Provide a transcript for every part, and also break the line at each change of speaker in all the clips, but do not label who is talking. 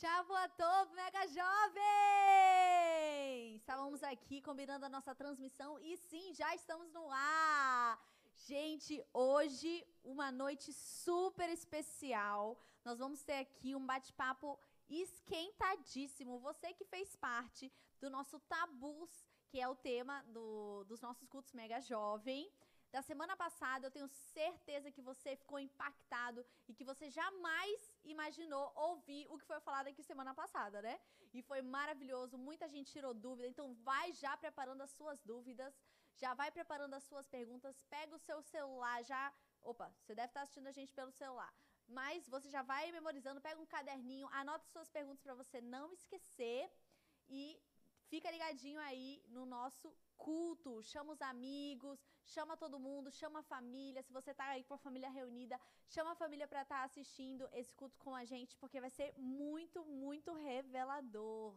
Shavuatov Mega Jovem! Estávamos aqui combinando a nossa transmissão e sim, já estamos no ar! Gente, hoje uma noite super especial. Nós vamos ter aqui um bate-papo esquentadíssimo. Você que fez parte do nosso Tabus, que é o tema do, dos nossos cultos Mega Jovem da semana passada. Eu tenho certeza que você ficou impactado e que você jamais imaginou ouvir o que foi falado aqui semana passada, né? E foi maravilhoso, muita gente tirou dúvida. Então vai já preparando as suas dúvidas, já vai preparando as suas perguntas, pega o seu celular já. Opa, você deve estar assistindo a gente pelo celular. Mas você já vai memorizando, pega um caderninho, anota suas perguntas para você não esquecer e fica ligadinho aí no nosso culto, chama os amigos, chama todo mundo, chama a família. Se você tá aí com a família reunida, chama a família para estar tá assistindo esse culto com a gente, porque vai ser muito, muito revelador.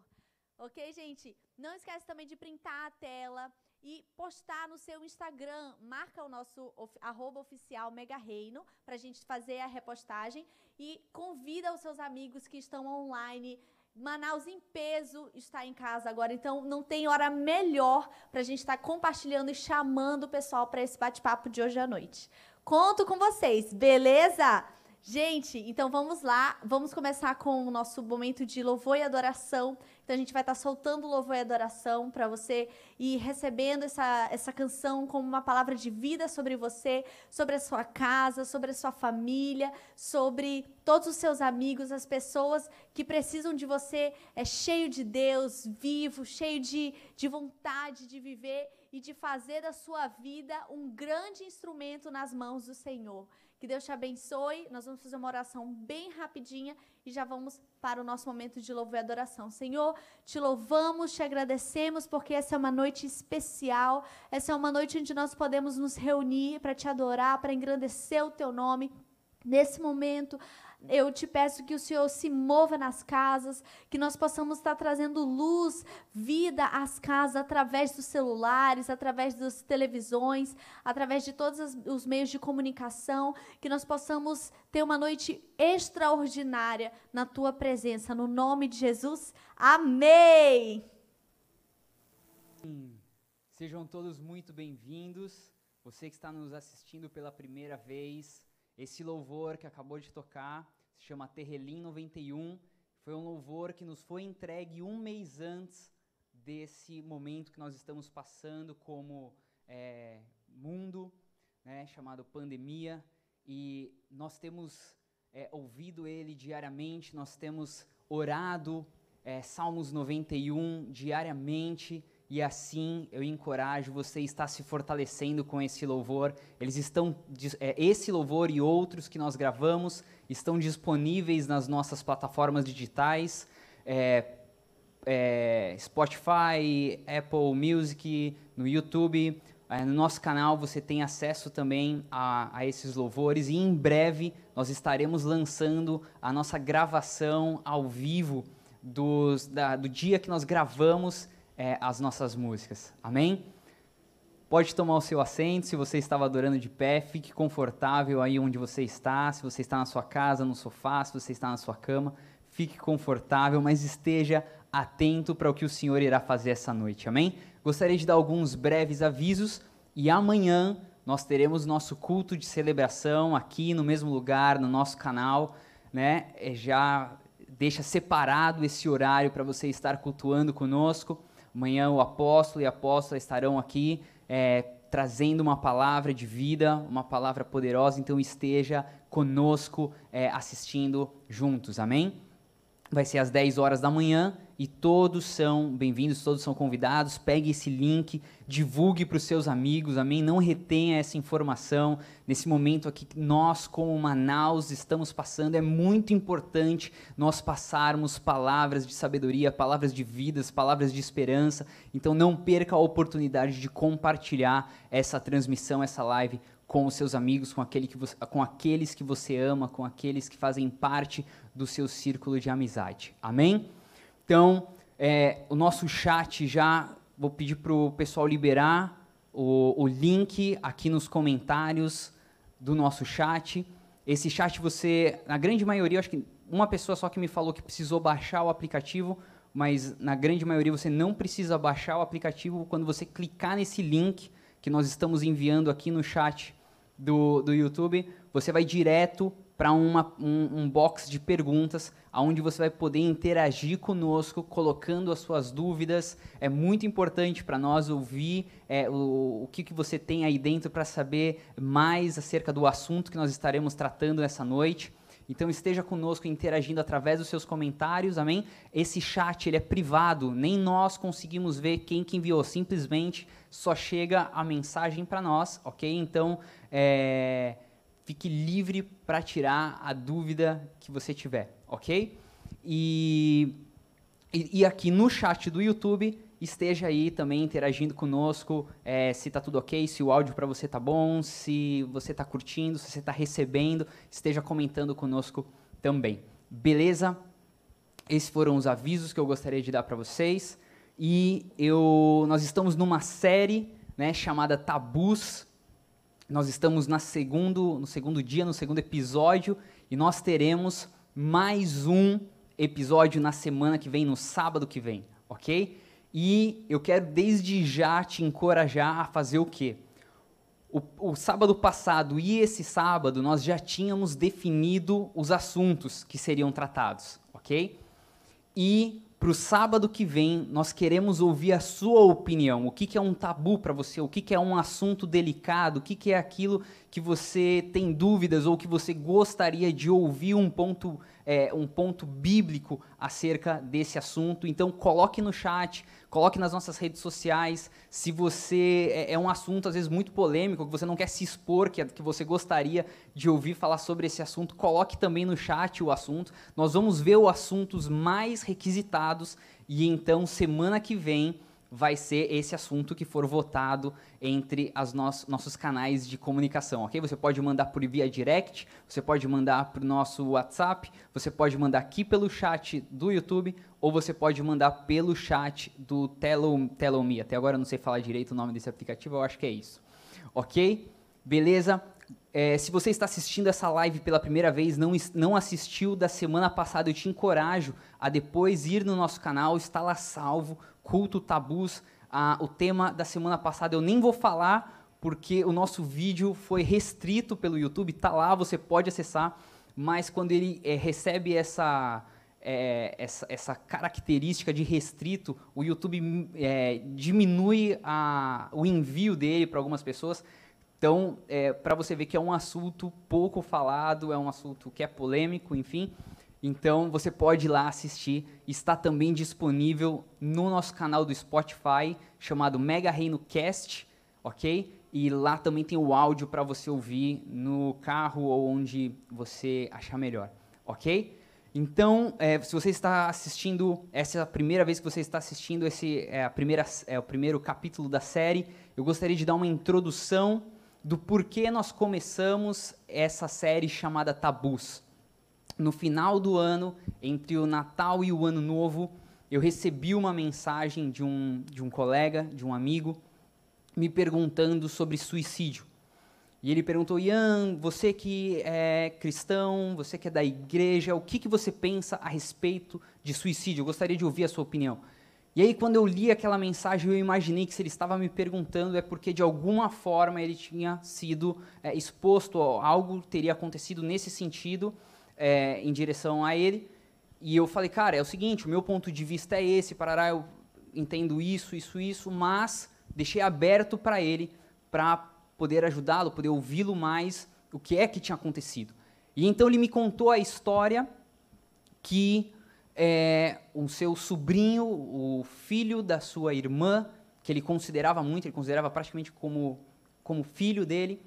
Ok, gente? Não esquece também de printar a tela e postar no seu Instagram. Marca o nosso of, arroba oficial Mega Reino para a gente fazer a repostagem e convida os seus amigos que estão online Manaus em peso está em casa agora, então não tem hora melhor para a gente estar tá compartilhando e chamando o pessoal para esse bate-papo de hoje à noite. Conto com vocês, beleza? Gente, então vamos lá, vamos começar com o nosso momento de louvor e adoração. Então a gente vai estar tá soltando louvor e adoração para você e recebendo essa, essa canção como uma palavra de vida sobre você, sobre a sua casa, sobre a sua família, sobre todos os seus amigos, as pessoas que precisam de você, é cheio de Deus, vivo, cheio de, de vontade de viver e de fazer da sua vida um grande instrumento nas mãos do Senhor. Que Deus te abençoe. Nós vamos fazer uma oração bem rapidinha e já vamos para o nosso momento de louvor e adoração. Senhor, te louvamos, te agradecemos porque essa é uma noite especial. Essa é uma noite onde nós podemos nos reunir para te adorar, para engrandecer o teu nome. Nesse momento, eu te peço que o Senhor se mova nas casas, que nós possamos estar trazendo luz, vida às casas através dos celulares, através das televisões, através de todos os meios de comunicação, que nós possamos ter uma noite extraordinária na tua presença, no nome de Jesus. Amém.
Sejam todos muito bem-vindos. Você que está nos assistindo pela primeira vez, esse louvor que acabou de tocar se chama Terrelim 91. Foi um louvor que nos foi entregue um mês antes desse momento que nós estamos passando como é, mundo, né, chamado pandemia. E nós temos é, ouvido ele diariamente, nós temos orado é, Salmos 91 diariamente e assim eu encorajo você a estar se fortalecendo com esse louvor. Eles estão é, esse louvor e outros que nós gravamos estão disponíveis nas nossas plataformas digitais, é, é, Spotify, Apple Music, no YouTube. É, no nosso canal você tem acesso também a, a esses louvores e em breve nós estaremos lançando a nossa gravação ao vivo dos, da, do dia que nós gravamos é, as nossas músicas. Amém? Pode tomar o seu assento, se você estava adorando de pé, fique confortável aí onde você está, se você está na sua casa, no sofá, se você está na sua cama, fique confortável, mas esteja atento para o que o Senhor irá fazer essa noite, amém? Gostaria de dar alguns breves avisos e amanhã nós teremos nosso culto de celebração aqui no mesmo lugar, no nosso canal, né? É, já deixa separado esse horário para você estar cultuando conosco. Amanhã o apóstolo e a apóstola estarão aqui é, trazendo uma palavra de vida, uma palavra poderosa. Então esteja conosco é, assistindo juntos. Amém? Vai ser às 10 horas da manhã e todos são bem-vindos, todos são convidados. Pegue esse link, divulgue para os seus amigos, amém? Não retenha essa informação. Nesse momento aqui nós, como Manaus, estamos passando, é muito importante nós passarmos palavras de sabedoria, palavras de vidas, palavras de esperança. Então não perca a oportunidade de compartilhar essa transmissão, essa live com os seus amigos, com, aquele que você, com aqueles que você ama, com aqueles que fazem parte do seu círculo de amizade. Amém? Então, é, o nosso chat já vou pedir para o pessoal liberar o, o link aqui nos comentários do nosso chat. Esse chat você, na grande maioria, acho que uma pessoa só que me falou que precisou baixar o aplicativo, mas na grande maioria você não precisa baixar o aplicativo quando você clicar nesse link que nós estamos enviando aqui no chat do, do YouTube, você vai direto para um, um box de perguntas, onde você vai poder interagir conosco, colocando as suas dúvidas. É muito importante para nós ouvir é, o, o que, que você tem aí dentro para saber mais acerca do assunto que nós estaremos tratando nessa noite. Então esteja conosco interagindo através dos seus comentários, amém? Esse chat ele é privado, nem nós conseguimos ver quem que enviou, simplesmente só chega a mensagem para nós, ok? Então é, fique livre para tirar a dúvida que você tiver, ok? E, e, e, aqui no chat do YouTube, esteja aí também interagindo conosco, é, se está tudo ok, se o áudio para você está bom, se você está curtindo, se você está recebendo, esteja comentando conosco também. Beleza? Esses foram os avisos que eu gostaria de dar para vocês. E eu, nós estamos numa série né, chamada Tabus, nós estamos na segundo, no segundo dia, no segundo episódio, e nós teremos mais um episódio na semana que vem, no sábado que vem, ok? E eu quero desde já te encorajar a fazer o quê? O, o sábado passado e esse sábado nós já tínhamos definido os assuntos que seriam tratados, ok? E para o sábado que vem, nós queremos ouvir a sua opinião. O que, que é um tabu para você? O que, que é um assunto delicado? O que, que é aquilo que você tem dúvidas ou que você gostaria de ouvir um ponto, é, um ponto bíblico acerca desse assunto? Então, coloque no chat, coloque nas nossas redes sociais. Se você é, é um assunto às vezes muito polêmico, que você não quer se expor, que, que você gostaria de ouvir falar sobre esse assunto, coloque também no chat o assunto. Nós vamos ver os assuntos mais requisitados e então semana que vem vai ser esse assunto que for votado entre os nos, nossos canais de comunicação, ok? Você pode mandar por via direct, você pode mandar para o nosso WhatsApp, você pode mandar aqui pelo chat do YouTube ou você pode mandar pelo chat do Telo. Até agora eu não sei falar direito o nome desse aplicativo, eu acho que é isso. Ok? Beleza? É, se você está assistindo essa live pela primeira vez, não, não assistiu da semana passada, eu te encorajo a depois ir no nosso canal, está lá salvo, culto tabus. Ah, o tema da semana passada eu nem vou falar, porque o nosso vídeo foi restrito pelo YouTube, está lá, você pode acessar, mas quando ele é, recebe essa é, essa, essa, característica de restrito, o YouTube é, diminui a, o envio dele para algumas pessoas. Então, é, para você ver que é um assunto pouco falado, é um assunto que é polêmico, enfim. Então, você pode ir lá assistir. Está também disponível no nosso canal do Spotify, chamado Mega Reino Cast, ok? E lá também tem o áudio para você ouvir no carro ou onde você achar melhor, ok? Então, é, se você está assistindo, essa é a primeira vez que você está assistindo esse é, a primeira, é o primeiro capítulo da série, eu gostaria de dar uma introdução do porquê nós começamos essa série chamada Tabus. No final do ano, entre o Natal e o Ano Novo, eu recebi uma mensagem de um, de um colega, de um amigo, me perguntando sobre suicídio. E ele perguntou, Ian, você que é cristão, você que é da igreja, o que, que você pensa a respeito de suicídio? Eu gostaria de ouvir a sua opinião. E aí, quando eu li aquela mensagem, eu imaginei que se ele estava me perguntando é porque, de alguma forma, ele tinha sido é, exposto, a algo teria acontecido nesse sentido, é, em direção a ele. E eu falei, cara, é o seguinte, o meu ponto de vista é esse, parará, eu entendo isso, isso, isso, mas deixei aberto para ele, para poder ajudá-lo, poder ouvi-lo mais, o que é que tinha acontecido. E então ele me contou a história que é, o seu sobrinho, o filho da sua irmã, que ele considerava muito, ele considerava praticamente como, como filho dele,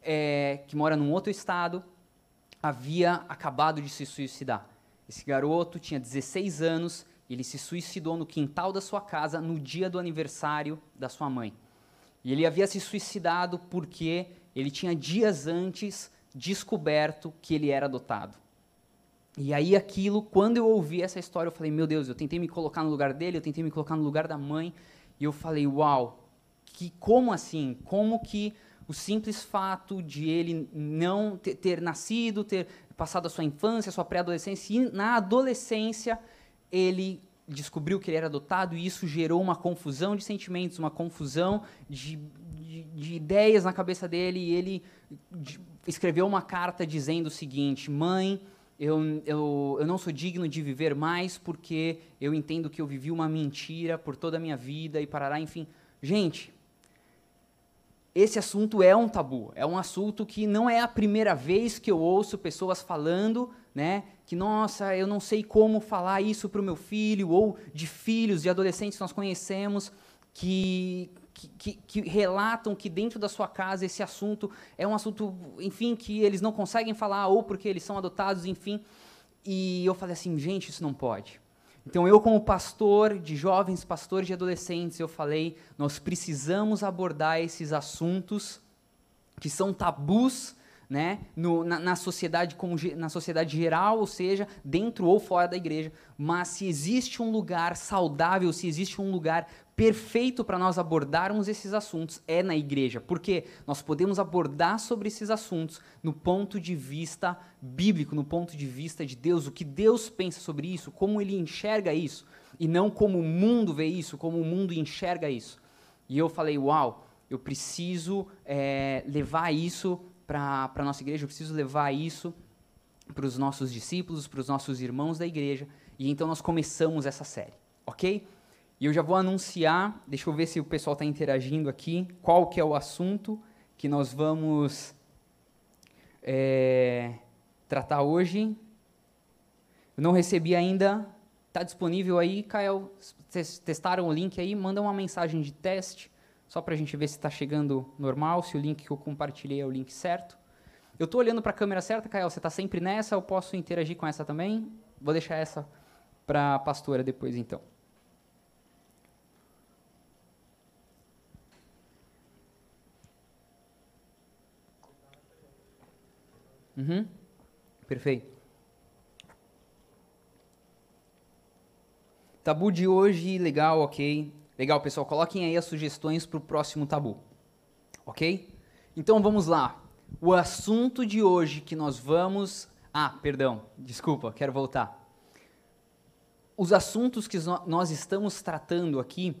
é, que mora num outro estado, havia acabado de se suicidar. Esse garoto tinha 16 anos, ele se suicidou no quintal da sua casa no dia do aniversário da sua mãe. E ele havia se suicidado porque ele tinha dias antes descoberto que ele era adotado. E aí aquilo, quando eu ouvi essa história, eu falei, meu Deus, eu tentei me colocar no lugar dele, eu tentei me colocar no lugar da mãe, e eu falei, uau, que como assim? Como que o simples fato de ele não ter, ter nascido, ter passado a sua infância, a sua pré-adolescência, e na adolescência ele descobriu que ele era adotado e isso gerou uma confusão de sentimentos, uma confusão de, de, de ideias na cabeça dele e ele escreveu uma carta dizendo o seguinte: Mãe, eu, eu, eu não sou digno de viver mais porque eu entendo que eu vivi uma mentira por toda a minha vida e parará, enfim. Gente, esse assunto é um tabu, é um assunto que não é a primeira vez que eu ouço pessoas falando, né? Que, nossa, eu não sei como falar isso para o meu filho, ou de filhos, de adolescentes que nós conhecemos, que, que, que, relatam que dentro da sua casa esse assunto é um assunto, enfim, que eles não conseguem falar, ou porque eles são adotados, enfim. E eu falei assim, gente, isso não pode. Então, eu, como pastor de jovens, pastor de adolescentes, eu falei: nós precisamos abordar esses assuntos que são tabus né, no, na, na, sociedade como, na sociedade geral, ou seja, dentro ou fora da igreja. Mas se existe um lugar saudável, se existe um lugar perfeito para nós abordarmos esses assuntos, é na igreja. Porque nós podemos abordar sobre esses assuntos no ponto de vista bíblico, no ponto de vista de Deus, o que Deus pensa sobre isso, como ele enxerga isso, e não como o mundo vê isso, como o mundo enxerga isso. E eu falei, uau, eu preciso é, levar isso para a nossa igreja, eu preciso levar isso para os nossos discípulos, para os nossos irmãos da igreja. E então nós começamos essa série, ok? E eu já vou anunciar, deixa eu ver se o pessoal está interagindo aqui, qual que é o assunto que nós vamos é, tratar hoje. Eu não recebi ainda, está disponível aí, Kael, vocês testaram o link aí, manda uma mensagem de teste, só para a gente ver se está chegando normal, se o link que eu compartilhei é o link certo. Eu estou olhando para a câmera certa, Kael, você está sempre nessa, eu posso interagir com essa também? Vou deixar essa para a pastora depois, então. Uhum. Perfeito. Tabu de hoje, legal, ok. Legal, pessoal, coloquem aí as sugestões para o próximo tabu. Ok? Então vamos lá. O assunto de hoje que nós vamos. Ah, perdão, desculpa, quero voltar. Os assuntos que nós estamos tratando aqui,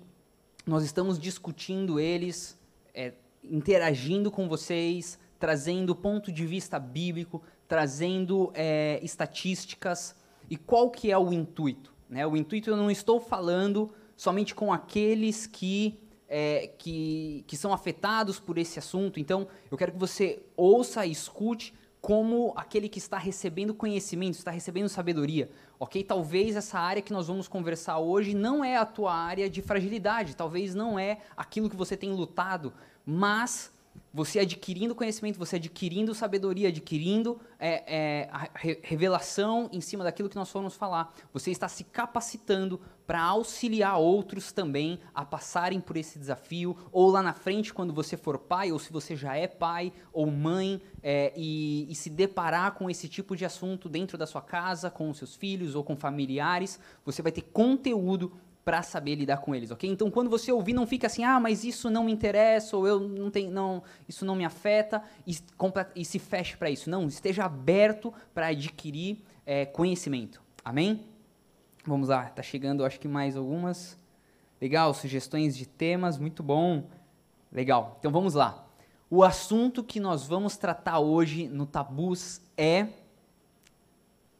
nós estamos discutindo eles, é, interagindo com vocês, trazendo ponto de vista bíblico, trazendo é, estatísticas. E qual que é o intuito? Né? O intuito eu não estou falando somente com aqueles que, é, que, que são afetados por esse assunto. Então, eu quero que você ouça e escute como aquele que está recebendo conhecimento, está recebendo sabedoria. Ok? Talvez essa área que nós vamos conversar hoje não é a tua área de fragilidade, talvez não é aquilo que você tem lutado, mas você adquirindo conhecimento, você adquirindo sabedoria, adquirindo é, é, revelação em cima daquilo que nós formos falar, você está se capacitando para auxiliar outros também a passarem por esse desafio, ou lá na frente, quando você for pai, ou se você já é pai ou mãe, é, e, e se deparar com esse tipo de assunto dentro da sua casa, com os seus filhos ou com familiares, você vai ter conteúdo para saber lidar com eles, ok? Então, quando você ouvir, não fica assim, ah, mas isso não me interessa, ou eu não tenho, não, isso não me afeta, e, e se feche para isso. Não, esteja aberto para adquirir é, conhecimento. Amém? Vamos lá, tá chegando, acho que mais algumas. Legal, sugestões de temas, muito bom. Legal, então vamos lá. O assunto que nós vamos tratar hoje no Tabus é.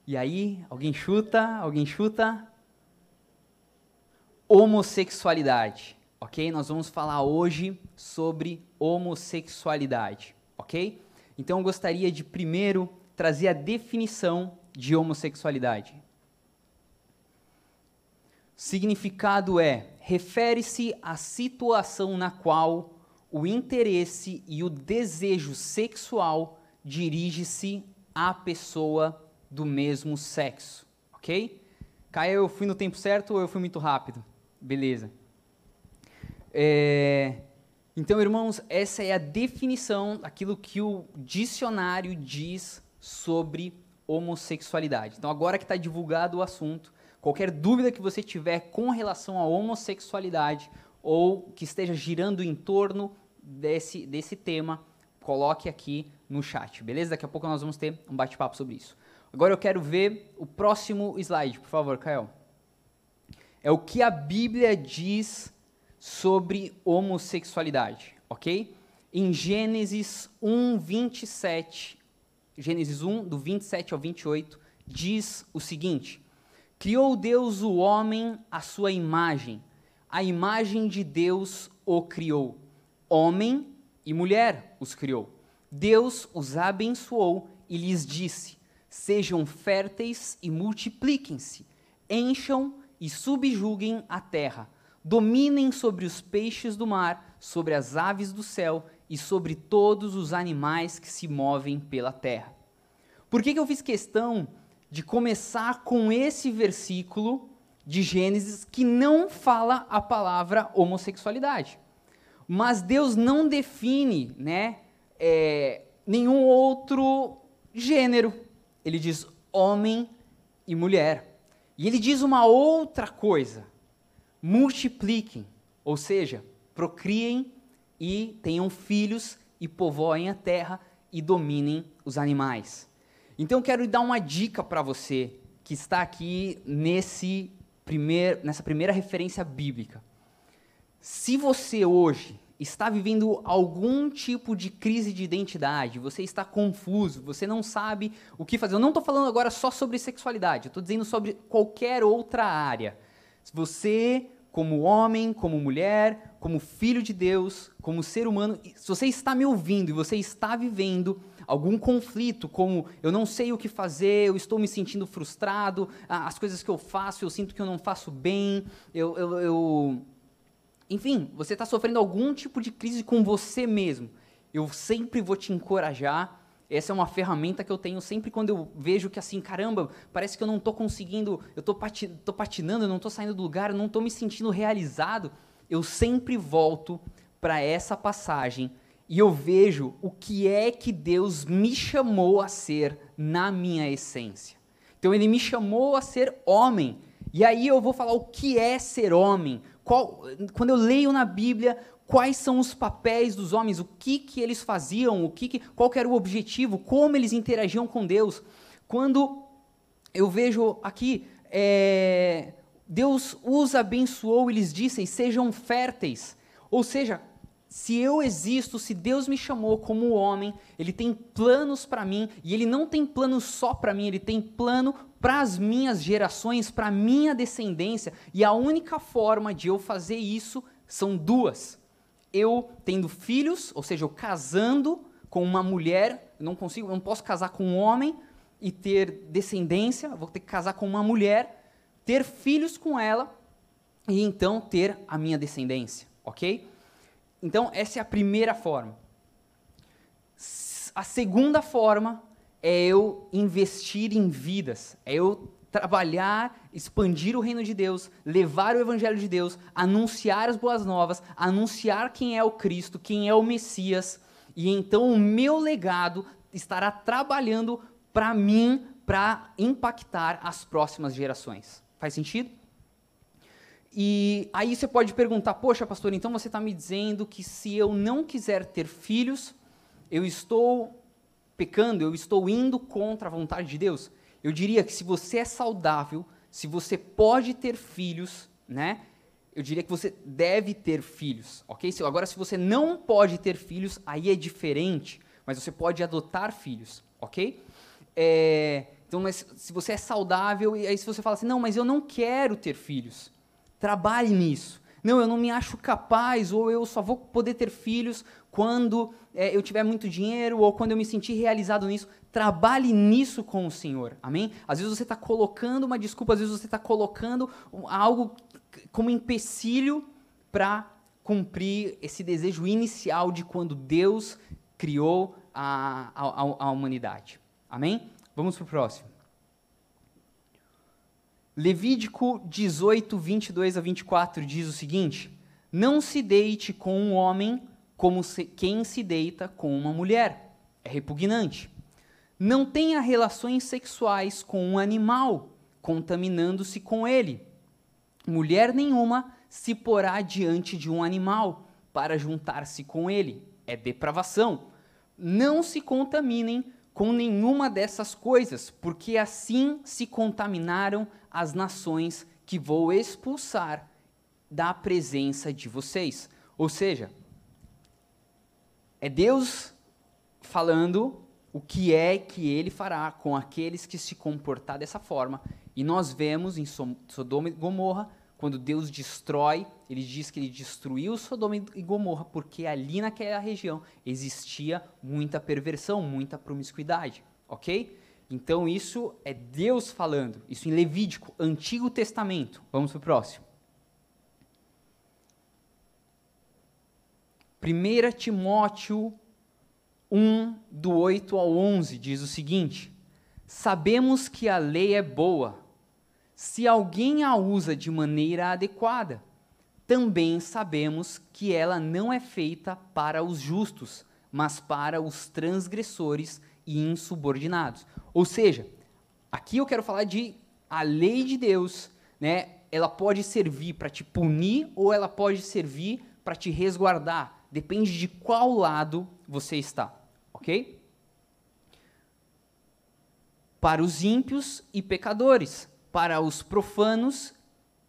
E aí, alguém chuta? Alguém chuta? Homossexualidade, ok? Nós vamos falar hoje sobre homossexualidade, ok? Então eu gostaria de primeiro trazer a definição de homossexualidade. Significado é: refere-se à situação na qual o interesse e o desejo sexual dirige-se à pessoa do mesmo sexo, ok? Caio, eu fui no tempo certo ou eu fui muito rápido? Beleza. É, então, irmãos, essa é a definição daquilo que o dicionário diz sobre homossexualidade. Então, agora que está divulgado o assunto, qualquer dúvida que você tiver com relação à homossexualidade ou que esteja girando em torno desse, desse tema, coloque aqui no chat, beleza? Daqui a pouco nós vamos ter um bate-papo sobre isso. Agora eu quero ver o próximo slide, por favor, Kael. É o que a Bíblia diz sobre homossexualidade, ok? Em Gênesis 1, 27, Gênesis 1, do 27 ao 28, diz o seguinte: Criou Deus o homem à sua imagem, a imagem de Deus o criou. Homem e mulher os criou. Deus os abençoou e lhes disse: Sejam férteis e multipliquem-se, encham e subjuguem a terra, dominem sobre os peixes do mar, sobre as aves do céu e sobre todos os animais que se movem pela terra. Por que, que eu fiz questão de começar com esse versículo de Gênesis que não fala a palavra homossexualidade? Mas Deus não define né, é, nenhum outro gênero. Ele diz homem e mulher. E ele diz uma outra coisa: multipliquem, ou seja, procriem e tenham filhos e povoem a terra e dominem os animais. Então eu quero dar uma dica para você que está aqui nesse primeir, nessa primeira referência bíblica. Se você hoje está vivendo algum tipo de crise de identidade, você está confuso, você não sabe o que fazer. Eu não estou falando agora só sobre sexualidade, eu estou dizendo sobre qualquer outra área. Você, como homem, como mulher, como filho de Deus, como ser humano, se você está me ouvindo e você está vivendo algum conflito, como eu não sei o que fazer, eu estou me sentindo frustrado, as coisas que eu faço, eu sinto que eu não faço bem, eu, eu, eu enfim, você está sofrendo algum tipo de crise com você mesmo. Eu sempre vou te encorajar. Essa é uma ferramenta que eu tenho sempre quando eu vejo que assim, caramba, parece que eu não estou conseguindo, eu estou pati patinando, eu não estou saindo do lugar, eu não estou me sentindo realizado. Eu sempre volto para essa passagem e eu vejo o que é que Deus me chamou a ser na minha essência. Então ele me chamou a ser homem. E aí eu vou falar o que é ser homem, qual, quando eu leio na Bíblia quais são os papéis dos homens, o que, que eles faziam, o que, que qual que era o objetivo, como eles interagiam com Deus. Quando eu vejo aqui, é, Deus os abençoou e lhes disse, sejam férteis. Ou seja, se eu existo, se Deus me chamou como homem, Ele tem planos para mim, e Ele não tem plano só para mim, Ele tem plano para as minhas gerações, para a minha descendência, e a única forma de eu fazer isso são duas. Eu tendo filhos, ou seja, eu casando com uma mulher, não consigo, não posso casar com um homem e ter descendência, vou ter que casar com uma mulher, ter filhos com ela e então ter a minha descendência, ok? Então, essa é a primeira forma. A segunda forma é eu investir em vidas, é eu trabalhar, expandir o reino de Deus, levar o evangelho de Deus, anunciar as boas novas, anunciar quem é o Cristo, quem é o Messias, e então o meu legado estará trabalhando para mim, para impactar as próximas gerações. Faz sentido? E aí você pode perguntar, poxa, pastor, então você está me dizendo que se eu não quiser ter filhos, eu estou pecando, eu estou indo contra a vontade de Deus? Eu diria que se você é saudável, se você pode ter filhos, né? Eu diria que você deve ter filhos, ok? Agora, se você não pode ter filhos, aí é diferente, mas você pode adotar filhos, ok? É, então, mas se você é saudável, e aí se você fala assim, não, mas eu não quero ter filhos, trabalhe nisso. Não, eu não me acho capaz, ou eu só vou poder ter filhos quando é, eu tiver muito dinheiro ou quando eu me sentir realizado nisso, trabalhe nisso com o Senhor, amém? Às vezes você está colocando uma desculpa, às vezes você está colocando algo como empecilho para cumprir esse desejo inicial de quando Deus criou a, a, a humanidade, amém? Vamos para o próximo. Levítico 18, 22 a 24 diz o seguinte: Não se deite com um homem como se, quem se deita com uma mulher. É repugnante. Não tenha relações sexuais com um animal, contaminando-se com ele. Mulher nenhuma se porá diante de um animal para juntar-se com ele. É depravação. Não se contaminem com nenhuma dessas coisas, porque assim se contaminaram as nações que vou expulsar da presença de vocês. Ou seja, é Deus falando o que é que ele fará com aqueles que se comportar dessa forma. E nós vemos em Sodoma e Gomorra, quando Deus destrói, ele diz que ele destruiu Sodoma e Gomorra porque ali naquela região existia muita perversão, muita promiscuidade, ok? Então isso é Deus falando, isso em Levítico, Antigo Testamento. Vamos para o próximo. 1 Timóteo 1, do 8 ao 11, diz o seguinte: Sabemos que a lei é boa, se alguém a usa de maneira adequada. Também sabemos que ela não é feita para os justos, mas para os transgressores e insubordinados. Ou seja, aqui eu quero falar de a lei de Deus, né? Ela pode servir para te punir ou ela pode servir para te resguardar. Depende de qual lado você está, ok? Para os ímpios e pecadores, para os profanos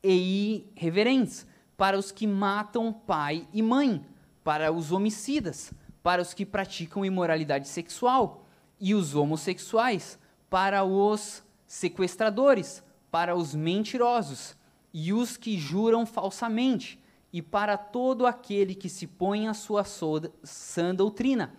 e irreverentes, para os que matam pai e mãe, para os homicidas, para os que praticam imoralidade sexual e os homossexuais, para os sequestradores, para os mentirosos e os que juram falsamente, e para todo aquele que se põe a sua sã doutrina.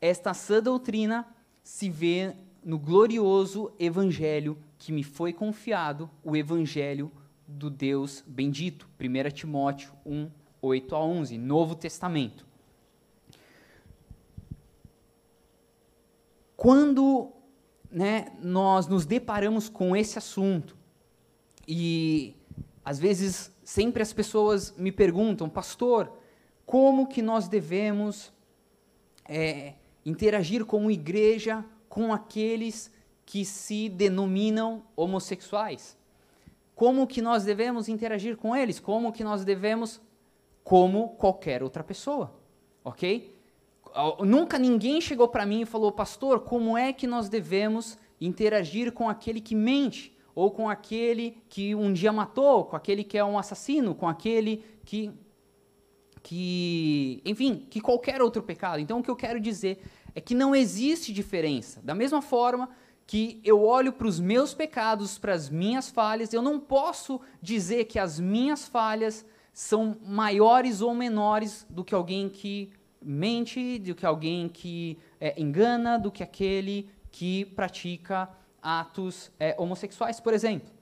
Esta sã doutrina se vê no glorioso evangelho que me foi confiado, o evangelho do Deus bendito. 1 Timóteo 1, 8 a 11, Novo Testamento. Quando né, nós nos deparamos com esse assunto, e às vezes sempre as pessoas me perguntam, pastor, como que nós devemos é, interagir como igreja com aqueles que se denominam homossexuais? Como que nós devemos interagir com eles? Como que nós devemos, como qualquer outra pessoa, ok? Nunca ninguém chegou para mim e falou, pastor, como é que nós devemos interagir com aquele que mente? ou com aquele que um dia matou, com aquele que é um assassino, com aquele que que, enfim, que qualquer outro pecado. Então o que eu quero dizer é que não existe diferença. Da mesma forma que eu olho para os meus pecados, para as minhas falhas, eu não posso dizer que as minhas falhas são maiores ou menores do que alguém que mente, do que alguém que é, engana, do que aquele que pratica atos é, homossexuais, por exemplo.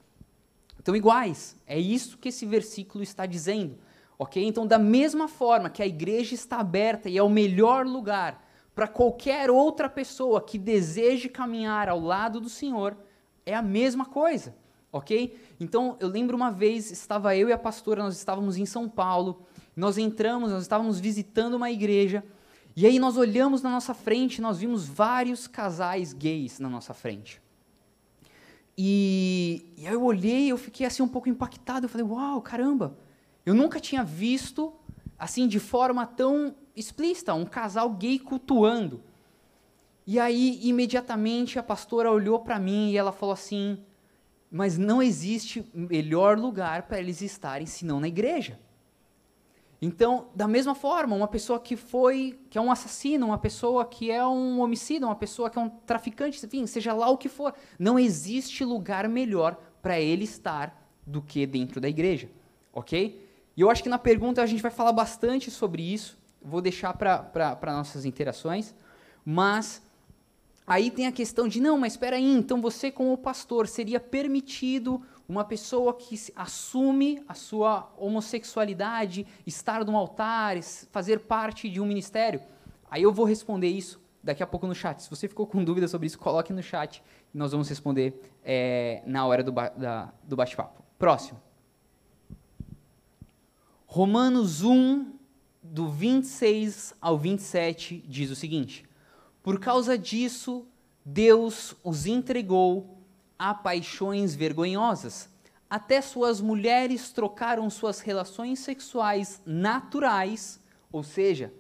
Então, iguais. É isso que esse versículo está dizendo. Ok? Então, da mesma forma que a igreja está aberta e é o melhor lugar para qualquer outra pessoa que deseje caminhar ao lado do Senhor, é a mesma coisa. Ok? Então, eu lembro uma vez, estava eu e a pastora, nós estávamos em São Paulo, nós entramos, nós estávamos visitando uma igreja, e aí nós olhamos na nossa frente, nós vimos vários casais gays na nossa frente. E, e aí eu olhei, eu fiquei assim um pouco impactado. Eu falei, uau, caramba! Eu nunca tinha visto assim de forma tão explícita um casal gay cultuando. E aí imediatamente a pastora olhou para mim e ela falou assim: mas não existe melhor lugar para eles estarem senão na igreja. Então, da mesma forma, uma pessoa que foi, que é um assassino, uma pessoa que é um homicida, uma pessoa que é um traficante, enfim, seja lá o que for, não existe lugar melhor para ele estar do que dentro da igreja, ok? E eu acho que na pergunta a gente vai falar bastante sobre isso, vou deixar para nossas interações, mas aí tem a questão de, não, mas espera aí, então você como pastor, seria permitido uma pessoa que assume a sua homossexualidade, estar no altar, fazer parte de um ministério? Aí eu vou responder isso daqui a pouco no chat. Se você ficou com dúvida sobre isso, coloque no chat e nós vamos responder é, na hora do, ba do bate-papo. Próximo. Romanos 1, do 26 ao 27, diz o seguinte: Por causa disso, Deus os entregou a paixões vergonhosas. Até suas mulheres trocaram suas relações sexuais naturais, ou seja,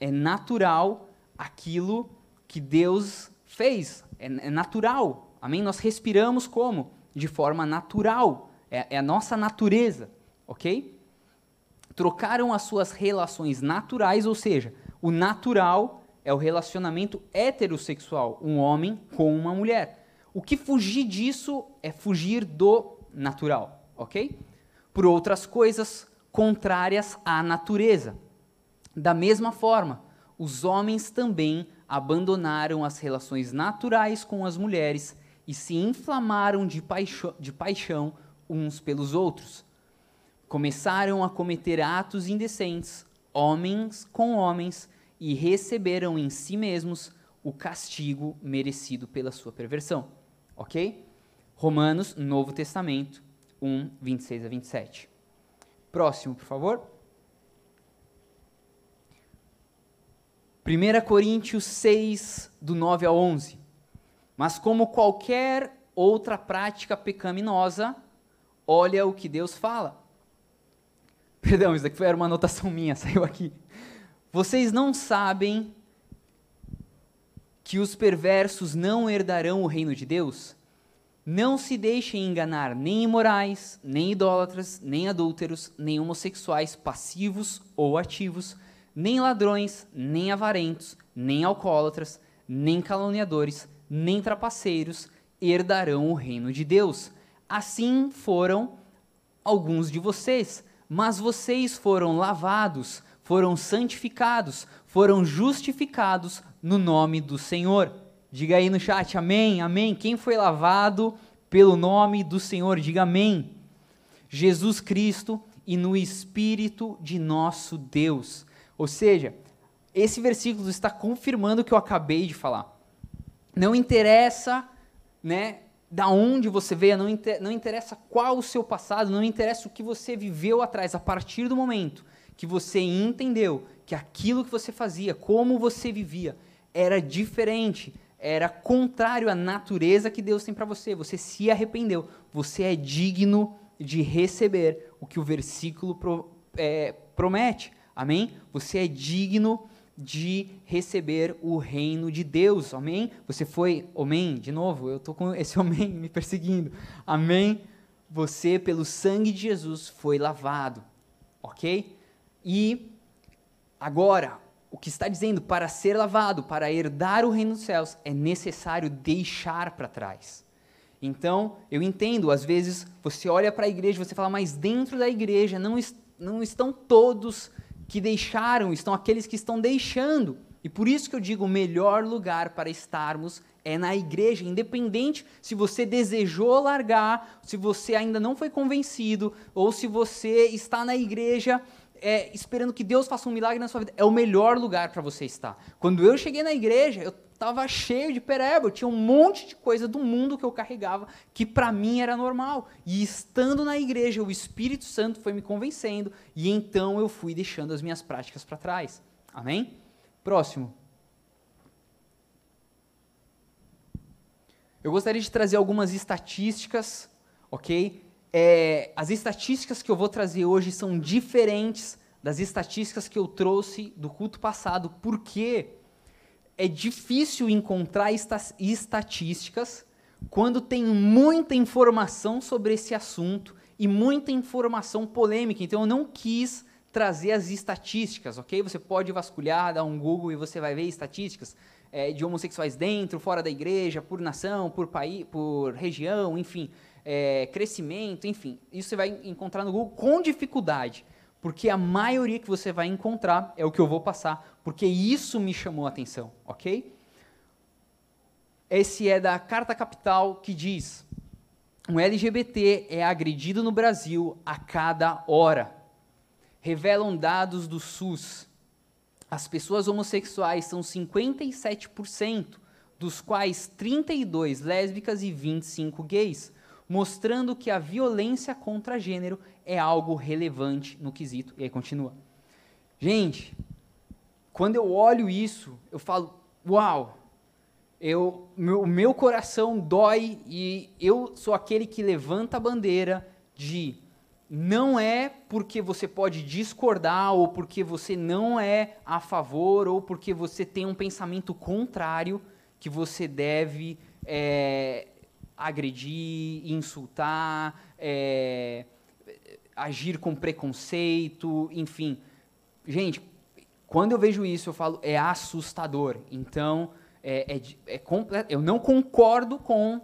é natural aquilo que Deus fez, é, é natural. Amém? Nós respiramos como? De forma natural. É, é a nossa natureza, ok? Trocaram as suas relações naturais, ou seja, o natural é o relacionamento heterossexual, um homem com uma mulher. O que fugir disso é fugir do natural, ok? Por outras coisas contrárias à natureza. Da mesma forma, os homens também abandonaram as relações naturais com as mulheres e se inflamaram de, paixão, de paixão uns pelos outros. Começaram a cometer atos indecentes, homens com homens, e receberam em si mesmos o castigo merecido pela sua perversão. Ok? Romanos, Novo Testamento, 1, 26 a 27. Próximo, por favor. 1 Coríntios 6, do 9 ao 11. Mas como qualquer outra prática pecaminosa, olha o que Deus fala. Perdão, isso aqui foi uma anotação minha, saiu aqui. Vocês não sabem que os perversos não herdarão o reino de Deus? Não se deixem enganar nem imorais, nem idólatras, nem adúlteros, nem homossexuais passivos ou ativos, nem ladrões, nem avarentos, nem alcoólatras, nem caluniadores, nem trapaceiros herdarão o reino de Deus. Assim foram alguns de vocês, mas vocês foram lavados, foram santificados, foram justificados no nome do Senhor. Diga aí no chat, amém, amém. Quem foi lavado pelo nome do Senhor, diga amém. Jesus Cristo e no Espírito de nosso Deus. Ou seja, esse versículo está confirmando o que eu acabei de falar. Não interessa, né, da onde você veio, não, inter, não interessa qual o seu passado, não interessa o que você viveu atrás, a partir do momento que você entendeu que aquilo que você fazia, como você vivia, era diferente, era contrário à natureza que Deus tem para você. Você se arrependeu, você é digno de receber o que o versículo pro, é, promete. Amém? Você é digno de receber o reino de Deus. Amém? Você foi, amém, de novo, eu estou com esse amém me perseguindo. Amém? Você, pelo sangue de Jesus, foi lavado. Ok? E agora, o que está dizendo, para ser lavado, para herdar o reino dos céus, é necessário deixar para trás. Então, eu entendo, às vezes você olha para a igreja e você fala, mas dentro da igreja não, est não estão todos que deixaram, estão aqueles que estão deixando. E por isso que eu digo, o melhor lugar para estarmos é na igreja, independente se você desejou largar, se você ainda não foi convencido, ou se você está na igreja é, esperando que Deus faça um milagre na sua vida. É o melhor lugar para você estar. Quando eu cheguei na igreja, eu estava cheio de pereba, eu tinha um monte de coisa do mundo que eu carregava que para mim era normal. E estando na igreja, o Espírito Santo foi me convencendo e então eu fui deixando as minhas práticas para trás. Amém? Próximo. Eu gostaria de trazer algumas estatísticas, ok? É, as estatísticas que eu vou trazer hoje são diferentes das estatísticas que eu trouxe do culto passado, porque é difícil encontrar estatísticas quando tem muita informação sobre esse assunto e muita informação polêmica. Então eu não quis trazer as estatísticas, ok? Você pode vasculhar, dar um Google e você vai ver estatísticas é, de homossexuais dentro, fora da igreja, por nação, por país, por região, enfim, é, crescimento, enfim. Isso você vai encontrar no Google com dificuldade, porque a maioria que você vai encontrar é o que eu vou passar porque isso me chamou a atenção, ok? Esse é da Carta Capital que diz: um LGBT é agredido no Brasil a cada hora. Revelam dados do SUS. As pessoas homossexuais são 57%, dos quais 32 lésbicas e 25 gays, mostrando que a violência contra gênero é algo relevante no quesito. E aí continua. Gente, quando eu olho isso, eu falo, uau, eu, meu, meu coração dói e eu sou aquele que levanta a bandeira de não é porque você pode discordar, ou porque você não é a favor, ou porque você tem um pensamento contrário, que você deve é, agredir, insultar, é, agir com preconceito, enfim. Gente, quando eu vejo isso, eu falo, é assustador. Então, é, é, é eu não concordo com,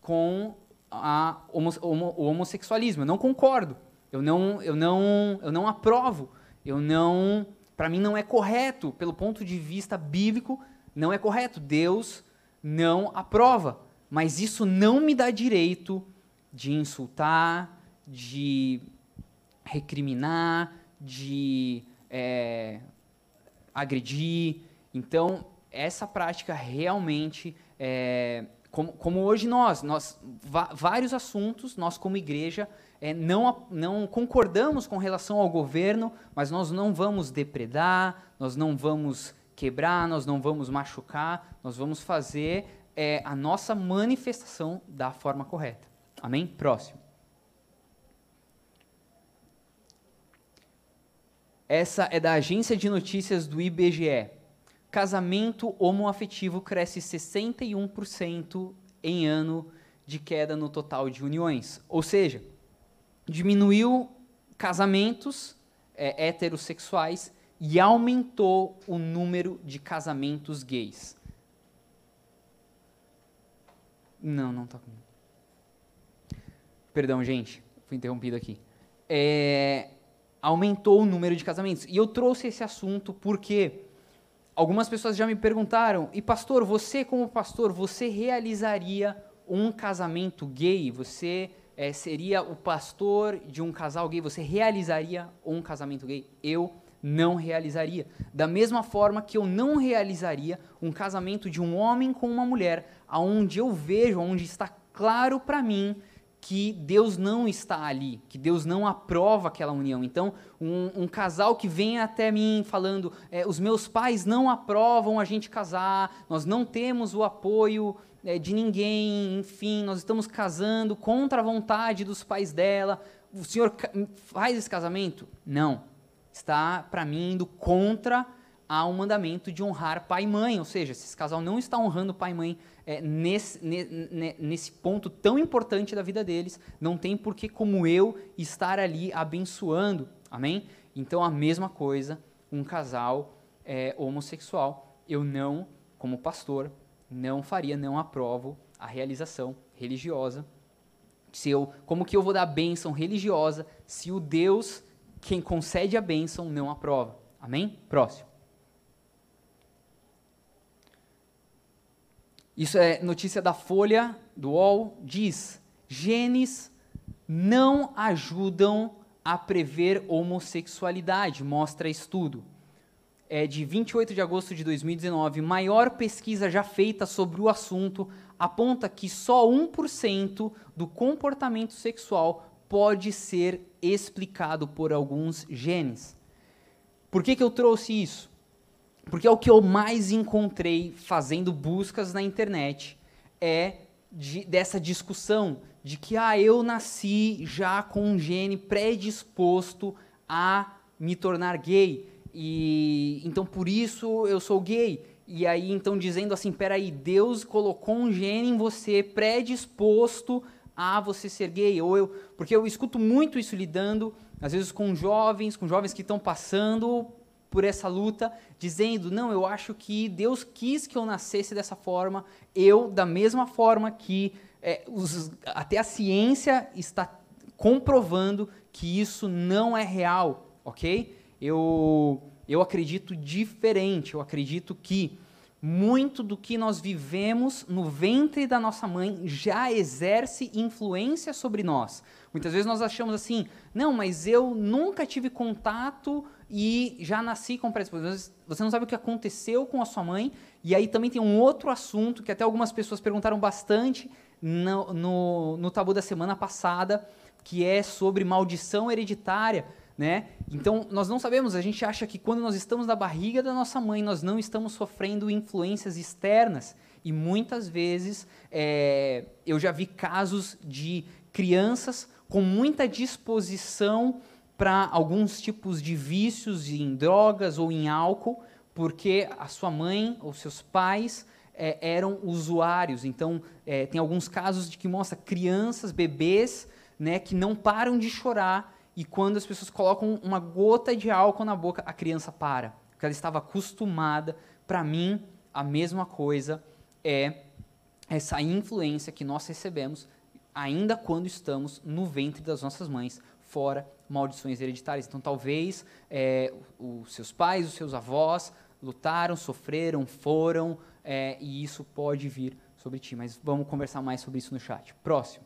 com a homo, homo, o homossexualismo. Eu não concordo. Eu não, eu não, eu não aprovo. Eu não, para mim não é correto pelo ponto de vista bíblico, não é correto. Deus não aprova. Mas isso não me dá direito de insultar, de recriminar, de é, agredir. Então, essa prática realmente é, como, como hoje nós, nós vários assuntos, nós como igreja, é, não, não concordamos com relação ao governo, mas nós não vamos depredar, nós não vamos quebrar, nós não vamos machucar, nós vamos fazer é, a nossa manifestação da forma correta. Amém? Próximo. Essa é da agência de notícias do IBGE casamento homoafetivo cresce 61% em ano de queda no total de uniões. Ou seja, diminuiu casamentos é, heterossexuais e aumentou o número de casamentos gays. Não, não está comigo. Perdão, gente, fui interrompido aqui. É, aumentou o número de casamentos. E eu trouxe esse assunto porque algumas pessoas já me perguntaram, e pastor, você como pastor, você realizaria um casamento gay? Você é, seria o pastor de um casal gay? Você realizaria um casamento gay? Eu não realizaria. Da mesma forma que eu não realizaria um casamento de um homem com uma mulher, aonde eu vejo, onde está claro para mim que Deus não está ali, que Deus não aprova aquela união. Então, um, um casal que vem até mim falando: é, os meus pais não aprovam a gente casar, nós não temos o apoio é, de ninguém, enfim, nós estamos casando contra a vontade dos pais dela. O senhor faz esse casamento? Não. Está, para mim, indo contra ao mandamento de honrar pai e mãe, ou seja, se esse casal não está honrando pai e mãe é, nesse, ne, nesse ponto tão importante da vida deles, não tem por que, como eu, estar ali abençoando. Amém? Então, a mesma coisa, um casal é, homossexual, eu não, como pastor, não faria, não aprovo a realização religiosa. Se eu, como que eu vou dar bênção religiosa se o Deus, quem concede a bênção, não aprova? Amém? Próximo. Isso é notícia da Folha, do UOL, diz: genes não ajudam a prever homossexualidade, mostra estudo. É de 28 de agosto de 2019, maior pesquisa já feita sobre o assunto aponta que só 1% do comportamento sexual pode ser explicado por alguns genes. Por que, que eu trouxe isso? Porque é o que eu mais encontrei fazendo buscas na internet é de, dessa discussão de que ah, eu nasci já com um gene predisposto a me tornar gay e então por isso eu sou gay. E aí então dizendo assim, peraí, Deus colocou um gene em você predisposto a você ser gay ou eu, porque eu escuto muito isso lidando às vezes com jovens, com jovens que estão passando por essa luta, dizendo: não, eu acho que Deus quis que eu nascesse dessa forma, eu, da mesma forma que é, os, até a ciência está comprovando que isso não é real, ok? Eu, eu acredito diferente, eu acredito que muito do que nós vivemos no ventre da nossa mãe já exerce influência sobre nós. Muitas vezes nós achamos assim, não, mas eu nunca tive contato e já nasci com predisposição. Você não sabe o que aconteceu com a sua mãe. E aí também tem um outro assunto que até algumas pessoas perguntaram bastante no, no, no tabu da semana passada, que é sobre maldição hereditária. Né? Então, nós não sabemos, a gente acha que quando nós estamos na barriga da nossa mãe, nós não estamos sofrendo influências externas. E muitas vezes é, eu já vi casos de crianças com muita disposição para alguns tipos de vícios em drogas ou em álcool, porque a sua mãe ou seus pais é, eram usuários. Então, é, tem alguns casos de que mostra crianças, bebês, né, que não param de chorar e quando as pessoas colocam uma gota de álcool na boca, a criança para, porque ela estava acostumada. Para mim, a mesma coisa é essa influência que nós recebemos ainda quando estamos no ventre das nossas mães, fora maldições hereditárias. Então, talvez é, os seus pais, os seus avós lutaram, sofreram, foram, é, e isso pode vir sobre ti. Mas vamos conversar mais sobre isso no chat. Próximo.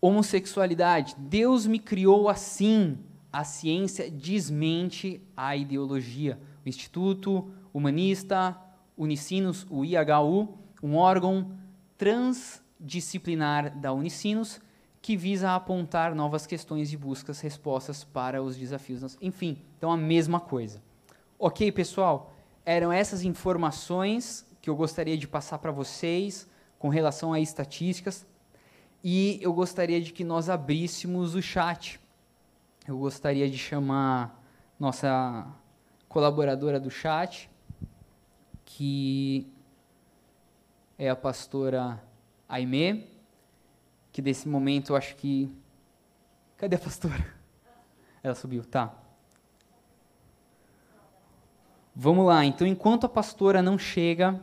Homossexualidade. Deus me criou assim. A ciência desmente a ideologia. O Instituto Humanista Unicinos, o IHU, um órgão transdisciplinar da Unicinos que visa apontar novas questões e buscas respostas para os desafios. Enfim, então a mesma coisa. Ok, pessoal? Eram essas informações que eu gostaria de passar para vocês com relação a estatísticas e eu gostaria de que nós abríssemos o chat. Eu gostaria de chamar nossa colaboradora do chat, que é a pastora Aimee, que desse momento eu acho que. Cadê a pastora? Ela subiu, tá. Vamos lá, então enquanto a pastora não chega,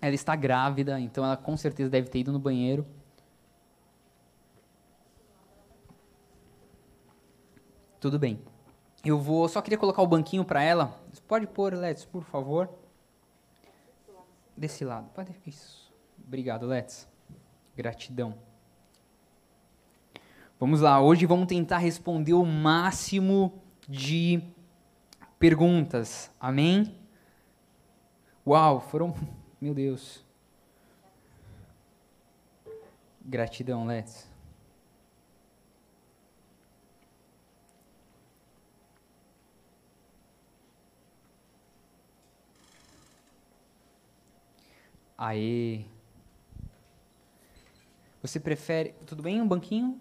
ela está grávida, então ela com certeza deve ter ido no banheiro. Tudo bem. Eu vou, só queria colocar o banquinho para ela. Pode pôr, Let's, por favor. Desse lado. Pode. Isso. Obrigado, Let's. Gratidão. Vamos lá. Hoje vamos tentar responder o máximo de perguntas. Amém? Uau, foram. Meu Deus. Gratidão, Let's. Aê. Você prefere. Tudo bem? Um banquinho?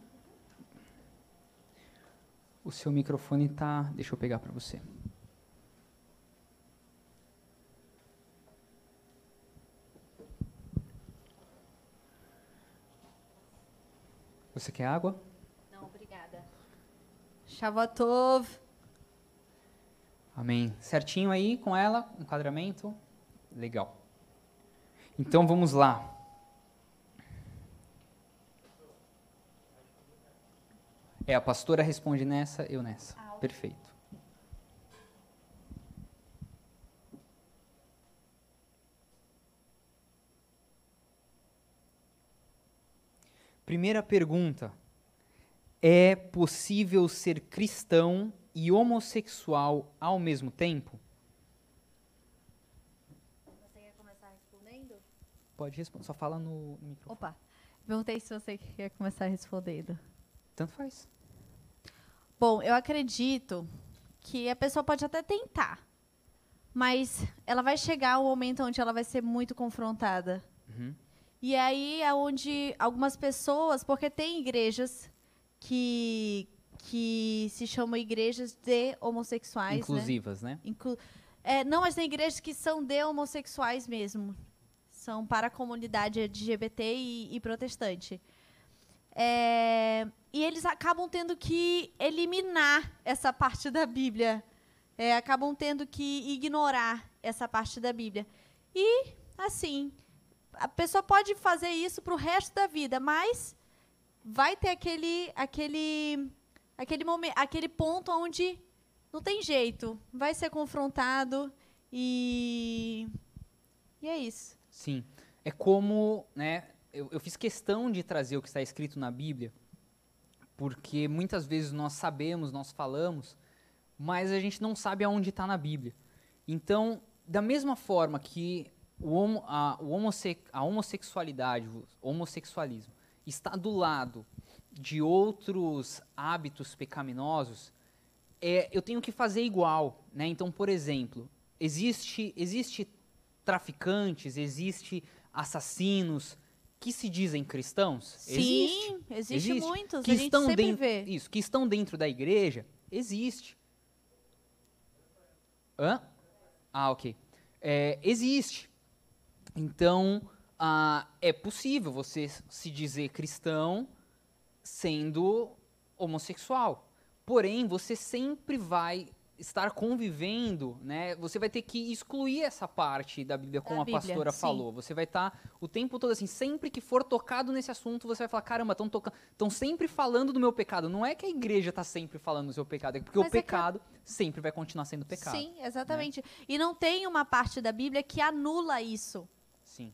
O seu microfone tá. Deixa eu pegar para você. Você quer água?
Não, obrigada. Shavatov.
Amém. Certinho aí com ela, enquadramento? Legal. Então vamos lá. É, a pastora responde nessa, eu nessa. Ah, okay. Perfeito. Primeira pergunta. É possível ser cristão e homossexual ao mesmo tempo? Pode responder, só fala no microfone.
Opa, perguntei se você quer começar respondendo.
Tanto faz.
Bom, eu acredito que a pessoa pode até tentar, mas ela vai chegar um momento onde ela vai ser muito confrontada. Uhum. E aí é onde algumas pessoas, porque tem igrejas que que se chamam igrejas de homossexuais,
né? inclusivas, né?
né? Inclu é, não, mas tem igrejas que são de homossexuais mesmo são para a comunidade LGBT e, e protestante. É, e eles acabam tendo que eliminar essa parte da Bíblia. É, acabam tendo que ignorar essa parte da Bíblia. E, assim, a pessoa pode fazer isso para o resto da vida, mas vai ter aquele, aquele, aquele, momento, aquele ponto onde não tem jeito, vai ser confrontado e, e é isso.
Sim. É como, né, eu, eu fiz questão de trazer o que está escrito na Bíblia, porque muitas vezes nós sabemos, nós falamos, mas a gente não sabe aonde está na Bíblia. Então, da mesma forma que o homo, a, o homosse, a homossexualidade, o homossexualismo, está do lado de outros hábitos pecaminosos, é, eu tenho que fazer igual. Né? Então, por exemplo, existe, existe traficantes, existe assassinos que se dizem cristãos?
Sim,
existe.
existe,
Existe.
muitos.
Que
a gente
estão
sempre
dentro,
vê.
isso, que estão dentro da igreja, existe. Hã? Ah, ok. É, existe. Então, ah, é possível você se dizer cristão sendo homossexual. Porém, você sempre vai estar convivendo, né? Você vai ter que excluir essa parte da Bíblia, como a
Bíblia,
pastora
sim.
falou. Você vai estar o tempo todo assim, sempre que for tocado nesse assunto, você vai falar, caramba, estão estão sempre falando do meu pecado. Não é que a igreja está sempre falando do seu pecado, é porque
Mas
o
é que a-
pecado sempre vai continuar sendo pecado.
Sim, exatamente. E não tem uma parte da Bíblia que anula isso.
Sim,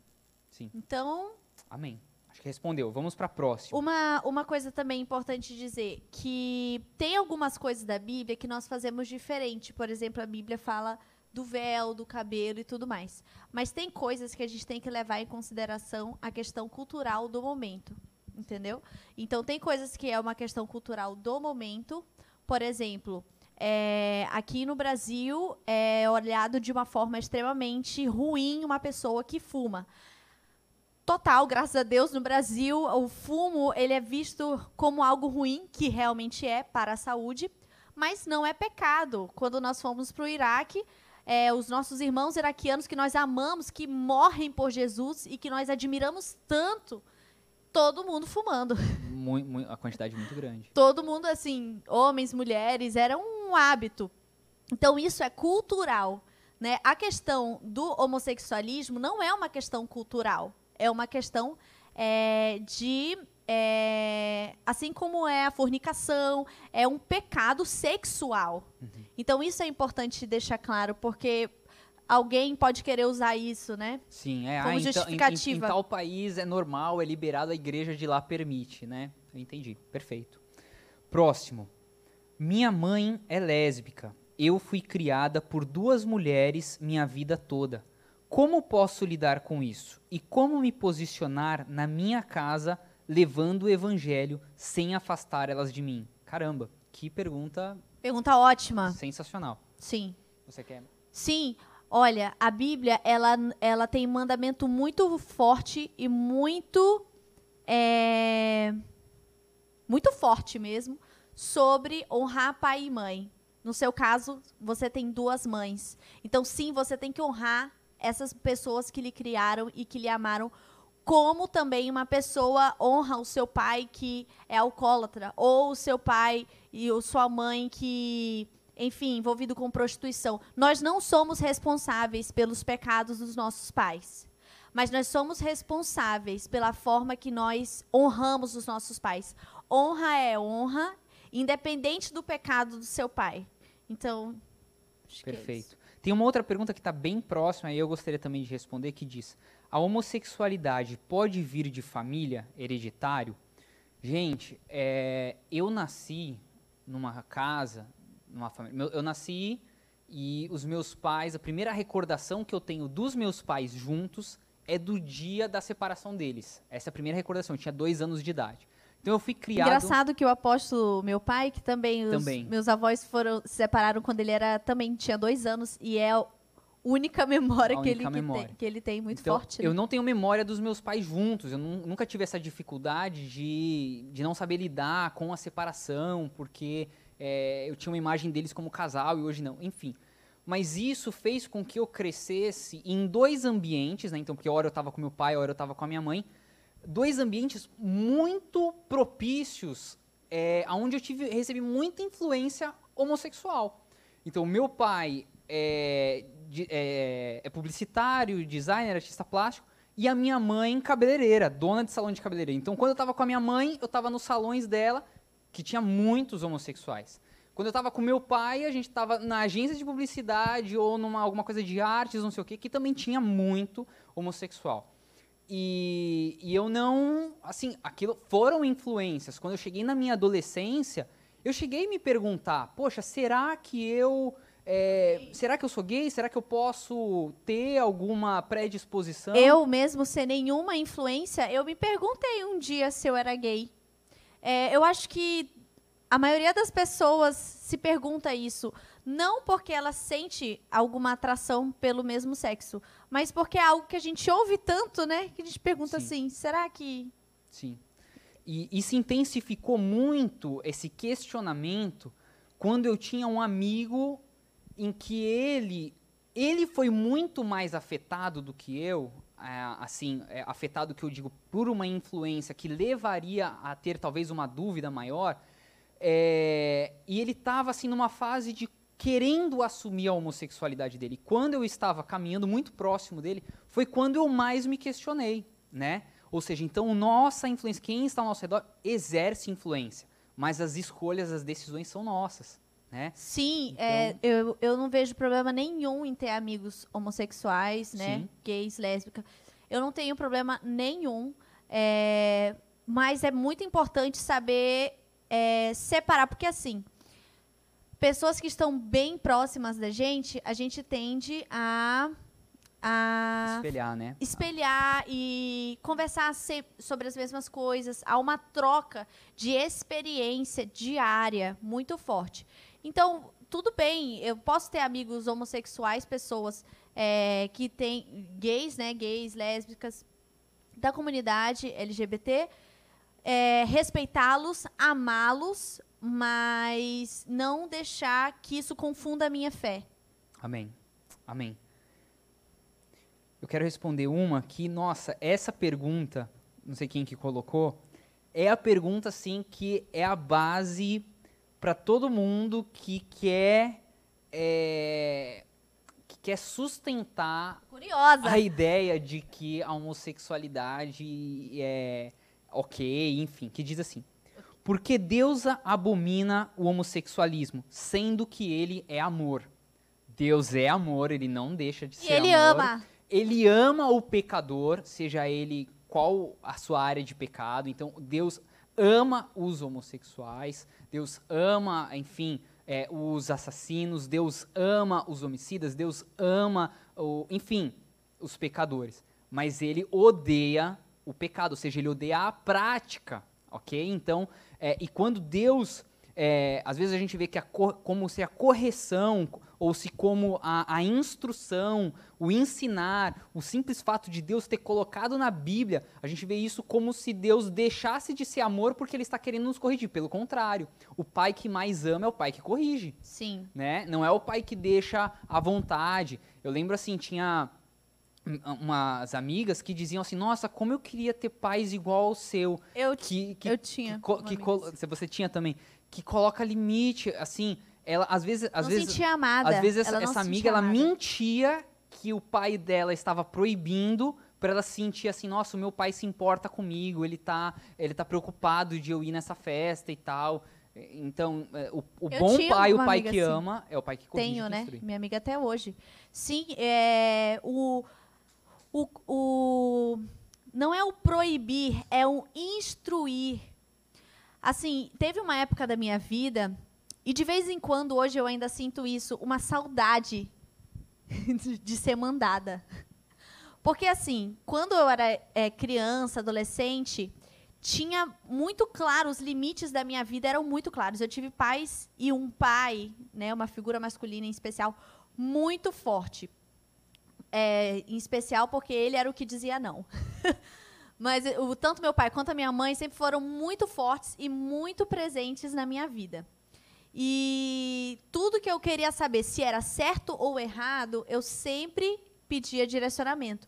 sim.
Então,
Amém. Que respondeu. Vamos para a próxima.
Uma, uma coisa também importante dizer, que tem algumas coisas da Bíblia que nós fazemos diferente. Por exemplo, a Bíblia fala do véu, do cabelo e tudo mais. Mas tem coisas que a gente tem que levar em consideração a questão cultural do momento. Entendeu? Então, tem coisas que é uma questão cultural do momento. Por exemplo, é, aqui no Brasil é olhado de uma forma extremamente ruim uma pessoa que fuma total, graças a Deus, no Brasil, o fumo ele é visto como algo ruim, que realmente é para a saúde, mas não é pecado. Quando nós fomos para o Iraque, é, os nossos irmãos iraquianos que nós amamos, que morrem por Jesus e que nós admiramos tanto, todo mundo fumando.
Mui- mui- a quantidade muito grande.
Todo mundo, assim, homens, mulheres, era um hábito. Então, isso é cultural. Né? A questão do homossexualismo não é uma questão cultural, é uma questão é, de. é, assim como é a fornicação, é um pecado sexual. Então, isso é importante deixar claro, porque alguém pode querer usar isso, né?
Sim, é.
Como
ah, então, em- em- em,
justificativa.
tal país é normal, é liberado, a igreja de lá permite, né? Eu entendi. Perfeito. Próximo. Minha mãe é lésbica. Eu fui criada por duas mulheres minha vida toda. Como posso lidar com isso? E como me posicionar na minha casa levando o evangelho sem afastar elas de mim? Caramba, que pergunta
Pergunta ótima.
sensacional.
Sim.
Você quer?
Sim, olha, a Bíblia ela, ela tem um mandamento muito forte e muito é, muito forte mesmo sobre honrar pai e mãe. No seu caso, você tem duas mães. Então, sim, você tem que honrar essas pessoas que lhe criaram e que lhe amaram, como também uma pessoa honra o seu pai que é alcoólatra, ou o seu pai e o sua mãe que enfim, envolvido com prostituição. Nós não somos responsáveis pelos pecados dos nossos pais, mas nós somos responsáveis pela forma que nós honramos os nossos pais. Honra é honra, independente do pecado do seu pai. Então, acho que é isso.
Tem uma outra pergunta que está bem próxima e eu gostaria também de responder que diz: a homossexualidade pode vir de família, hereditário? Gente, é, eu nasci numa casa, numa família. Eu nasci e os meus pais, a primeira recordação que eu tenho dos meus pais juntos é do dia da separação deles. Essa é a primeira recordação. Eu tinha dois anos de idade. Então eu fui criado.
Engraçado que o apóstolo, meu pai, que também, os
Também.
meus avós foram se separaram quando ele era também tinha dois anos e é a única memória,
A
que, ele,
única
que,
memória.
Tem, que ele tem muito
Então,
forte. né?
Eu não tenho memória dos meus pais juntos. Eu nu- nunca tive essa dificuldade de, de não saber lidar com a separação, porque é, eu tinha uma imagem deles como casal e hoje não. Enfim. Mas isso fez com que eu crescesse em dois ambientes, né? Então, porque hora eu estava com meu pai, hora eu estava com a minha mãe. Dois ambientes muito propícios, é, onde eu tive, recebi muita influência homossexual. Então, meu pai é, de- é- é publicitário, designer, artista plástico, e a minha mãe cabeleireira, dona de salão de cabeleireira. Então, quando eu estava com a minha mãe, eu estava nos salões dela, que tinha muitos homossexuais. Quando eu estava com meu pai, a gente estava na agência de publicidade ou numa alguma coisa de artes, não sei o quê, que também tinha muito homossexual. E, e eu não, assim, aquilo foram influências. Quando eu cheguei na minha adolescência, eu cheguei a me perguntar, poxa, será que eu é, será que eu sou gay? Será que eu posso ter alguma predisposição?
Eu mesmo, sem nenhuma influência, eu me perguntei um dia se eu era gay. É, eu acho que a maioria das pessoas se pergunta isso, não porque ela sente alguma atração pelo mesmo sexo, mas porque é algo que a gente ouve tanto, né? Que a gente pergunta
Sim.
assim, será que
Sim. E, e se intensificou muito esse questionamento quando eu tinha um amigo em que ele ele foi muito mais afetado do que eu, é, assim, é, afetado que eu digo por uma influência que levaria a ter talvez uma dúvida maior, é, e ele estava assim numa fase de querendo assumir a homossexualidade dele. Quando eu estava caminhando muito próximo dele, foi quando eu mais me questionei, né? Ou seja, então nossa influência, quem está ao nosso redor exerce influência, mas as escolhas, as decisões são nossas, né?
Sim, é,
Então-
eu, eu não vejo problema nenhum em ter amigos homossexuais, né?
Sim.
Gays, lésbicas. Eu não tenho problema nenhum. é, mas é muito importante saber é, separar, porque assim, pessoas que estão bem próximas da gente, a gente tende a. a
Espelhar, né?
espelhar e conversar sobre as mesmas coisas. Há uma troca de experiência diária muito forte. Então, tudo bem, eu posso ter amigos homossexuais, pessoas é, que têm gays, né, gays, lésbicas, da comunidade LGBT, é, respeitá-los, amá-los, mas não deixar que isso confunda a minha fé.
Amém. Amém. Eu quero responder uma que, nossa, essa pergunta, não sei quem que colocou, é a pergunta assim que é a base para todo mundo que quer é, que quer sustentar
Curiosa.
a ideia de que a homossexualidade é ok, enfim, que diz assim: porque Deus abomina o homossexualismo, sendo que ele é amor. Deus é amor, ele não deixa de
E
ser
ele
amor.
ama.
Ele ama o pecador, seja ele qual a sua área de pecado. Então, Deus ama os homossexuais, Deus ama, enfim, é, os assassinos, Deus ama os homicidas, Deus ama, o, enfim, os pecadores. Mas ele odeia o pecado, ou seja, ele odeia a prática, ok? Então, é, e quando Deus, é, às vezes a gente vê que a como se a correção, ou se como a, a instrução, o ensinar, o simples fato de Deus ter colocado na Bíblia, a gente vê isso como se Deus deixasse de ser amor porque ele está querendo nos corrigir. Pelo contrário, o pai que mais ama é o pai que corrige
Sim.
né? Não é o pai que deixa à vontade. Eu lembro assim, tinha umas amigas que diziam assim: "Nossa, como eu queria ter pais igual ao seu,
Eu,
que que,
eu tinha.
que, que
assim.
você tinha também, que coloca limite, assim, ela às vezes às
não
vezes
sentia amada.
às vezes essa,
ela
essa amiga ela
amada.
mentia que o pai dela estava proibindo para ela sentir assim, nossa, o meu pai se importa comigo, ele tá, ele tá preocupado de eu ir nessa festa e tal. Então, é, o, o bom pai, o pai que
assim.
ama, é o pai que corrige
Tenho, né? Minha amiga até hoje. Sim, é, o, o, o. Não é o proibir, é o instruir. Assim, teve uma época da minha vida, e de vez em quando, hoje eu ainda sinto isso, uma saudade de- ser mandada. Porque, assim, quando eu era é, criança, adolescente, tinha muito claro, os limites da minha vida eram muito claros. Eu tive pais e um pai, né, uma figura masculina em especial, muito forte. É, em especial porque ele era o que dizia não. Mas o, tanto meu pai quanto a minha mãe sempre foram muito fortes e muito presentes na minha vida. E tudo que eu queria saber se era certo ou errado, eu sempre pedia direcionamento.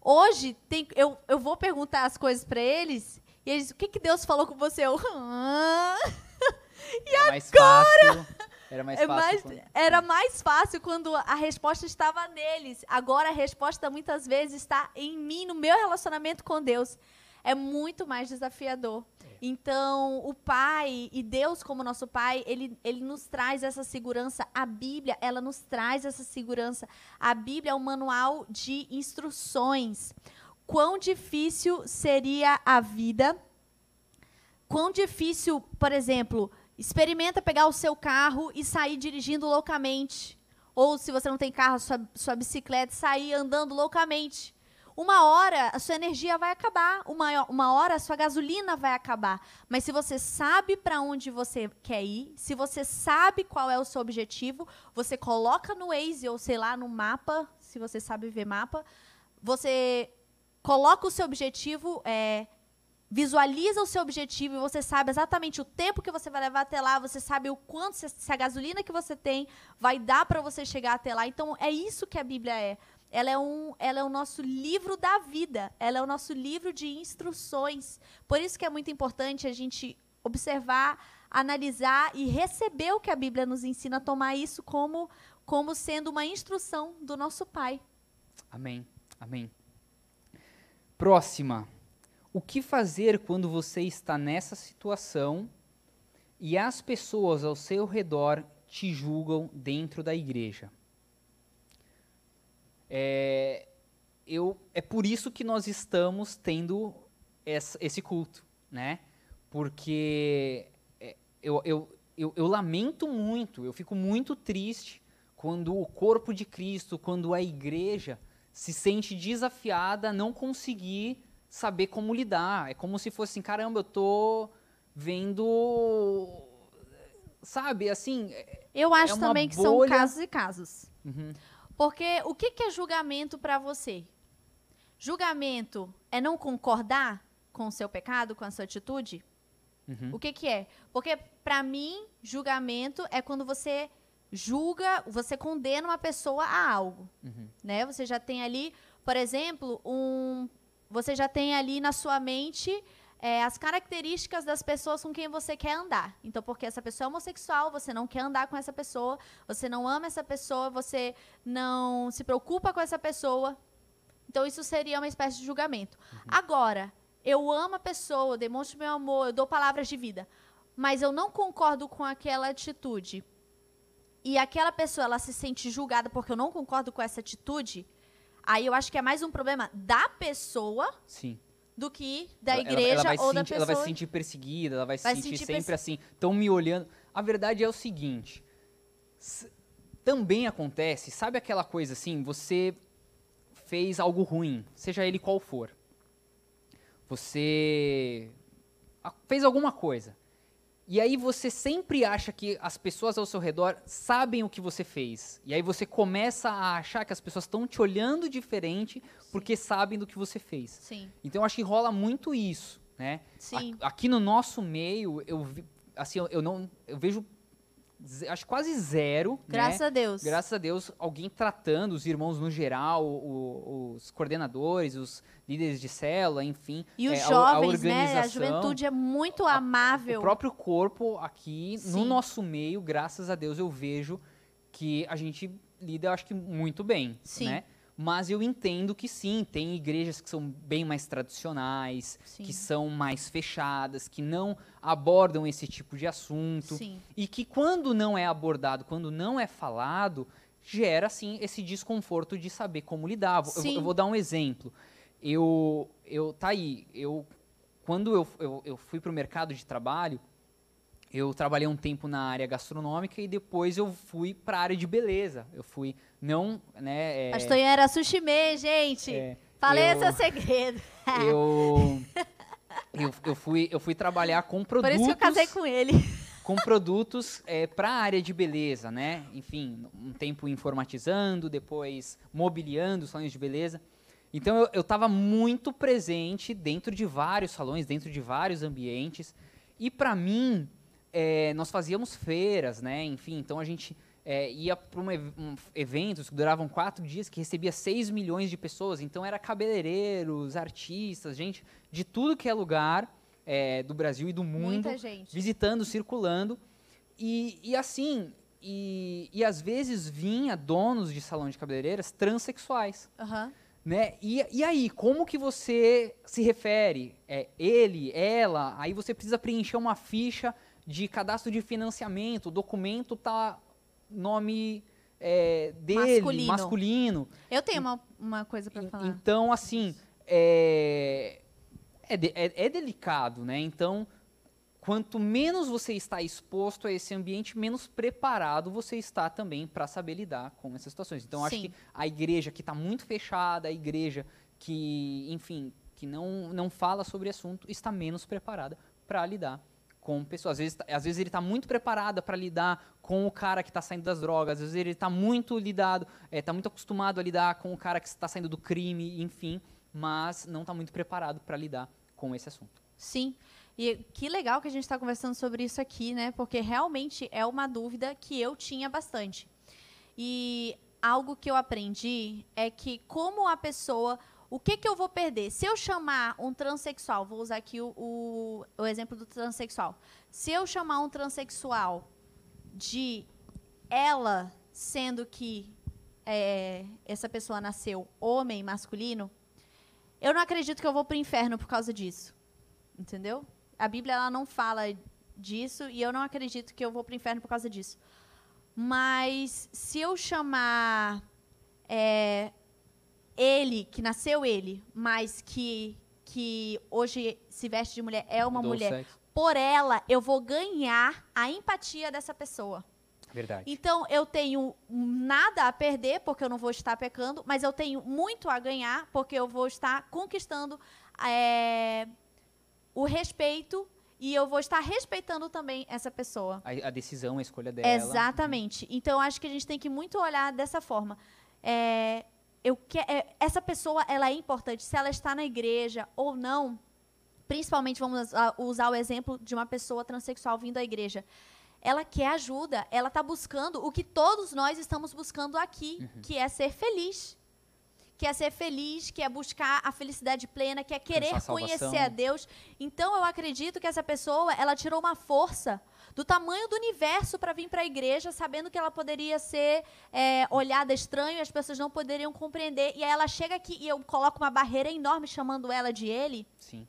Hoje, tem, eu, eu vou perguntar as coisas para eles e eles, o que, que Deus falou com você? Eu, "Ah."
Era mais fácil. Era mais
É
fácil.
mais-
quando-
Era mais fácil quando a resposta estava neles. Agora a resposta muitas vezes está em mim, no meu relacionamento com Deus. É muito mais desafiador. Então, o Pai e Deus como nosso Pai, ele, ele nos traz essa segurança. A Bíblia, ela nos traz essa segurança. A Bíblia é um manual de instruções. Quão difícil seria a vida? Quão difícil, por exemplo, experimenta pegar o seu carro e sair dirigindo loucamente. Ou se você não tem carro, sua, sua bicicleta, sair andando loucamente. Uma hora a sua energia vai acabar, uma, uma hora a sua gasolina vai acabar. Mas se você sabe para onde você quer ir, se você sabe qual é o seu objetivo, você coloca no Waze ou sei lá no mapa, se você sabe ver mapa, você coloca o seu objetivo, é, visualiza o seu objetivo e você sabe exatamente o tempo que você vai levar até lá, você sabe o quanto, se a gasolina que você tem vai dar para você chegar até lá. Então, é isso que a Bíblia é. Ela é, um, ela é o nosso livro da vida, ela é o nosso livro de instruções. Por isso que é muito importante a gente observar, analisar e receber o que a Bíblia nos ensina, tomar isso como, como sendo uma instrução do nosso Pai.
Amém. Amém. Próxima. O que fazer quando você está nessa situação e as pessoas ao seu redor te julgam dentro da igreja? É, eu, é por isso que nós estamos tendo essa, esse culto, né? Porque é, eu, eu, eu, eu lamento muito, eu fico muito triste quando o corpo de Cristo, quando a igreja se sente desafiada a não conseguir saber como lidar. É como se fosse assim, caramba, eu tô vendo, sabe, assim.
Eu acho
é
também que
bolha.
são casos e casos.
Uhum.
Porque o que, que é julgamento para você? Julgamento é não concordar com o seu pecado, com a sua atitude?
Uhum.
O que, que é? Porque, para mim, julgamento é quando você julga, você condena uma pessoa a algo.
Uhum.
Né? Você já tem ali, por exemplo, um. Você já tem ali na sua mente é, as características das pessoas com quem você quer andar. Então, porque essa pessoa é homossexual, você não quer andar com essa pessoa, você não ama essa pessoa, você não se preocupa com essa pessoa. Então, isso seria uma espécie de julgamento. Agora, eu amo a pessoa, eu demonstro meu amor, eu dou palavras de vida, mas eu não concordo com aquela atitude. E aquela pessoa, ela se sente julgada porque eu não concordo com essa atitude. Aí eu acho que é mais um problema da pessoa
Sim.
do que da
Ela- ela-
igreja
ela vai
ou
se
da
sentir,
pessoa.
Ela vai se sentir perseguida, ela vai se
Vai se
sentir
sentir
sempre assim, estão me olhando. A verdade é o seguinte, também acontece, sabe aquela coisa assim, você fez algo ruim, seja ele qual for. Você fez alguma coisa. E aí você sempre acha que as pessoas ao seu redor sabem o que você fez. E aí você começa a achar que as pessoas estão te olhando diferente porque sabem do que você fez.
Sim,
Então eu acho que rola muito isso, né?
sim.
A- Aqui no nosso meio, eu vi- assim, eu, eu não eu vejo acho quase zero,
Graças
né?
a Deus.
Graças a Deus, alguém tratando os irmãos no geral, o- os coordenadores, os líderes de célula, enfim.
E os
é, a- a
jovens, né? A juventude é muito
a-
amável.
O próprio corpo aqui, no
Sim.
nosso meio, graças a Deus, eu vejo que a gente lida, acho que muito bem,
Sim.
né? Mas eu entendo que sim, tem igrejas que são bem mais tradicionais,
Sim.
que são mais fechadas, que não abordam esse tipo de assunto.
Sim,
E que quando não é abordado, quando não é falado, gera, assim, esse desconforto de saber como lidar. Vou- Eu, eu vou dar um exemplo. Eu, eu tá aí, eu, quando eu, eu, eu fui para o mercado de trabalho, eu trabalhei um tempo na área gastronômica e depois eu fui para a área de beleza. Eu fui, não, né, é,
Pastor Ian era sushi me, gente.
é,
Falei
eu-
esse segredo.
eu, eu, eu fui, eu fui trabalhar com
Por
produtos
isso que eu casei com ele.
com produtos para a área de beleza, né? Enfim, um tempo informatizando, depois mobiliando salões de beleza. Então eu estava muito presente dentro de vários salões, dentro de vários ambientes. E para mim, eh, nós fazíamos feiras, né? Enfim, então a gente eh, ia para um, um eventos que duravam quatro dias, que recebia 6 milhões de pessoas. Então era cabeleireiros, artistas, gente de tudo que é lugar eh, do Brasil e do mundo visitando, circulando. E, e assim, e, e às vezes vinha donos de salão de cabeleireiras transexuais.
Aham.
Né? E, e aí, como que você se refere? É ele, ela? Aí você precisa preencher uma ficha de cadastro de financiamento. O documento tá nome é, dele,
Masculino.
masculino.
Eu tenho uma, uma coisa
En-
falar.
Então, assim, é, é, de- é- é delicado, né? Então, quanto menos você está exposto a esse ambiente, menos preparado você está também para saber lidar com essas situações. Então, acho que a igreja que está muito fechada, a igreja que, enfim, que não, não fala sobre assunto, está menos preparada para lidar com pessoas. Às vezes, tá- às vezes ele está muito preparado para lidar com o cara que está saindo das drogas, às vezes ele está muito lidado, está muito acostumado a lidar com o cara que está saindo do crime, enfim, mas não está muito preparado para lidar com esse assunto.
Sim. E que legal que a gente está conversando sobre isso aqui, né? Porque realmente é uma dúvida que eu tinha bastante. E algo que eu aprendi é que como a pessoa, o que que eu vou perder? Se eu chamar um transexual, vou usar aqui o, o, o exemplo do transexual. Se eu chamar um transexual de ela, sendo que é, essa pessoa nasceu homem, masculino, eu não acredito que eu vou para o inferno por causa disso. Entendeu? A Bíblia ela não fala disso e eu não acredito que eu vou para o inferno por causa disso. Mas se eu chamar é, ele, que nasceu ele, mas que, que hoje se veste de mulher, é uma
Mudou
mulher, por ela eu vou ganhar a empatia dessa pessoa.
Verdade.
Então eu tenho nada a perder porque eu não vou estar pecando, mas eu tenho muito a ganhar porque eu vou estar conquistando é, o respeito e eu vou estar respeitando também essa pessoa.
A, a decisão, a escolha dela.
Exatamente. Então acho que a gente tem que muito olhar dessa forma. É, eu que, é, essa pessoa ela é importante se ela está na igreja ou não. Principalmente vamos usar- o exemplo de uma pessoa transexual vindo à igreja. Ela quer ajuda, ela está buscando o que todos nós estamos buscando aqui, que é ser feliz. Que é ser feliz, que é buscar a felicidade plena, que é querer conhecer a Deus. Então eu acredito que essa pessoa, ela tirou uma força do tamanho do universo para vir para a igreja, sabendo que ela poderia ser é, olhada estranho, as pessoas não poderiam compreender. E aí ela chega aqui e eu coloco uma barreira enorme chamando ela de ele,
Sim.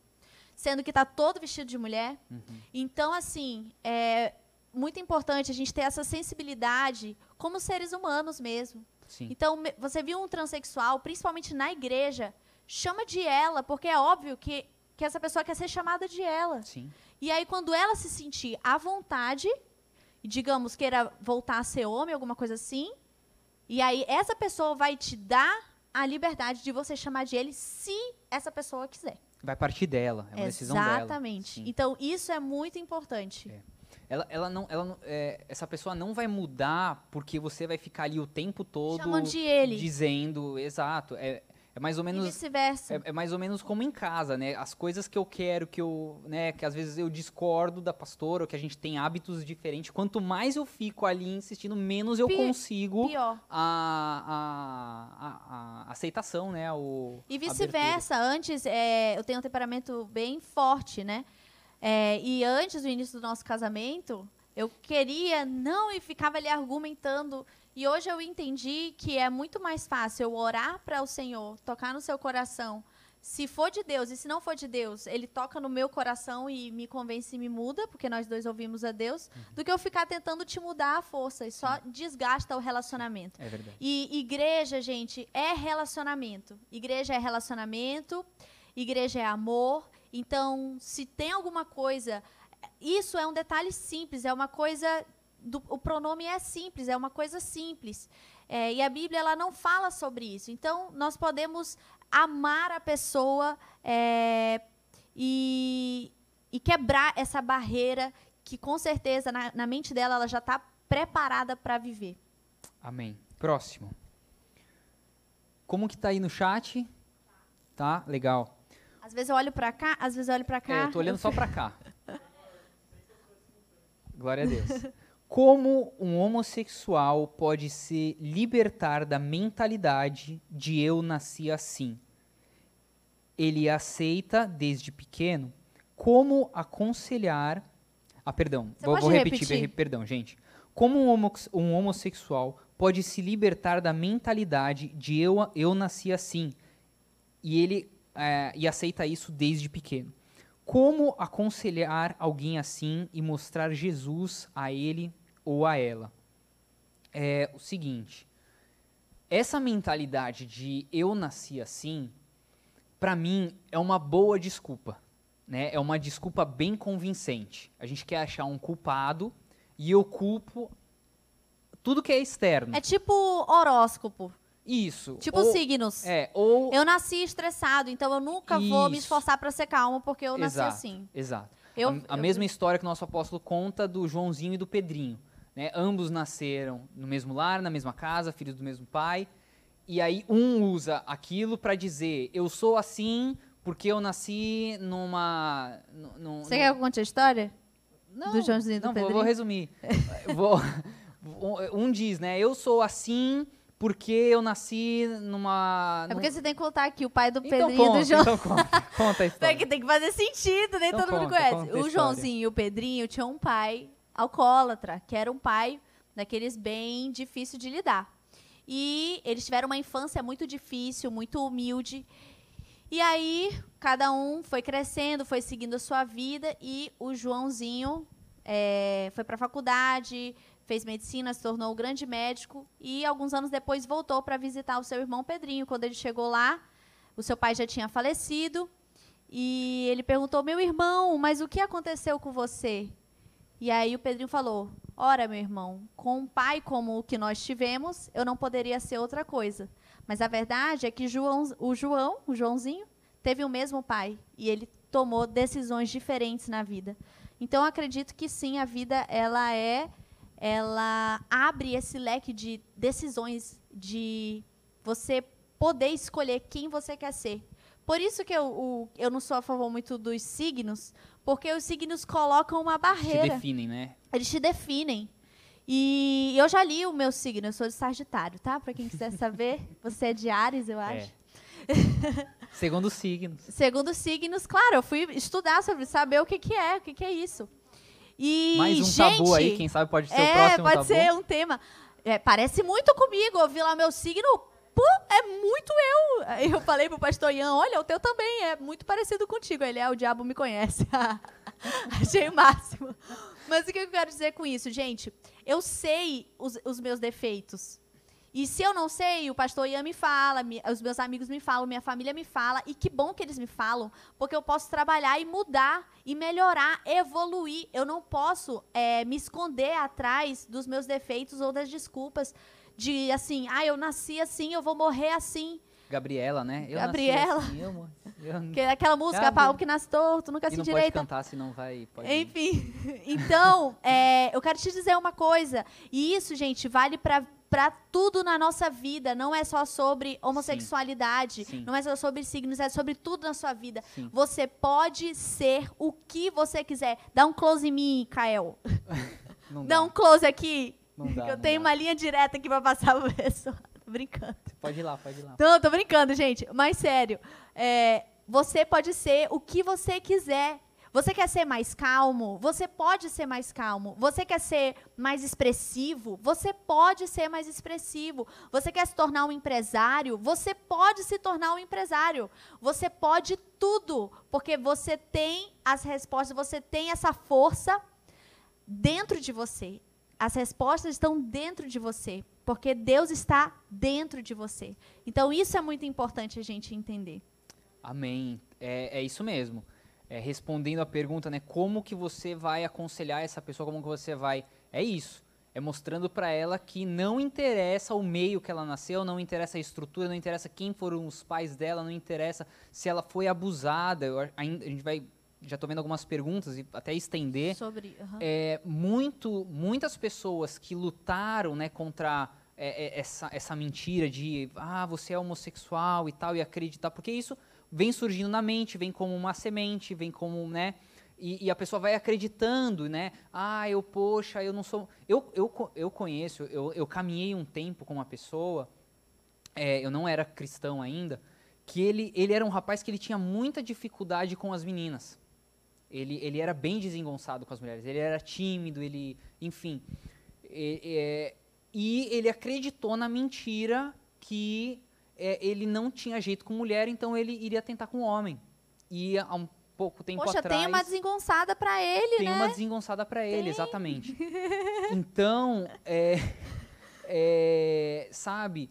sendo que está todo vestido de mulher.
Uhum.
Então, assim, é muito importante a gente ter essa sensibilidade como seres humanos mesmo.
Sim.
Então, você viu um transexual, principalmente na igreja, chama de ela, porque é óbvio que, que essa pessoa quer ser chamada de ela.
Sim.
E aí, quando ela se sentir à vontade, digamos, queira voltar a ser homem, alguma coisa assim, e aí essa pessoa vai te dar a liberdade de você chamar de ele se essa pessoa quiser.
Vai partir dela. É uma decisão dela.
Exatamente. Então, isso é muito importante.
É. Ela, ela não, ela não- é, essa pessoa não vai mudar porque você vai ficar ali o tempo todo
Chamando de ele.
dizendo, exato. É, é mais ou
E
menos
vice-versa.
é, é mais ou menos como em casa, né? As coisas que eu quero, que eu, né, que às vezes eu discordo da pastora, ou que a gente tem hábitos diferentes. Quanto mais eu fico ali insistindo, menos eu
Pi-
consigo
Pior.
a, a, a- a aceitação, né? O,
E vice-versa. Antes, é, eu tenho um temperamento bem forte, né? É, e antes do início do nosso casamento, eu queria não e ficava ali argumentando. E hoje eu entendi que é muito mais fácil eu orar para o Senhor, tocar no seu coração. Se for de Deus e se não for de Deus, ele toca no meu coração e me convence e me muda, porque nós dois ouvimos a Deus, do que eu ficar tentando te mudar à força e só desgasta o relacionamento.
É verdade.
E igreja, gente, é relacionamento. Igreja é relacionamento, igreja é amor. Então, se tem alguma coisa, isso é um detalhe simples, é uma coisa. Do, o pronome é simples, é uma coisa simples. É, e a Bíblia ela não fala sobre isso. Então, nós podemos amar a pessoa é, e, e quebrar essa barreira que, com certeza, na, na mente dela, ela já está preparada para viver.
Amém. Próximo. Como que tá aí no chat? Tá? Legal.
Às vezes eu olho pra cá, às vezes eu olho pra cá.
É, eu tô olhando
eu
só pra cá. Glória a Deus. Como um homossexual pode se libertar da mentalidade de eu nasci assim? Ele aceita desde pequeno? Como aconselhar. Ah, perdão.
Você
Vou, vou repetir,
repetir?
re- perdão, gente. Como um, homox- um homossexual pode se libertar da mentalidade de eu, eu nasci assim? E ele é, e aceita isso desde pequeno. Como aconselhar alguém assim e mostrar Jesus a ele ou a ela? É o seguinte: essa mentalidade de eu nasci assim, para mim é uma boa desculpa, né? É uma desculpa bem convincente. A gente quer achar um culpado e eu culpo tudo que é externo.
É tipo horóscopo,
Isso.
tipo
ou,
signos.
É, ou
Eu nasci estressado, então eu nunca vou me
Isso.
esforçar pra ser calmo porque eu nasci
Exato.
assim.
Exato.
Eu,
a, a
eu-
mesma história que o nosso apóstolo conta do Joãozinho e do Pedrinho. Né? Ambos nasceram no mesmo lar, na mesma casa, filhos do mesmo pai. E aí um usa aquilo para dizer, eu sou assim porque eu nasci numa... nu- num-
Você
num-
quer que eu conte a história?
não,
do Joãozinho e do
não, vou- vou resumir. Vou- um- diz, né? Eu sou assim porque eu nasci numa...
É
num-
porque você tem que contar aqui o pai do
Então
Pedrinho e
conta,
do João.
então conta, conta a história.
Tem que, tem que fazer sentido, nem
Então
todo mundo
conta,
conhece.
conta a
O. Joãozinho e o Pedrinho tinham um pai alcoólatra, que era um pai daqueles bem difícil de lidar. E eles tiveram uma infância muito difícil, muito humilde. E aí, cada um foi crescendo, foi seguindo a sua vida. E o Joãozinho eh, foi para a faculdade, fez medicina, se tornou um grande médico. E alguns anos depois voltou para visitar o seu irmão Pedrinho. Quando ele chegou lá, o seu pai já tinha falecido. E ele perguntou: Meu irmão, mas o que aconteceu com você? E aí o Pedrinho falou: Ora, meu irmão, com um pai como o que nós tivemos, eu não poderia ser outra coisa. Mas a verdade é que João, o João, o Joãozinho, teve o mesmo pai e ele tomou decisões diferentes na vida. Então eu acredito que sim, a vida ela é, ela abre esse leque de decisões de você poder escolher quem você quer ser. Por isso que eu, eu não sou a favor muito dos signos, porque os signos colocam uma
Te
barreira.
definem, né?
Eles te definem. E eu já li o meu signo, eu sou de Sagitário, tá? Pra quem quiser saber, você é de Ares, eu acho.
Segundo os signos.
Segundo os signos, claro, eu fui estudar sobre saber o que, que é, o que, que é isso. E,
Mais um
gente,
tabu aí, quem sabe pode ser o
é,
próximo
pode
tabu.
ser um tema. É, parece muito comigo. Eu vi lá meu signo, pô, é muito eu. Aí eu falei pro pastor Ian, olha, o teu também é muito parecido contigo. Ele é, o diabo me conhece. Achei o máximo. Mas o que eu quero dizer com isso, gente? Eu sei os, os meus defeitos. E se eu não sei, o pastor Ian me fala, mi- os meus amigos me falam, minha família me fala, e que bom que eles me falam, porque eu posso trabalhar e mudar, e melhorar, evoluir. Eu não posso eh, me esconder atrás dos meus defeitos ou das desculpas de assim, ah, eu nasci assim, eu vou morrer assim.
Gabriela, né? Eu
Gabriela.
Nasci assim, eu,
Que aquela música,
Gabi.
pau que nasce torto, nunca se
não pode
direita.
cantar, senão vai... Pode...
Enfim, então, é, eu quero te dizer uma coisa. E isso, gente, vale para para tudo na nossa vida. Não é só sobre homossexualidade,
Sim.
não é só sobre signos, é sobre tudo na sua vida.
Sim.
Você pode ser o que você quiser. Dá um close em mim, Kael.
Não
Dá
dá,
um close aqui.
Não dá,
eu
não
tenho
dá.
uma linha direta aqui pra passar pro pessoal. Tô brincando.
Pode ir lá, pode ir lá.
Não, tô brincando, gente. Mas sério, é, você pode ser o que você quiser. Você quer ser mais calmo? Você pode ser mais calmo. Você quer ser mais expressivo? Você pode ser mais expressivo. Você quer se tornar um empresário? Você pode se tornar um empresário. Você pode tudo, porque você tem as respostas, você tem essa força dentro de você. As respostas estão dentro de você, porque Deus está dentro de você. Então isso é muito importante a gente entender.
Amém. É, é isso mesmo. É, respondendo a pergunta, né? Como que você vai aconselhar essa pessoa? Como que você vai... É isso. É mostrando para ela que não interessa o meio que ela nasceu, não interessa a estrutura, não interessa quem foram os pais dela, não interessa se ela foi abusada. Eu a- a gente vai... Já tô vendo algumas perguntas e até estender.
Sobre. aham.
é, muito, muitas pessoas que lutaram né, contra é, é, essa, essa mentira de ah, você é homossexual e tal, e acreditar, porque isso vem surgindo na mente, vem como uma semente, vem como, né? E, e a pessoa vai acreditando, né? Ah, eu, poxa, eu não sou. Eu, eu, eu conheço, eu, eu caminhei um tempo com uma pessoa, é, eu não era cristão ainda, que ele, ele era um rapaz que ele tinha muita dificuldade com as meninas. Ele, ele era bem desengonçado com as mulheres, ele era tímido, ele, enfim. E, e ele acreditou na mentira que é, ele não tinha jeito com mulher, então ele iria tentar com homem. E há um pouco tempo
Poxa,
atrás
tem uma desengonçada pra ele,
tem
né?
uma desengonçada para ele, exatamente. Então, é, é, sabe,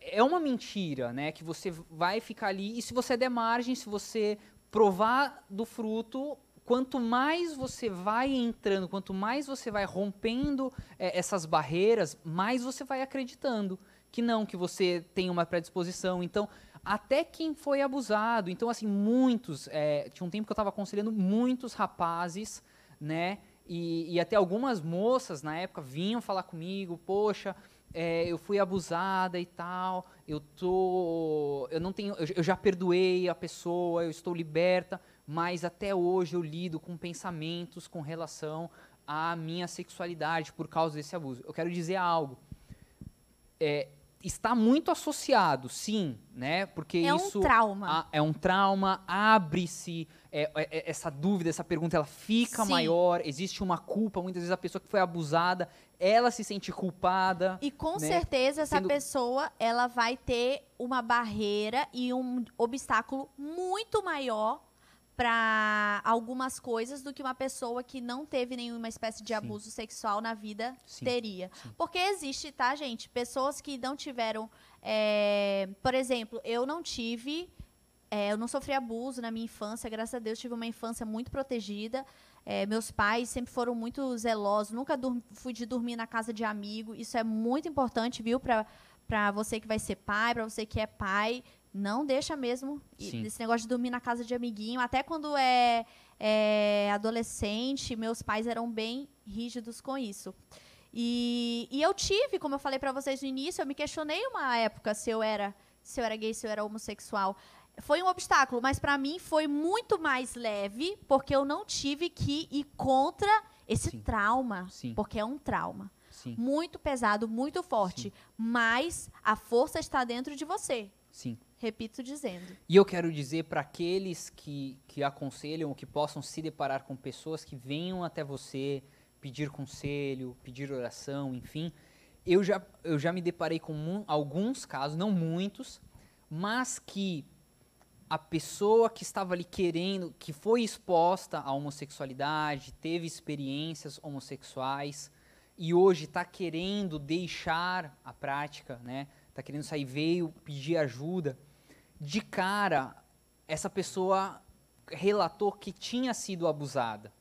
é uma mentira, né? Que você vai ficar ali e se você der margem, se você provar do fruto, quanto mais você vai entrando, quanto mais você vai rompendo é, essas barreiras, mais você vai acreditando que não, que você tem uma predisposição. Então, até quem foi abusado. Então, assim, muitos. É, tinha um tempo que eu estava aconselhando muitos rapazes, né? E, e, até algumas moças na época vinham falar comigo, poxa, é, eu fui abusada e tal, eu tô. Eu não tenho. Eu, eu já perdoei a pessoa, eu estou liberta, mas até hoje eu lido com pensamentos com relação à minha sexualidade por causa desse abuso. Eu quero dizer algo. É, está muito associado, sim, né? Porque
é
isso
um trauma.
A, é um trauma, abre-se é, é, é, essa dúvida, essa pergunta, ela fica sim. maior. Existe uma culpa. Muitas vezes a pessoa que foi abusada, ela se sente culpada.
E com né? certeza essa Sendo... pessoa, ela vai ter uma barreira e um obstáculo muito maior para algumas coisas do que uma pessoa que não teve nenhuma espécie de Sim. abuso sexual na vida Sim. teria. Sim. Porque existe, tá, gente? Pessoas que não tiveram. É, por exemplo, eu não tive. É, eu não sofri abuso na minha infância, graças a Deus, tive uma infância muito protegida. É, meus pais sempre foram muito zelosos, nunca fui de dormir na casa de amigo. Isso é muito importante, viu, para você que vai ser pai, para você que é pai não deixa mesmo Sim. esse negócio de dormir na casa de amiguinho. Até quando é, é adolescente, meus pais eram bem rígidos com isso. E, e eu tive, como eu falei para vocês no início, eu me questionei uma época se eu era se eu era gay, se eu era homossexual. Foi um obstáculo, mas para mim foi muito mais leve, porque eu não tive que ir contra esse Sim. trauma, Sim. porque é um trauma. Sim. Muito pesado, muito forte, mas a força está dentro de você.
Sim.
Repito dizendo.
E eu quero dizer para aqueles que, que aconselham, que possam se deparar com pessoas que venham até você pedir conselho, pedir oração, enfim. Eu já, eu já me deparei com alguns casos, não muitos, mas que a pessoa que estava ali querendo, que foi exposta à homossexualidade, teve experiências homossexuais e hoje está querendo deixar a prática, né? Está querendo sair, veio pedir ajuda de cara, essa pessoa relatou que tinha sido abusada.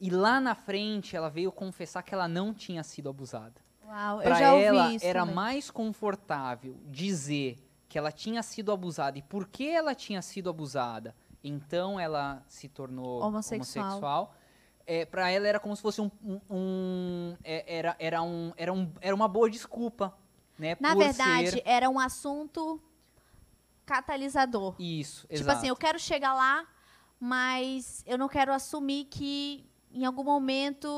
E lá na frente ela veio confessar que ela não tinha sido abusada.
Para ela
isso, era mais confortável dizer que ela tinha sido abusada e por que ela tinha sido abusada, então ela se tornou homossexual. homossexual. É, para ela era como se fosse um, um, um é, era, era, um, era, um, era uma boa desculpa, né?
Na verdade, ser... era um assunto catalisador.
Isso,
exato. Tipo assim, eu quero chegar lá, mas eu não quero assumir que em algum momento.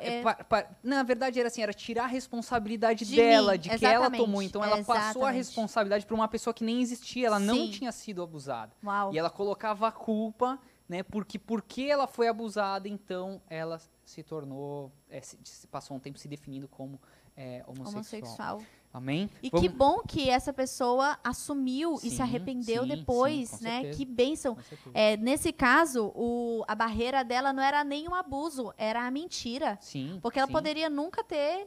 É...
Pa, pa, na verdade, era assim, era tirar a responsabilidade de dela, mim, de que ela tomou. Então ela exatamente. passou a responsabilidade para uma pessoa que nem existia, ela Sim. não tinha sido abusada.
Uau.
E ela colocava a culpa, né? Porque porque ela foi abusada, então ela se tornou. É, se, passou um tempo se definindo como é, homossexual. homossexual. Amém?
E Vamos... que bom que essa pessoa assumiu sim, e se arrependeu sim, depois, sim, né? Certeza. Que bênção. É, nesse caso, o, a barreira dela não era nem um abuso, era a mentira.
Sim.
Porque ela poderia nunca ter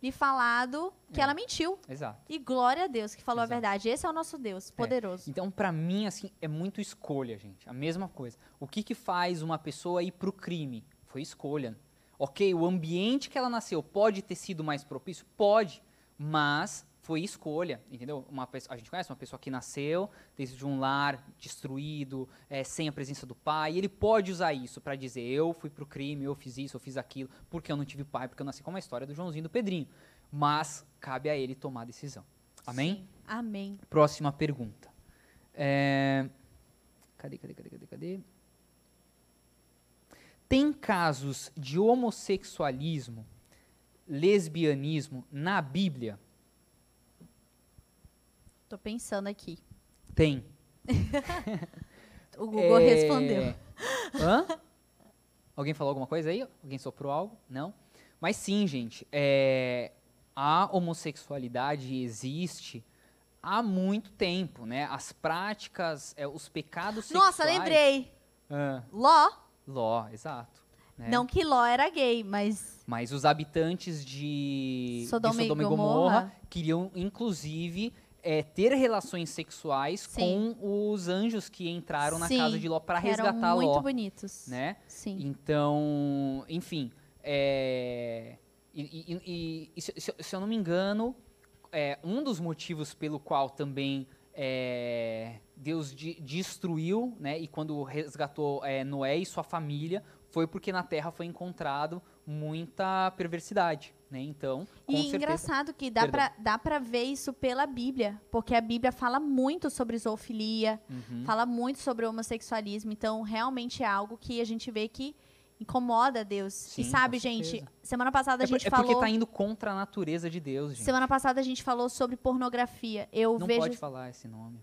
lhe falado que é. ela mentiu.
Exato.
E glória a Deus que falou Exato. a verdade. Esse é o nosso Deus, é. poderoso.
É. Então, para mim, assim, é muito escolha, gente. A mesma coisa. O que que faz uma pessoa ir pro crime? Foi escolha. Ok, o ambiente que ela nasceu pode ter sido mais propício? Pode mas foi escolha, entendeu? Uma pessoa, a gente conhece uma pessoa que nasceu desde um lar destruído, é, sem a presença do pai, e ele pode usar isso para dizer: eu fui pro crime, eu fiz isso, eu fiz aquilo, porque eu não tive pai, porque eu nasci como a história do Joãozinho do Pedrinho. Mas cabe a ele tomar a decisão. Amém? Sim.
Amém.
Próxima pergunta. É... Cadê, cadê, cadê, cadê, cadê? Tem casos de homossexualismo lesbianismo na Bíblia?
Tô pensando aqui.
Tem.
o Google é... respondeu.
Hã? Alguém falou alguma coisa aí? Alguém soprou algo? Não? Mas sim, gente. É... A homossexualidade existe há muito tempo, né? As práticas, é, os pecados sexuais...
Nossa, lembrei.
Ah.
Ló.
Ló, exato.
Né? Não que Ló era gay, mas
mas os habitantes de
Sodoma,
de Sodoma e Gomorra, queriam, inclusive, é, ter relações sexuais Sim. com os anjos que entraram Sim, na casa de Ló para resgatar
Ló.
muito
bonitos.
Né?
Sim.
Então, enfim. É, e, e, e se, se, eu não me engano, é, um dos motivos pelo qual também é, Deus de, destruiu, né? E quando resgatou é, Noé e sua família, foi porque na Terra foi encontrado muita perversidade, né? Então, com
e
certeza,
engraçado que dá pra, dá pra ver isso pela Bíblia, porque a Bíblia fala muito sobre zoofilia,
Uhum.
fala muito sobre homossexualismo, então realmente é algo que a gente vê que incomoda Deus.
Sim,
e sabe, gente, semana passada
É,
a gente
é porque
falou
tá indo contra a natureza de Deus, gente.
Semana passada a gente falou sobre pornografia. Eu
Não
vejo
pode falar esse nome.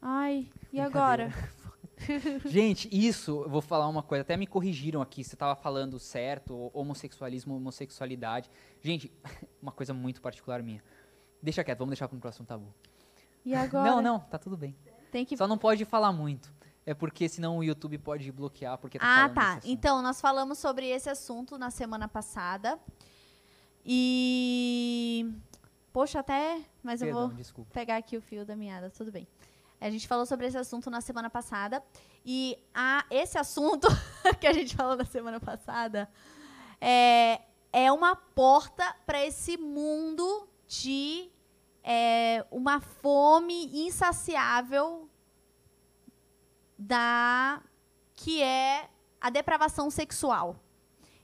Ai, e agora?
Gente, isso, eu vou falar uma coisa, até me corrigiram aqui, você tava falando certo, homossexualismo, homossexualidade. Gente, uma coisa muito particular minha. Deixa quieto, vamos deixar para um próximo tabu.
E agora?
Não, não, tá tudo bem.
Tem que
Só não pode falar muito. É porque senão o YouTube pode bloquear porque tá
Ah, tá. Então, nós falamos sobre esse assunto na semana passada. E. Poxa, até. Mas eu
Perdão,
vou
desculpa.
pegar aqui o fio da meada, tudo bem. A gente falou sobre esse assunto na semana passada. E a, esse assunto que a gente falou na semana passada é, é uma porta para esse mundo de é, uma fome insaciável da que é a depravação sexual.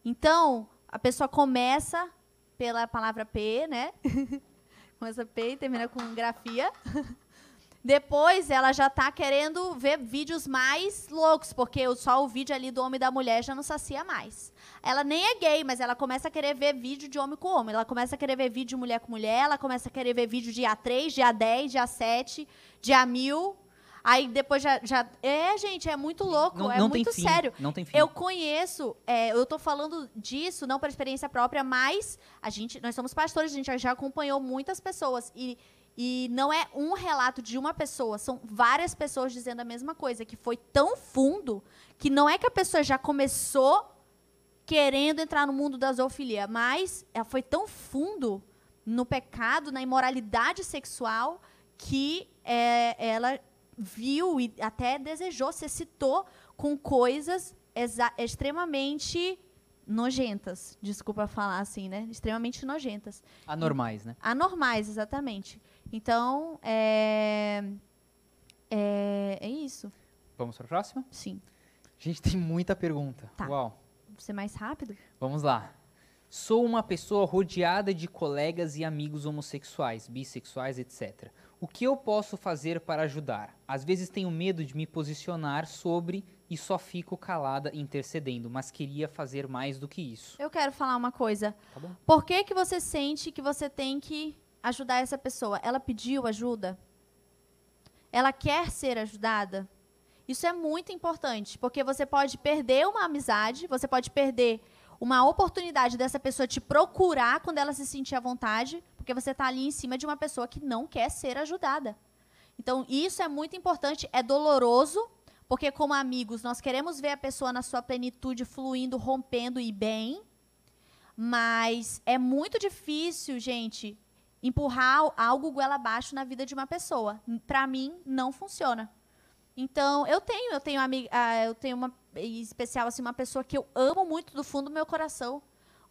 Então, a pessoa começa pela palavra P, né? começa P e termina com grafia. Depois ela já tá querendo ver vídeos mais loucos, porque só o vídeo ali do homem e da mulher já não sacia mais. Ela nem é gay, mas ela começa a querer ver vídeo de homem com homem. Ela começa a querer ver vídeo de mulher com mulher, ela começa a querer ver vídeo de A3, de A10, de A7, de A1000. Aí depois já. já é, gente, é muito louco,
Não,
é
não
muito sério.
Não tem fim.
Eu conheço, é, eu tô falando disso não por experiência própria, mas a gente, nós somos pastores, a gente já acompanhou muitas pessoas e, e não é um relato de uma pessoa, são várias pessoas dizendo a mesma coisa, que foi tão fundo que não é que a pessoa já começou querendo entrar no mundo da zoofilia, mas ela foi tão fundo no pecado, na imoralidade sexual que é, ela viu e até desejou, se excitou com coisas extremamente nojentas. Desculpa falar assim, né? Extremamente nojentas.
Anormais, né?
Anormais, exatamente. Então, é. É, é isso.
Vamos para a próxima?
Sim.
Gente, tem muita pergunta.
Tá.
Uau.
Vou ser mais rápido?
Vamos lá. Sou uma pessoa rodeada de colegas e amigos homossexuais, bissexuais, etc. O que eu posso fazer para ajudar? Às vezes tenho medo de me posicionar sobre e só fico calada intercedendo, mas queria fazer mais do que isso.
Eu quero falar uma coisa.
Tá bom?
Por que, que você sente que você tem que ajudar essa pessoa? Ela pediu ajuda? Ela quer ser ajudada? Isso é muito importante, porque você pode perder uma amizade, você pode perder uma oportunidade dessa pessoa te procurar quando ela se sentir à vontade, porque você está ali em cima de uma pessoa que não quer ser ajudada. Então, isso é muito importante, é doloroso, porque como amigos, nós queremos ver a pessoa na sua plenitude, fluindo, rompendo e bem, mas é muito difícil, gente, empurrar algo goela abaixo na vida de uma pessoa. Para mim, não funciona. Então, eu tenho, eu tenho amiga, ah, eu tenho uma em especial assim uma pessoa que eu amo muito do fundo do meu coração.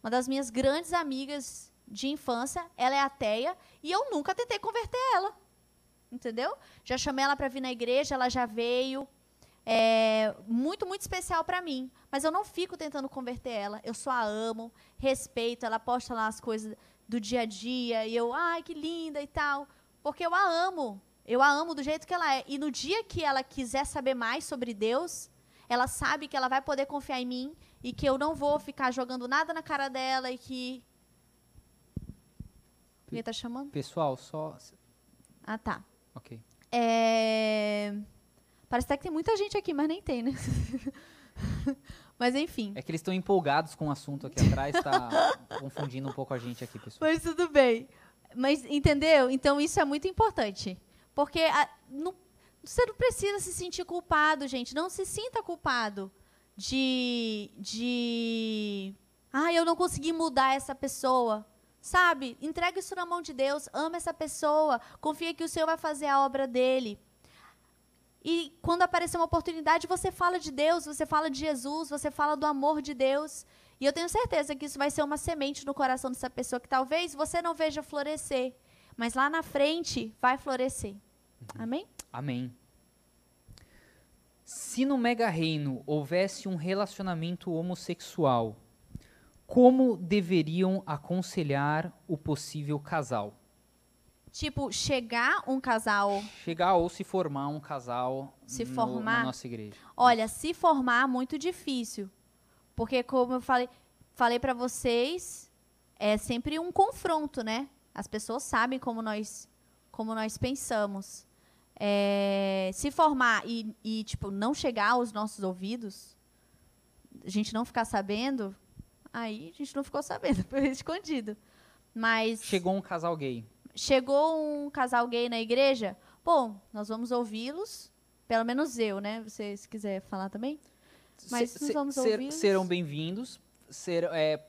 Uma das minhas grandes amigas de infância, ela é ateia e eu nunca tentei converter ela. Entendeu? Já chamei ela para vir na igreja, ela já veio. É muito, muito especial para mim. Mas eu não fico tentando converter ela. Eu só a amo, respeito. Ela posta lá as coisas do dia a dia e eu, ai, que linda e tal. Porque eu a amo. Eu a amo do jeito que ela é. E no dia que ela quiser saber mais sobre Deus, ela sabe que ela vai poder confiar em mim e que eu não vou ficar jogando nada na cara dela e que. Quem tá chamando?
Pessoal, só.
Ah, tá.
Ok.
É... Parece até que tem muita gente aqui, mas nem tem, né? mas enfim.
É que eles estão empolgados com o assunto aqui atrás, tá confundindo um pouco a gente aqui, pessoal.
Mas tudo bem. Mas, entendeu? Então, isso é muito importante. Porque a- não- você não precisa se sentir culpado, gente. Não se sinta culpado de. de. Ah, eu não consegui mudar essa pessoa. Sabe? Entrega isso na mão de Deus. Ama essa pessoa. Confia que o Senhor vai fazer a obra dele. E quando aparecer uma oportunidade, você fala de Deus, você fala de Jesus, você fala do amor de Deus. E eu tenho certeza que isso vai ser uma semente no coração dessa pessoa que talvez você não veja florescer, mas lá na frente vai florescer. Amém?
Amém. Se no mega reino houvesse um relacionamento homossexual, como deveriam aconselhar o possível casal?
Tipo, chegar um casal.
Chegar ou se formar um casal
Se
no-
formar?
na nossa igreja.
Olha, se formar, muito difícil. Porque, como eu falei, falei para vocês, é sempre um confronto, né? As pessoas sabem como nós, como nós pensamos. É, se formar e, e, tipo, não chegar aos nossos ouvidos, a gente não ficar sabendo, aí a gente não ficou sabendo, foi escondido. Mas
Chegou um casal gay.
Chegou um casal gay na igreja, bom, nós vamos ouvi-los, pelo menos eu, né? Você, se quiser falar também. Mas
Se-
vamos
ser-
ouvi-los.
serão bem-vindos. Ser, é,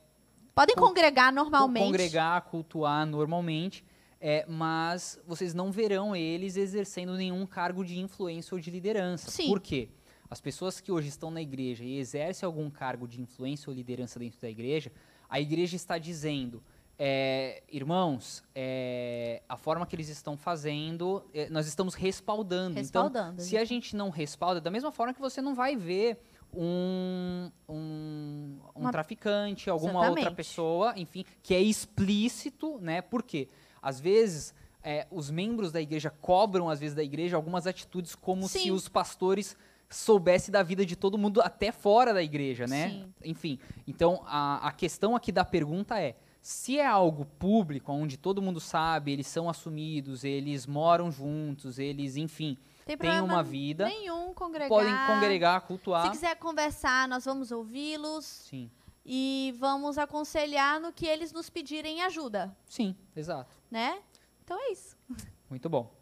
Podem
con-
congregar
co-
normalmente.
congregar, cultuar normalmente, é, mas vocês não verão eles exercendo nenhum cargo de influência ou de liderança.
Sim.
Por quê? As pessoas que hoje estão na igreja e exercem algum cargo de influência ou liderança dentro da igreja, a igreja está dizendo, é, irmãos, é, a forma que eles estão fazendo, é, nós estamos respaldando. Então,
Respaldando.
se a gente não respalda, da mesma forma que você não vai ver um, um, um
Uma-
traficante, alguma outra
Exatamente.
pessoa, enfim, que é explícito, né? Por quê? Às vezes, é, os membros da igreja cobram, às vezes, da igreja algumas atitudes como se
Sim.
os pastores soubessem da vida de todo mundo até fora da igreja, né?
Sim.
Enfim, então a, a questão aqui da pergunta é, se é algo público, onde todo mundo sabe, eles são assumidos, eles moram juntos, eles, enfim,
Tem
têm uma vida,
nenhum congregar.
podem congregar,
Se
cultuar.
quiser conversar, nós vamos ouvi-los
Sim,
e vamos aconselhar no que eles nos pedirem ajuda,
sim, exato.
né? Então é isso.
Muito bom.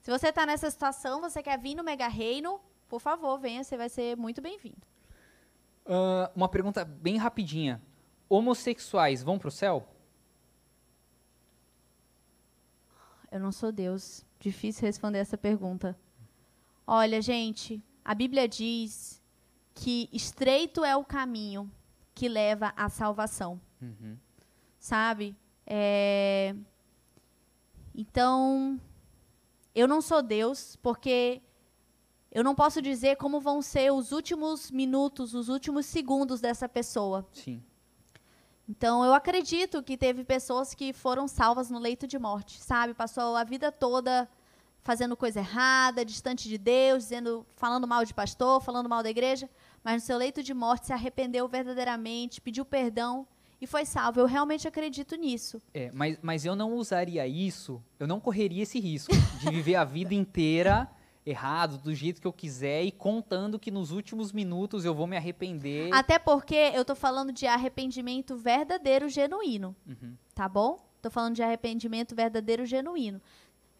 Se você está nessa situação, você quer vir no Mega Reino, por favor, venha, você vai ser muito bem-vindo.
Ah, uma pergunta bem rapidinha. Homossexuais vão pro céu?
Eu não sou Deus. Difícil responder essa pergunta. Olha, gente, a Bíblia diz que estreito é o caminho que leva à salvação,
Uhum.
sabe? É, Então, eu não sou Deus, porque eu não posso dizer como vão ser os últimos minutos, os últimos segundos dessa pessoa.
Sim.
Então, eu acredito que teve pessoas que foram salvas no leito de morte, sabe? Passou a vida toda fazendo coisa errada, distante de Deus, dizendo, falando mal de pastor, falando mal da igreja, mas no seu leito de morte se arrependeu verdadeiramente, pediu perdão e foi salvo. Eu realmente acredito nisso.
É, mas, mas eu não usaria isso, eu não correria esse risco de viver a vida inteira errado, do jeito que eu quiser e contando que nos últimos minutos eu vou me arrepender.
Até porque eu tô falando de arrependimento verdadeiro, genuíno.
Uhum.
tá bom? Estou falando de arrependimento verdadeiro, genuíno.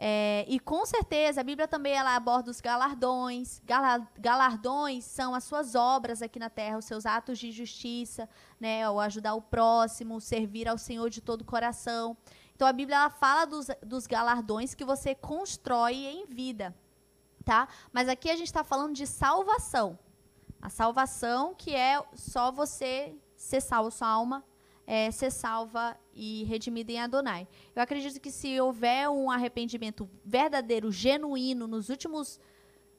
É, e com certeza a Bíblia também ela aborda os galardões. Gala- galardões são as suas obras aqui na terra, os seus atos de justiça, né, o ajudar o próximo, servir ao Senhor de todo o coração. Então a Bíblia ela fala dos, dos galardões que você constrói em vida, tá? Mas aqui a gente está falando de salvação. A salvação que é só você ser salvo, sua alma é, ser salva e redimida em Adonai. Eu acredito que se houver um arrependimento verdadeiro, genuíno, nos últimos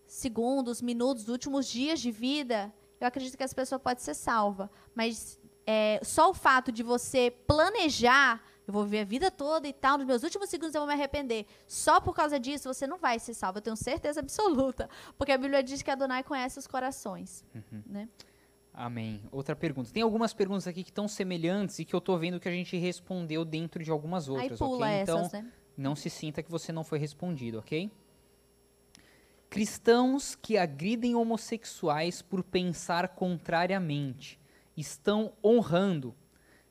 segundos, minutos, últimos dias de vida, eu acredito que essa pessoa pode ser salva. Mas é, só o fato de você planejar, eu vou viver a vida toda e tal, nos meus últimos segundos eu vou me arrepender, só por causa disso você não vai ser salvo, eu tenho certeza absoluta. Porque a Bíblia diz que Adonai conhece os corações.
Uhum.
Né?
Amém. Outra pergunta. Tem algumas perguntas aqui que estão semelhantes e que eu tô vendo que a gente respondeu dentro de algumas outras, ok?
essas,
Então,
né?
não se sinta que você não foi respondido, ok? Cristãos que agridem homossexuais por pensar contrariamente estão honrando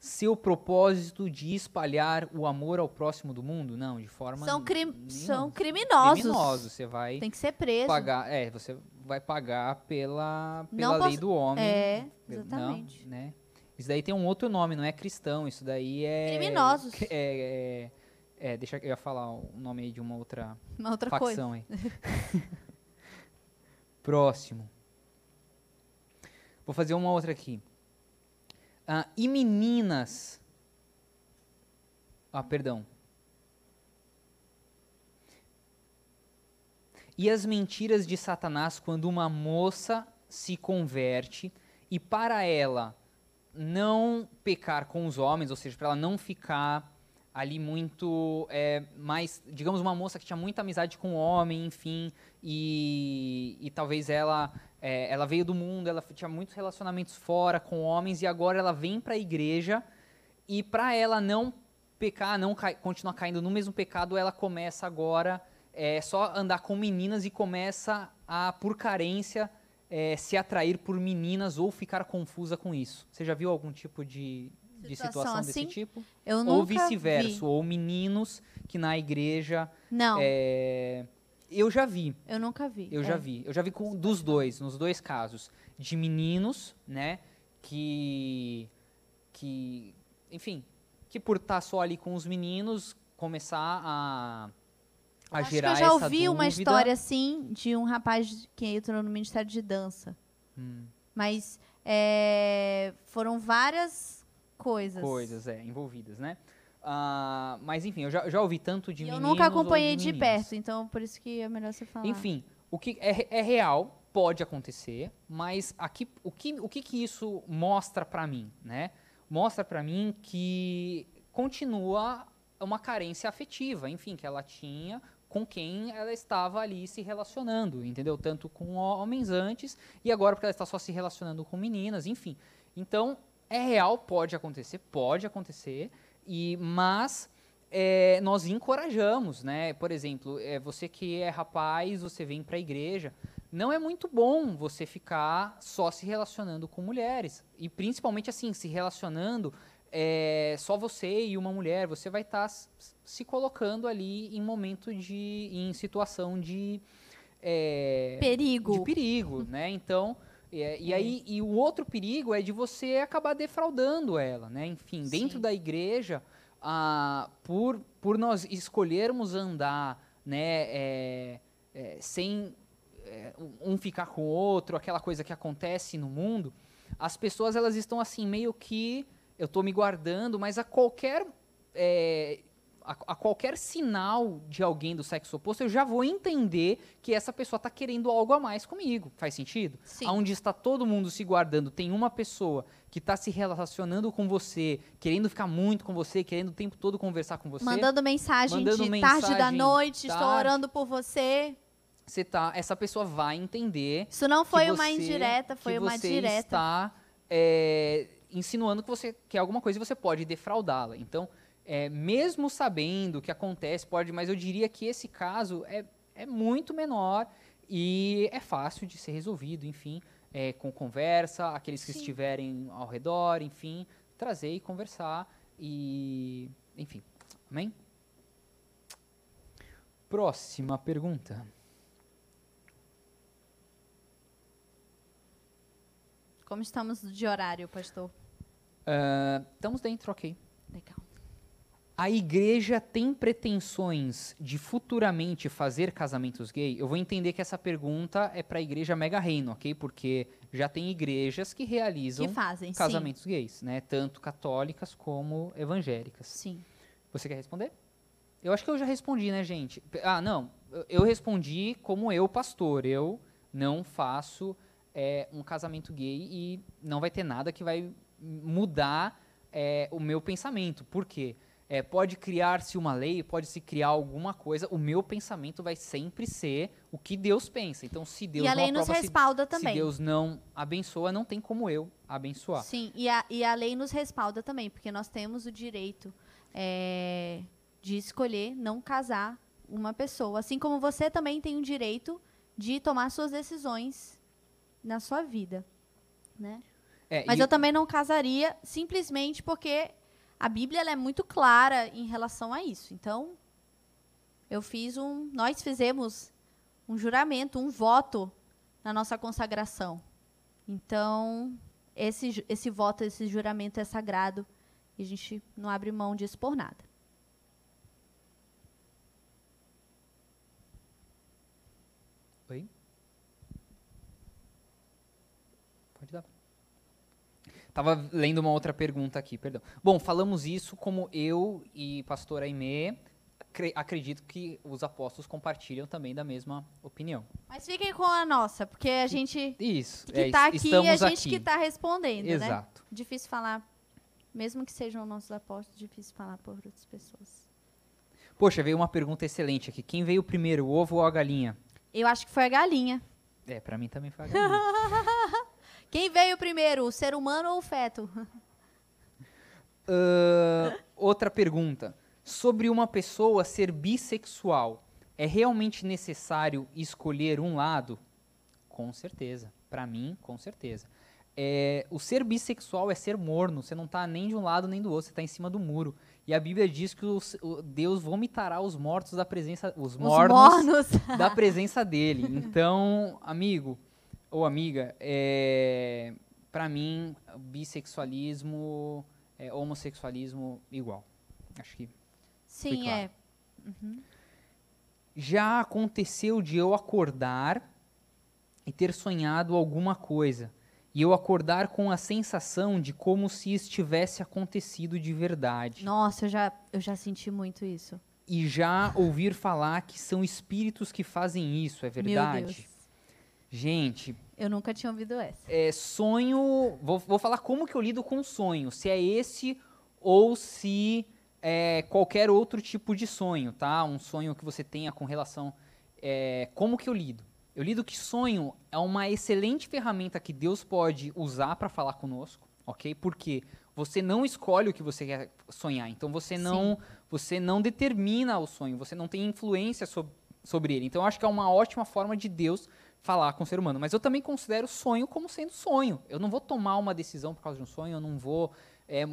seu propósito de espalhar o amor ao próximo do mundo? Não, de forma
São, crim
nenhuma.
são criminosos.
criminosos. Você vai
Tem que ser preso.
pagar, é, você vai pagar pela, pela
Não
lei do homem.
É,
Não,
exatamente.
né? Isso daí tem um outro nome, não é cristão, isso daí é...
Criminosos.
É, é, é, deixa eu ia falar o nome aí de uma outra
Uma outra coisa.
facção aí. Próximo. Vou fazer uma outra aqui. Ah, e meninas. Ah, perdão. e as mentiras de Satanás quando uma moça se converte e para ela não pecar com os homens, ou seja, para ela não ficar ali muito é, mais, digamos, uma moça que tinha muita amizade com o homem, enfim, e, e talvez ela é, ela veio do mundo, ela tinha muitos relacionamentos fora com homens e agora ela vem para a igreja e para ela não pecar, não cai, continuar caindo no mesmo pecado, ela começa agora é, só andar com meninas e começa a, por carência, é, se atrair por meninas ou ficar confusa com isso. Você já viu algum tipo de, de situação, situação assim? desse tipo?
Eu
ou vice-versa, ou meninos que na igreja.
Não.
É, eu já vi.
Eu nunca vi.
Eu é. já vi. Eu já vi com dos dois, nos dois casos, de meninos, né, que que, enfim, que por estar só ali com os meninos começar a a
Acho
gerar
que eu já
ouvi
uma história assim de um rapaz que entrou no Ministério de Dança.
Hum.
Mas é, foram várias coisas.
Coisas, é, envolvidas, né? Uh, mas enfim, eu já, já ouvi tanto de e meninos.
Eu nunca acompanhei de, de, perto, então por isso que é melhor você falar.
Enfim, o que é, é real, pode acontecer, mas aqui, o que, o que, que isso mostra para mim, né? Mostra para mim que continua uma carência afetiva, enfim, que ela tinha com quem ela estava ali se relacionando, entendeu? Tanto com homens antes e agora porque ela está só se relacionando com meninas, enfim. Então, é real, pode acontecer, pode acontecer, e mas é, nós encorajamos, né? Por exemplo, é, você que é rapaz, você vem para a igreja, não é muito bom você ficar só se relacionando com mulheres e principalmente assim se relacionando é, só você e uma mulher, você vai estar tá se colocando ali em momento de, em situação de é,
perigo,
de perigo, né? Então é, e aí, e o outro perigo é de você acabar defraudando ela, né? Enfim, Sim. dentro da igreja, ah, por, por nós escolhermos andar, né, é, é, sem é, um ficar com o outro, aquela coisa que acontece no mundo, as pessoas elas estão assim meio que eu estou me guardando, mas a qualquer é, a, a, qualquer sinal de alguém do sexo oposto, eu já vou entender que essa pessoa está querendo algo a mais comigo. Faz sentido?
Sim.
Onde está todo mundo se guardando, tem uma pessoa que está se relacionando com você, querendo ficar muito com você, querendo o tempo todo conversar com você.
Mandando mensagem mandando de mensagem, tarde da noite, tarde, estou orando por você.
Você tá, essa pessoa vai entender.
Isso não foi uma indireta, foi uma
você
direta.
Está é, insinuando que você quer alguma coisa e você pode defraudá-la. Então, é, mesmo sabendo o que acontece, pode, mas eu diria que esse caso é, é muito menor e é fácil de ser resolvido, enfim, é, com conversa, aqueles que Sim. estiverem ao redor, enfim, trazer e conversar e, enfim, amém? Próxima pergunta.
Como estamos de horário, pastor?
Uh, estamos dentro, ok.
Legal.
A igreja tem pretensões de futuramente fazer casamentos gay? Eu vou entender que essa pergunta é para a igreja Mega Reino, ok? Porque já tem igrejas que realizam
que fazem,
casamentos
sim.
gays, né? Tanto católicas como evangélicas.
Sim.
Você quer responder? Eu acho que eu já respondi, né, gente? Ah, não. Eu respondi como eu, pastor. Eu não faço é, um casamento gay e não vai ter nada que vai mudar é, o meu pensamento. Por quê? É, pode criar-se uma lei, pode se criar alguma coisa, o meu pensamento vai sempre ser o que Deus pensa. Então, se Deus
e a lei
não
nos respalda
se,
também.
Se Deus não abençoa, não tem como eu abençoar.
Sim, e a, e a lei nos respalda também, porque nós temos o direito é, de escolher não casar uma pessoa. Assim como você também tem o direito de tomar suas decisões na sua vida, né?
É,
Mas eu também não casaria simplesmente porque a Bíblia é muito clara em relação a isso. Então, eu fiz um, nós fizemos um juramento, um voto na nossa consagração. Então, esse, esse voto, esse juramento é sagrado e a gente não abre mão disso por nada.
Oi? Pode dar. Estava lendo uma outra pergunta aqui, perdão. Bom, falamos isso como eu e pastor Aimee cre- acredito que os apóstolos compartilham também da mesma opinião.
Mas fiquem com a nossa, porque a gente
Isso.
que
é,
tá aqui e a gente
aqui.
que tá respondendo, né?
Exato.
Difícil falar, mesmo que sejam nossos apóstolos, difícil falar por outras pessoas.
Poxa, veio uma pergunta excelente aqui. Quem veio primeiro, o ovo ou a galinha?
Eu acho que foi a galinha.
É, pra mim também foi a galinha.
Quem veio primeiro, o ser humano ou o feto?
Ahn, outra pergunta. Sobre uma pessoa ser bissexual, é realmente necessário escolher um lado? Com certeza. Pra mim, com certeza. É, o ser bissexual é ser morno. Você não tá nem de um lado nem do outro. Você tá em cima do muro. E a Bíblia diz que os- o Deus vomitará os mortos da presença, os
Os
mornos
mornos.
da presença dele. Então, amigo ou amiga, é, para mim, bissexualismo, é, homossexualismo igual. Acho que
Sim,
claro.
é. Uhum.
já aconteceu de eu acordar e ter sonhado alguma coisa. E eu acordar com a sensação de como se estivesse acontecido de verdade.
Nossa, eu já, eu já senti muito isso.
E já ouvir falar que são espíritos que fazem isso, é verdade? Gente,
Eu nunca tinha ouvido essa.
é, sonho. Vou, vou falar como que eu lido com sonho. Se é esse ou se é qualquer outro tipo de sonho, tá? Um sonho que você tenha com relação. é, como que eu lido? Eu lido que sonho é uma excelente ferramenta que Deus pode usar para falar conosco, ok? Porque você não escolhe o que você quer sonhar. Então você não, você não determina o sonho. Você não tem influência sob- sobre ele. Então eu acho que é uma ótima forma de Deus falar com o ser humano. Mas eu também considero sonho como sendo sonho. Eu não vou tomar uma decisão por causa de um sonho, eu não vou, é,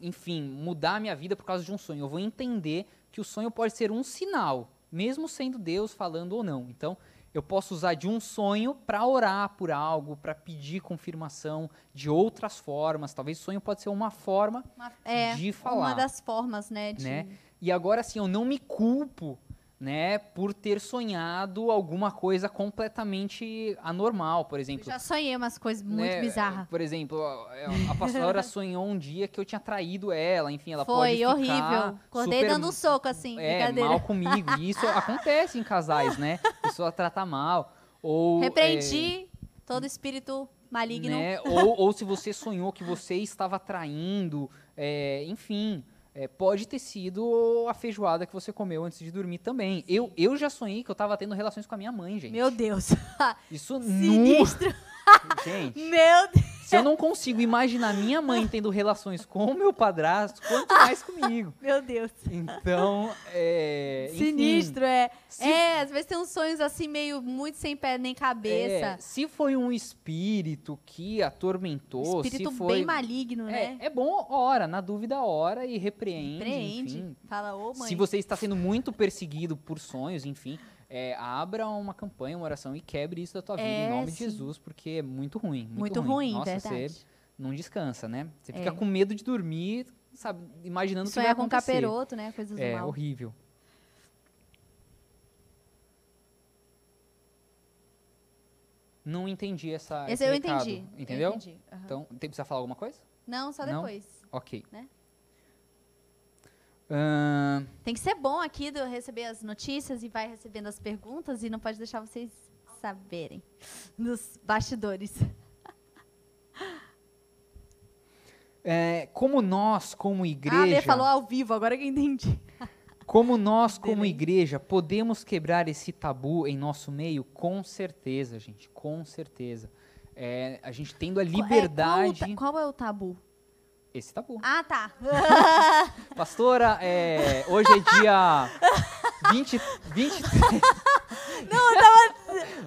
enfim, mudar a minha vida por causa de um sonho. Eu vou entender que o sonho pode ser um sinal, mesmo sendo Deus falando ou não. Então, eu posso usar de um sonho para orar por algo, para pedir confirmação de outras formas. Talvez o sonho pode ser uma forma
Uma- é,
de
uma
falar.
das formas, né? De...
Né? E agora sim, eu não me culpo, né, por ter sonhado alguma coisa completamente anormal, por
Eu
exemplo.
já sonhei umas coisas muito
né,
bizarras.
Por exemplo, a, a pastora sonhou um dia que eu tinha traído ela, enfim, ela pode
Foi
ficar
horrível. Acordei
super,
dando um soco, assim,
é, mal comigo. E isso acontece em casais, né? A pessoa trata mal. Ou, é,
Repreendi todo espírito maligno.
né? ou, ou se você sonhou que você estava traindo, é, enfim, é, pode ter sido a feijoada que você comeu antes de dormir também. Eu, eu já sonhei que eu estava tendo relações com a minha mãe, gente.
Meu Deus.
Isso nu,
Sinistro.
gente.
Meu Deus.
Se eu não consigo imaginar minha mãe tendo relações com o meu padrasto, quanto mais comigo.
Meu Deus.
Então, é, enfim,
Sinistro, é.
se
É, às vezes tem uns sonhos assim, meio muito sem pé nem
É,
cabeça.
se foi um espírito que atormentou,
espírito
se foi...
bem maligno, né?
é, é bom, ora, na dúvida, ora e repreende,
Repreende.
enfim.
Fala, ô mãe.
Se você está sendo muito perseguido por sonhos, enfim, é, abra uma campanha, uma oração e quebre isso da tua vida
É,
em nome de
sim.
Jesus, porque é muito ruim. Muito,
Muito ruim,
Nossa,
verdade.
você não descansa, né? Você fica
É.
com medo de dormir, sabe, imaginando o que vai
Sonhar com
acontecer.
caperoto, né? Coisas
É
mal.
horrível. Não entendi essa.
Esse
esse
eu
recado,
entendi. eu
Entendeu?
entendi, aham.
Então, tem, precisa falar alguma coisa?
Não, só
Não?
depois.
Ok.
Né?
Ahn,
Tem que ser bom aqui de receber as notícias e vai recebendo as perguntas e não pode deixar vocês saberem nos bastidores.
é, como nós, como
Ah, a
igreja.
Lê falou ao vivo, agora que eu entendi.
Como nós, como igreja, podemos quebrar esse tabu em nosso meio? Com certeza, gente, com certeza. É, a gente tendo a
É, qual
liberdade.
qual, é o tabu?
Esse tabu.
Ah, tá.
Pastora, é, hoje é dia 20. 20
Não, eu tava.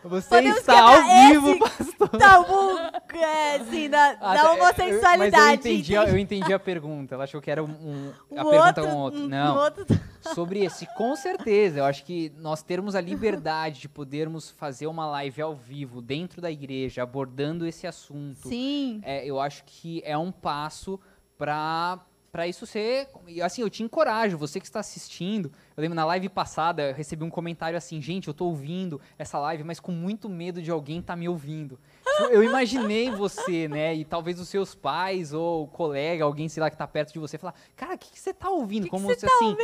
Você
Podemos
está ao vivo, pastor.
tabu, é, assim, da,
Ah,
da
é,
homossexualidade.
Mas eu entendi, a, eu entendi a pergunta. Ela achou que era um, um- a pergunta
outro-
com outro.
um-
Não.
um outro-
Sobre esse, com certeza. Eu acho que nós termos a liberdade de podermos fazer uma live ao vivo dentro da igreja, abordando esse assunto.
Sim.
é, eu acho que é um passo para para isso ser, e, assim, eu te encorajo, você que está assistindo, eu lembro na live passada, eu recebi um comentário assim, gente, eu tô ouvindo essa live, mas com muito medo de alguém tá me ouvindo. Tipo, Eu imaginei você, né, e talvez os seus pais ou colega, alguém, sei lá, que tá perto de você, falar, cara, o que, que você tá ouvindo?
Que que
Como
você
se
tá
assim,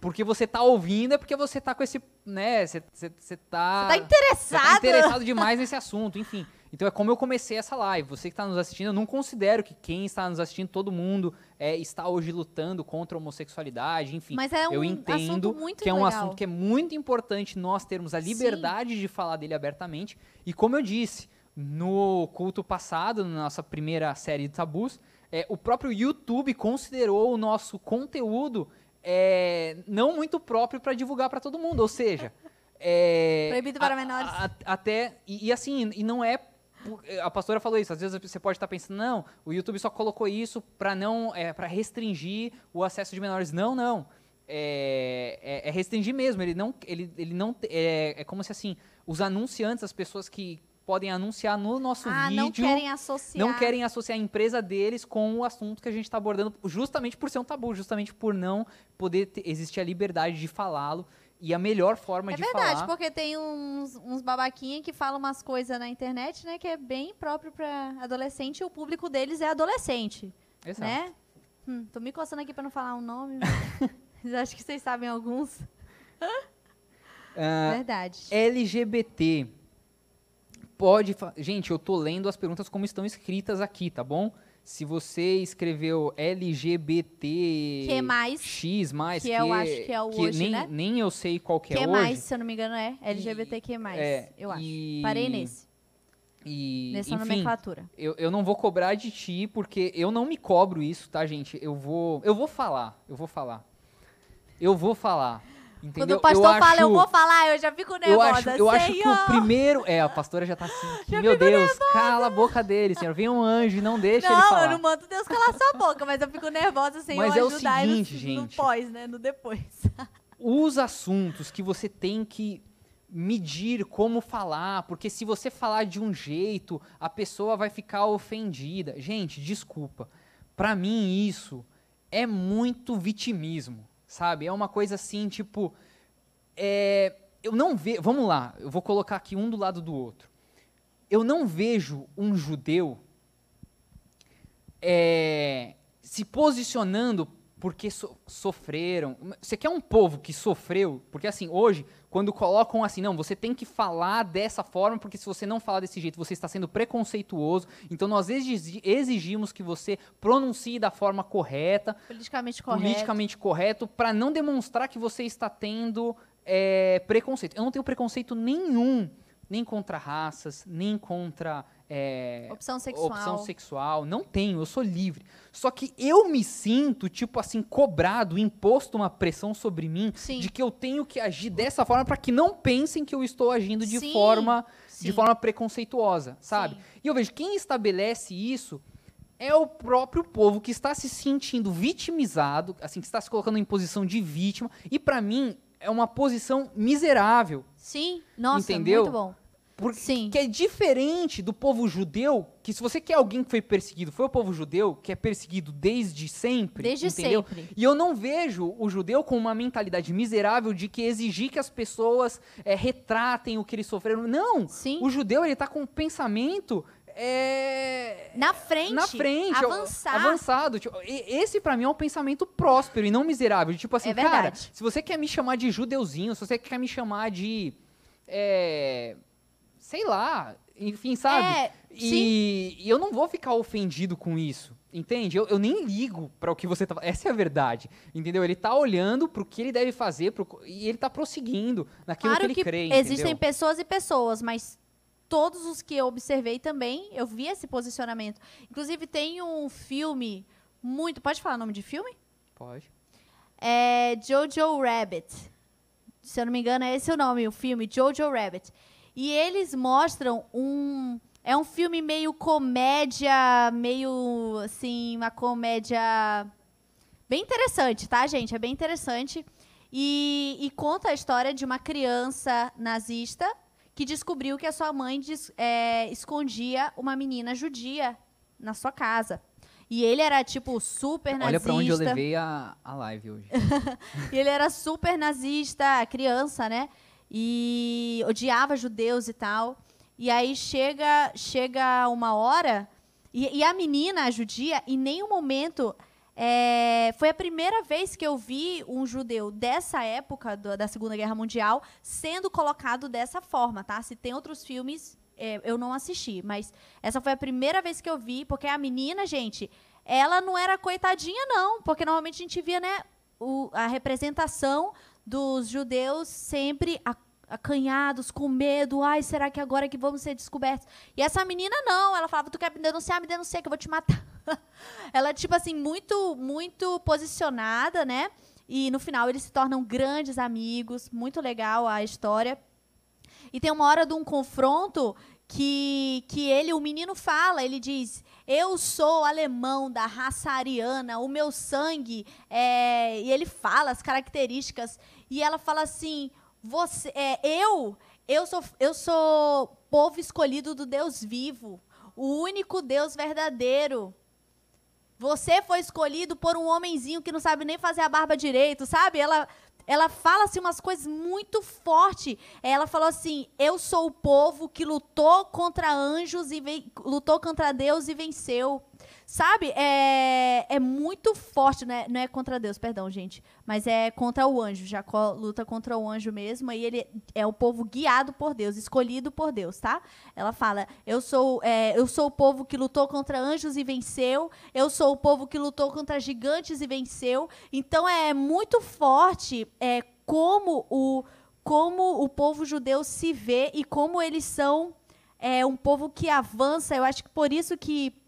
porque você tá ouvindo, é porque você tá com esse, né, você tá...
Você tá
Você
interessado?
tá interessado demais nesse assunto, enfim. Então é como eu comecei essa live. Você que está nos assistindo, eu não considero que quem está nos assistindo, todo mundo, é, está hoje lutando contra a homossexualidade, enfim.
Mas é um
eu entendo que é um
legal.
assunto que é muito importante nós termos a
Sim.
liberdade de falar dele abertamente. E como eu disse, no culto passado, na nossa primeira série de tabus, é, o próprio YouTube considerou o nosso conteúdo é, não muito próprio para divulgar para todo mundo. Ou seja, é,
Proibido para
a-
menores.
a- até e, e assim, e não é a pastora falou isso. Às vezes você pode estar pensando, não, o YouTube só colocou isso para não, é, para restringir o acesso de menores. Não, não. É, é- é restringir mesmo. Ele não, ele, ele não, é, é como se assim, os anunciantes, as pessoas que podem anunciar no nosso
ah, não
vídeo,
querem associar.
não querem associar a empresa deles com o assunto que a gente está abordando, justamente por ser um tabu, justamente por não poder ter- existir a liberdade de falá-lo. E a melhor forma
É
de
verdade,
falar.
porque tem uns, uns babaquinha que falam umas coisas na internet, né, que é bem próprio para adolescente e o público deles é adolescente,
Exato.
né? Hum, tô me coçando aqui para não falar um nome. mas Acho que vocês sabem alguns.
Ah,
verdade.
LGBT pode. Gente, eu tô lendo as perguntas como estão escritas aqui, tá bom? Se você escreveu LGBT
Que mais?
X mais,
Que eu acho que é o hoje,
nem,
né?
nem eu sei qual que,
que
é
mais,
hoje.
se eu não me engano, é LGBTQ+,
É,
eu acho.
e-
Parei nesse,
E,
nessa
enfim,
nomenclatura.
eu, eu não vou cobrar de ti, porque eu não me cobro isso, tá, gente? Eu vou. Eu vou falar. Eu vou falar. Eu vou falar.
Quando
Entendeu?
o pastor
eu
fala, eu vou falar, eu já fico
Eu
nervosa.
acho, eu acho que o primeiro. É, a pastora já tá assim.
Já
meu Deus, cala a boca dele, senhor. Vem um anjo e não deixa ele
Não,
falar.
eu não mando Deus calar sua boca, mas eu fico nervosa sem
Mas
eu
é o
ajudar ele
seguinte,
no, no
gente.
pós, né? No depois.
Os assuntos que você tem que medir como falar, porque se você falar de um jeito, a pessoa vai ficar ofendida. Gente, desculpa. Pra mim isso é muito vitimismo, sabe? É uma coisa assim, tipo, é, eu não vejo. Vamos lá, eu vou colocar aqui um do lado do outro. Eu não vejo um judeu é, se posicionando porque so- sofreram. Você quer um povo que sofreu? Porque assim, hoje, quando colocam assim, não, você tem que falar dessa forma, porque se você não falar desse jeito, você está sendo preconceituoso. Então nós exigi- exigimos que você pronuncie da forma correta,
Politicamente correto.
politicamente correto, para não demonstrar que você está tendo é, preconceito. Eu não tenho preconceito nenhum, nem contra raças, nem contra é,
Opção sexual.
opção sexual. Não tenho, eu sou livre. Só que eu me sinto, tipo assim, cobrado, imposto uma pressão sobre mim
Sim.
de que eu tenho que agir dessa forma para que não pensem que eu estou agindo de
Sim,
forma de forma preconceituosa, sabe? E eu vejo quem estabelece isso é o próprio povo que está se sentindo vitimizado, assim, que está se colocando em posição de vítima, e para mim é uma posição miserável,
Sim, nossa,
Entendeu?
muito bom.
Porque
Sim.
que é diferente do povo judeu, que se você quer alguém que foi perseguido, foi o povo judeu, que é perseguido desde sempre,
Desde
entendeu?
sempre.
E eu não vejo o judeu com uma mentalidade miserável de que exigir que as pessoas eh, retratem o que eles sofreram. Não,
Sim.
o judeu ele tá com um pensamento é,
Na frente.
na frente, ó,
Avançar.
avançado. Tipo, esse pra mim é um pensamento próspero e não miserável. Tipo assim,
É
cara, se você quer me chamar de judeuzinho, se você quer me chamar de é, sei lá, enfim, sabe?
É,
E, e eu não vou ficar ofendido com isso. Entende? Eu, eu nem ligo pra o que você tá Essa é a verdade. Entendeu? Ele tá olhando pro que ele deve fazer pro, e ele tá prosseguindo naquilo
claro
que
que
ele crê.
existem
entendeu?
pessoas e pessoas, mas todos os que eu observei também, eu vi esse posicionamento. Inclusive, tem um filme muito. Pode falar o nome de filme?
Pode.
É Jojo Rabbit. Se eu não me engano, é esse o nome, o filme, Jojo Rabbit. E eles mostram um. É um filme meio comédia, meio assim, uma comédia bem interessante, tá, gente? É bem interessante. E, e conta a história de uma criança nazista que descobriu que a sua mãe des- é, escondia uma menina judia na sua casa. E ele era, tipo, super nazista.
Olha pra onde eu levei a, a live hoje.
E ele era super nazista, criança, né? E odiava judeus e tal. E aí chega, chega uma hora e, e a menina, a judia, em nenhum momento é, foi a primeira vez que eu vi um judeu dessa época do- da Segunda Guerra Mundial sendo colocado dessa forma, tá? Se tem outros filmes, é, eu não assisti, mas essa foi a primeira vez que eu vi, porque a menina, gente, ela não era coitadinha, não, porque normalmente a gente via, né, o- a representação dos judeus sempre acanhados, com medo, ai, será que agora é que vamos ser descobertos? E essa menina não, ela falava, tu quer me denunciar, me denuncia que eu vou te matar. ela, tipo assim, muito, muito posicionada, né? E no final eles se tornam grandes amigos, muito legal a história. E tem uma hora de um confronto que, que ele, o menino fala, ele diz, eu sou alemão da raça ariana, o meu sangue, é... e ele fala as características, e ela fala assim, você, é, eu, eu sou, eu sou povo escolhido do Deus vivo, o único Deus verdadeiro. Você foi escolhido por um homenzinho que não sabe nem fazer a barba direito, sabe? Ela, ela fala assim umas coisas muito fortes. Ela falou assim: Eu sou o povo que lutou contra anjos e lutou contra Deus e venceu. Sabe? É, é muito forte, né? não é contra Deus, perdão, gente. Mas é contra o anjo. Jacó luta contra o anjo mesmo. E ele é o povo guiado por Deus, escolhido por Deus, tá? Ela fala: Eu sou, é, eu sou o povo que lutou contra anjos e venceu. Eu sou o povo que lutou contra gigantes e venceu. Então é muito forte é, como, o, como o povo judeu se vê e como eles são é, um povo que avança. Eu acho que por isso que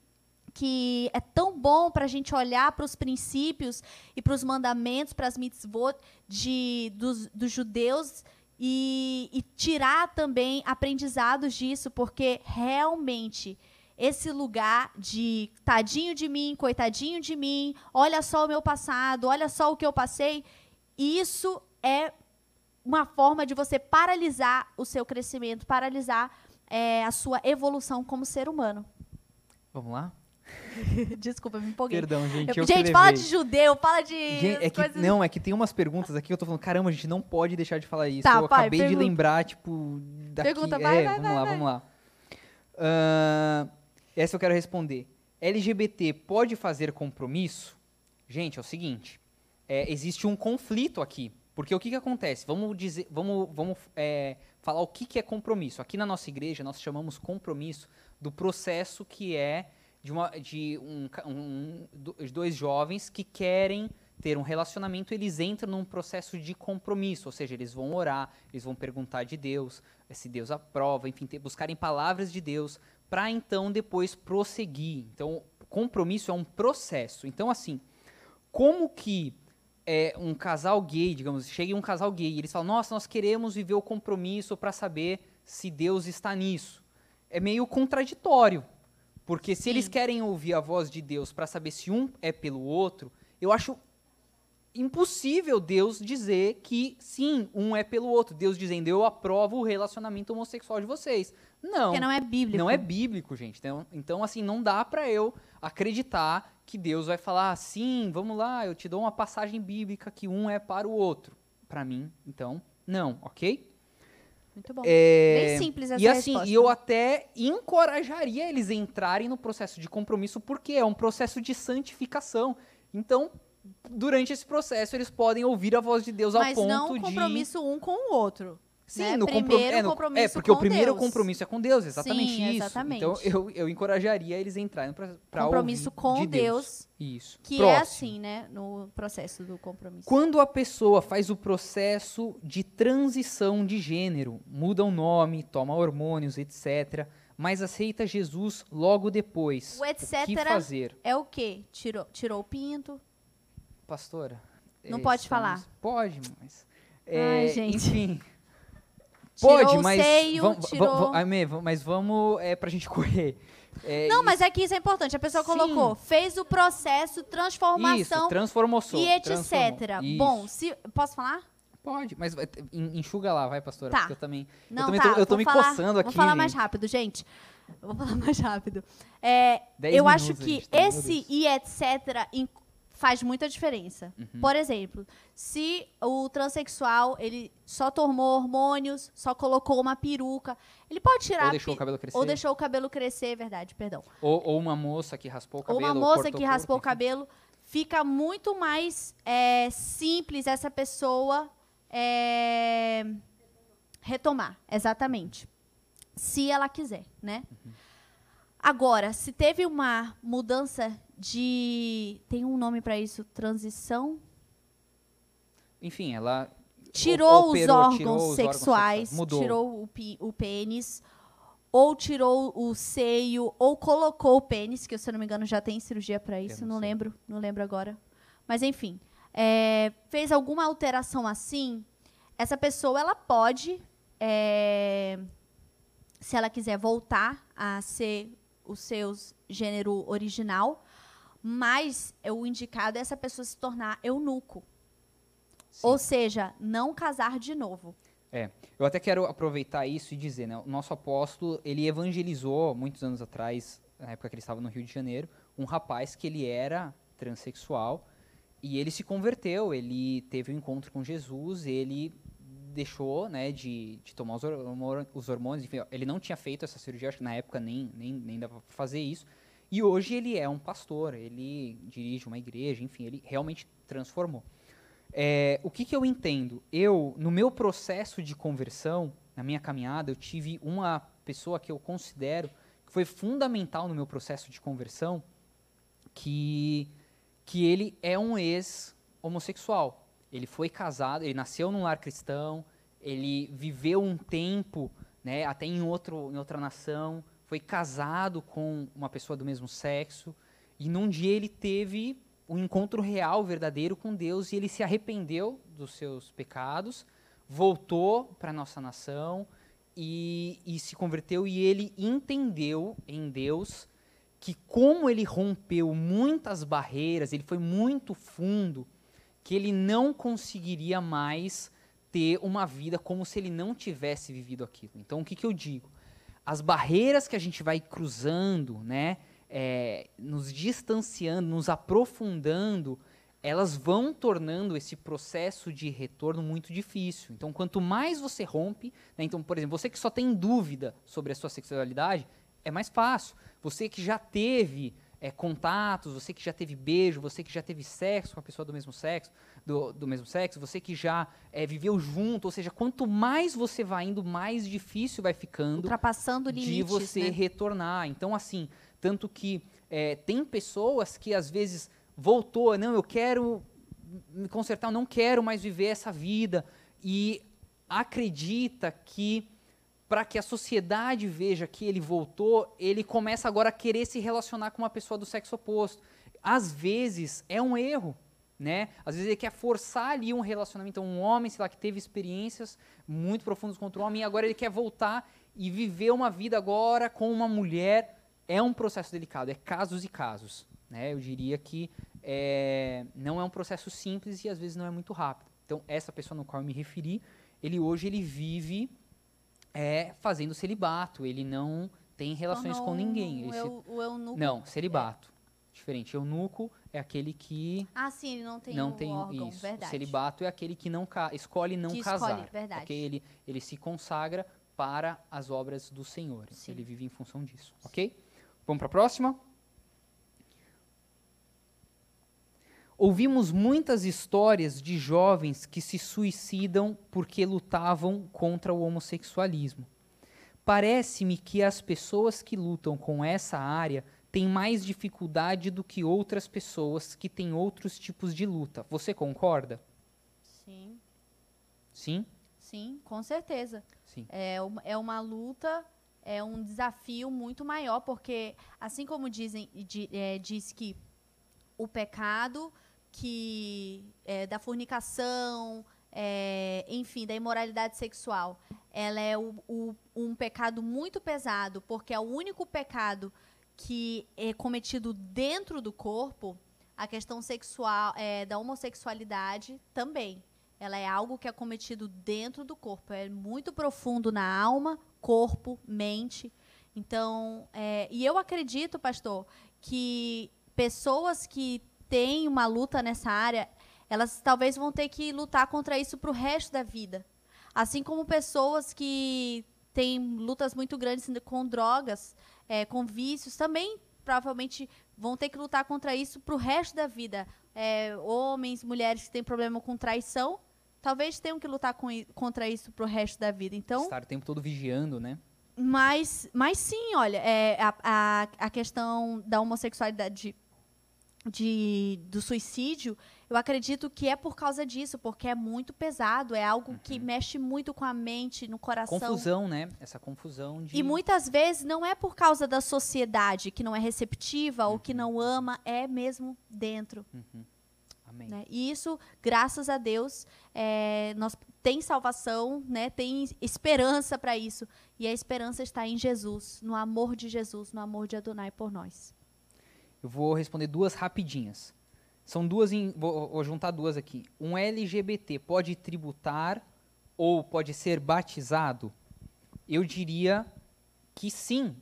que é tão bom para a gente olhar para os princípios e para os mandamentos, para as mitzvot de, dos, dos judeus e, e tirar também aprendizados disso, porque realmente esse lugar de tadinho de mim, coitadinho de mim, olha só o meu passado, olha só o que eu passei, isso é uma forma de você paralisar o seu crescimento, paralisar é, a sua evolução como ser humano.
Vamos lá?
Desculpa, me empolguei.
Perdão, gente.
Eu-
eu
gente, fala de judeu, fala de
Gente, é que,
coisas...
não, é que tem umas perguntas aqui que eu tô falando, caramba, a gente não pode deixar de falar isso.
Tá,
eu
pai,
acabei de
pergunta.
lembrar, tipo, daqui.
Pergunta, vai,
é,
vai,
vamos
vai,
lá,
vai.
vamos lá. Ahn, essa eu quero responder. LGBT pode fazer compromisso? Gente, é o seguinte, é, existe um conflito aqui. Porque o que, que acontece? Vamos dizer, vamos, vamos é, falar o que, que é compromisso. Aqui na nossa igreja, nós chamamos compromisso do processo que é de, uma, de um, um- do- dois jovens que querem ter um relacionamento, eles entram num processo de compromisso, ou seja, eles vão orar, eles vão perguntar de Deus, eh, se Deus aprova, enfim, ter, buscarem palavras de Deus para então depois prosseguir. Então, compromisso é um processo. Então, assim, como que é, um casal gay, digamos, chega um casal gay e eles falam, nossa, nós queremos viver o compromisso para saber se Deus está nisso. É meio contraditório, porque se eles
Sim.
querem ouvir a voz de Deus para saber se um é pelo outro, eu acho impossível Deus dizer que sim, um é pelo outro. Deus dizendo, eu aprovo o relacionamento homossexual de vocês. Não,
Porque não é bíblico.
não é bíblico, gente. Então, então assim, não dá pra eu acreditar que Deus vai falar assim, vamos lá, eu te dou uma passagem bíblica que um é para o outro. Pra mim, então, não, ok?
Muito bom.
É,
Bem simples essa
e assim,
resposta.
e eu até encorajaria eles a entrarem no processo de compromisso, porque é um processo de santificação. Então, durante esse processo, eles podem ouvir a voz de Deus ao
Mas
ponto
não
de
compromisso um com o outro.
Sim,
né?
no
Primeiro
é, no- é, porque o primeiro
Deus.
compromisso é com Deus, exatamente
Sim,
isso.
exatamente.
Então eu, eu encorajaria eles a entrarem para
compromisso com
de
Deus,
Isso.
que é
Próximo.
assim, né? No processo do compromisso.
Quando a pessoa faz o processo de transição de gênero, muda o nome, toma hormônios, etc., mas aceita Jesus logo depois,
O etc.
que fazer?
É o quê? Tirou, tirou o pinto?
Pastora?
Não
eh,
pode
estamos-
falar.
Pode, mas...
Ai,
eh,
gente.
Enfim, pode, mas...
seio,
vam- vam-
tirou...
vam- Amê, vam- mas vamos é, pra gente correr. É,
Não, mas é que isso é importante. A pessoa
Sim.
colocou, fez o processo,
Isso,
transformação
transformou.
e etc. Bom, se posso falar?
Pode, mas enxuga lá, vai, pastora.
Tá.
Porque eu também.
Não,
também
tá.
tô- eu tô me
falar,
coçando aqui,
Vou falar mais rápido, gente. Eu Vou falar mais rápido. É, eu acho
minutos,
que
gente,
esse e etc. faz muita diferença.
Uhum.
Por exemplo, se o transexual ele só tomou hormônios, só colocou uma peruca, ele pode tirar
Ou deixou o cabelo crescer.
ou deixou o cabelo crescer, verdade, perdão.
Ou, ou uma moça que raspou o
Ou
cabelo.
uma moça
cortou
que raspou o
corpo,
cabelo, fica muito mais é, simples essa pessoa é, retomar, exatamente. Se ela quiser, né? Uhum. Agora, se teve uma mudança de. Tem um nome para isso? Transição?
Enfim, ela.
Tirou, operou, os, órgãos tirou sexuais, órgãos tirou o, o pênis, ou tirou o seio, ou colocou o pênis, que se eu não me engano já tem cirurgia para isso, não, não lembro, não lembro agora. Mas enfim, é, fez alguma alteração assim, essa pessoa ela pode, é, se ela quiser voltar a ser o seu gênero original, mas o indicado é essa pessoa se tornar eunuco. Sim. Ou seja, não casar de novo.
É, eu até quero aproveitar isso e dizer, né, o nosso apóstolo, ele evangelizou muitos anos atrás, na época que ele estava no Rio de Janeiro, um rapaz que ele era transexual e ele se converteu, ele teve um encontro com Jesus, ele deixou, né, de, de tomar os, os hormônios, enfim, ele não tinha feito essa cirurgia, acho que na época nem, nem, nem dava pra fazer isso, e hoje ele é um pastor, ele dirige uma igreja, enfim, ele realmente transformou. É, o que, que eu entendo? Eu, no meu processo de conversão, na minha caminhada, eu tive uma pessoa que eu considero que foi fundamental no meu processo de conversão, que, que ele é um ex-homossexual. Ele foi casado, ele nasceu num lar cristão, ele viveu um tempo, né, até em, outro, em outra nação, foi casado com uma pessoa do mesmo sexo, e num dia ele teve um encontro real, verdadeiro com Deus, e ele se arrependeu dos seus pecados, voltou para a nossa nação e, e se converteu, e ele entendeu em Deus que como ele rompeu muitas barreiras, ele foi muito fundo, que ele não conseguiria mais ter uma vida como se ele não tivesse vivido aquilo. Então, o que, que eu digo? as barreiras que a gente vai cruzando, né, é, nos distanciando, nos aprofundando, elas vão tornando esse processo de retorno muito difícil. Então, quanto mais você rompe, né, então, por exemplo, você que só tem dúvida sobre a sua sexualidade, é mais fácil. Você que já teve é, contatos, você que já teve beijo, você que já teve sexo com a pessoa do mesmo sexo, do, do mesmo sexo, você que já é, viveu junto, ou seja, quanto mais você vai indo, mais difícil vai ficando
Ultrapassando limites,
de você
né?
retornar. Então, assim, tanto que é, tem pessoas que às vezes voltou, não, eu quero me consertar, eu não quero mais viver essa vida, e acredita que para que a sociedade veja que ele voltou, ele começa agora a querer se relacionar com uma pessoa do sexo oposto. Às vezes é um erro, né? Às vezes ele quer forçar ali um relacionamento. Então, um homem, sei lá, que teve experiências muito profundas contra o homem, e agora ele quer voltar e viver uma vida agora com uma mulher. É um processo delicado, é casos e casos. Né? Eu diria que é, não é um processo simples e às vezes não é muito rápido. Então, essa pessoa no qual eu me referi, ele hoje ele vive é, fazendo celibato, ele não tem relações então, não, com ninguém.
O, eu, o eunuco
não, celibato. É. Diferente. Eunuco é aquele que.
Ah, sim, ele não tem não tem órgão, isso. verdade.
O celibato é aquele que não escolhe não
que
casar.
Escolhe, verdade.
Porque ele, ele se consagra para as obras do Senhor. Sim. Ele vive em função disso. Ok? Vamos para a próxima? Ouvimos muitas histórias de jovens que se suicidam porque lutavam contra o homossexualismo. Parece-me que as pessoas que lutam com essa área têm mais dificuldade do que outras pessoas que têm outros tipos de luta. Você concorda?
Sim.
Sim?
Sim, com certeza.
Sim.
É, uma, é uma luta, é um desafio muito maior, porque, assim como dizem, é, diz que o pecado que é, da fornicação, é, enfim, da imoralidade sexual, ela é o, o, um pecado muito pesado, porque é o único pecado que é cometido dentro do corpo, a questão sexual é, da homossexualidade também. Ela é algo que é cometido dentro do corpo, é muito profundo na alma, corpo, mente. Então, é, e eu acredito, pastor, que pessoas que tem uma luta nessa área, elas talvez vão ter que lutar contra isso para o resto da vida. Assim como pessoas que têm lutas muito grandes com drogas, é, com vícios, também provavelmente vão ter que lutar contra isso pro resto da vida. É, homens, mulheres que têm problema com traição, talvez tenham que lutar com, contra isso pro resto da vida. Então,
Estar o tempo todo vigiando, né?
mas, mas sim, olha, é, a, a, a questão da homossexualidade, de, do suicídio, eu acredito que é por causa disso, porque é muito pesado, é algo que mexe muito com a mente, no coração.
Confusão, né? Essa confusão de.
E muitas vezes não é por causa da sociedade que não é receptiva ou que não ama, é mesmo dentro.
Uhum. Amém.
Né? E isso, graças a Deus, é, nós tem salvação, né? Tem esperança para isso. E a esperança está em Jesus, no amor de Jesus, no amor de Adonai por nós.
Eu vou responder duas rapidinhas. São duas, em, vou, vou juntar duas aqui. Um LGBT pode tributar ou pode ser batizado? Eu diria que sim.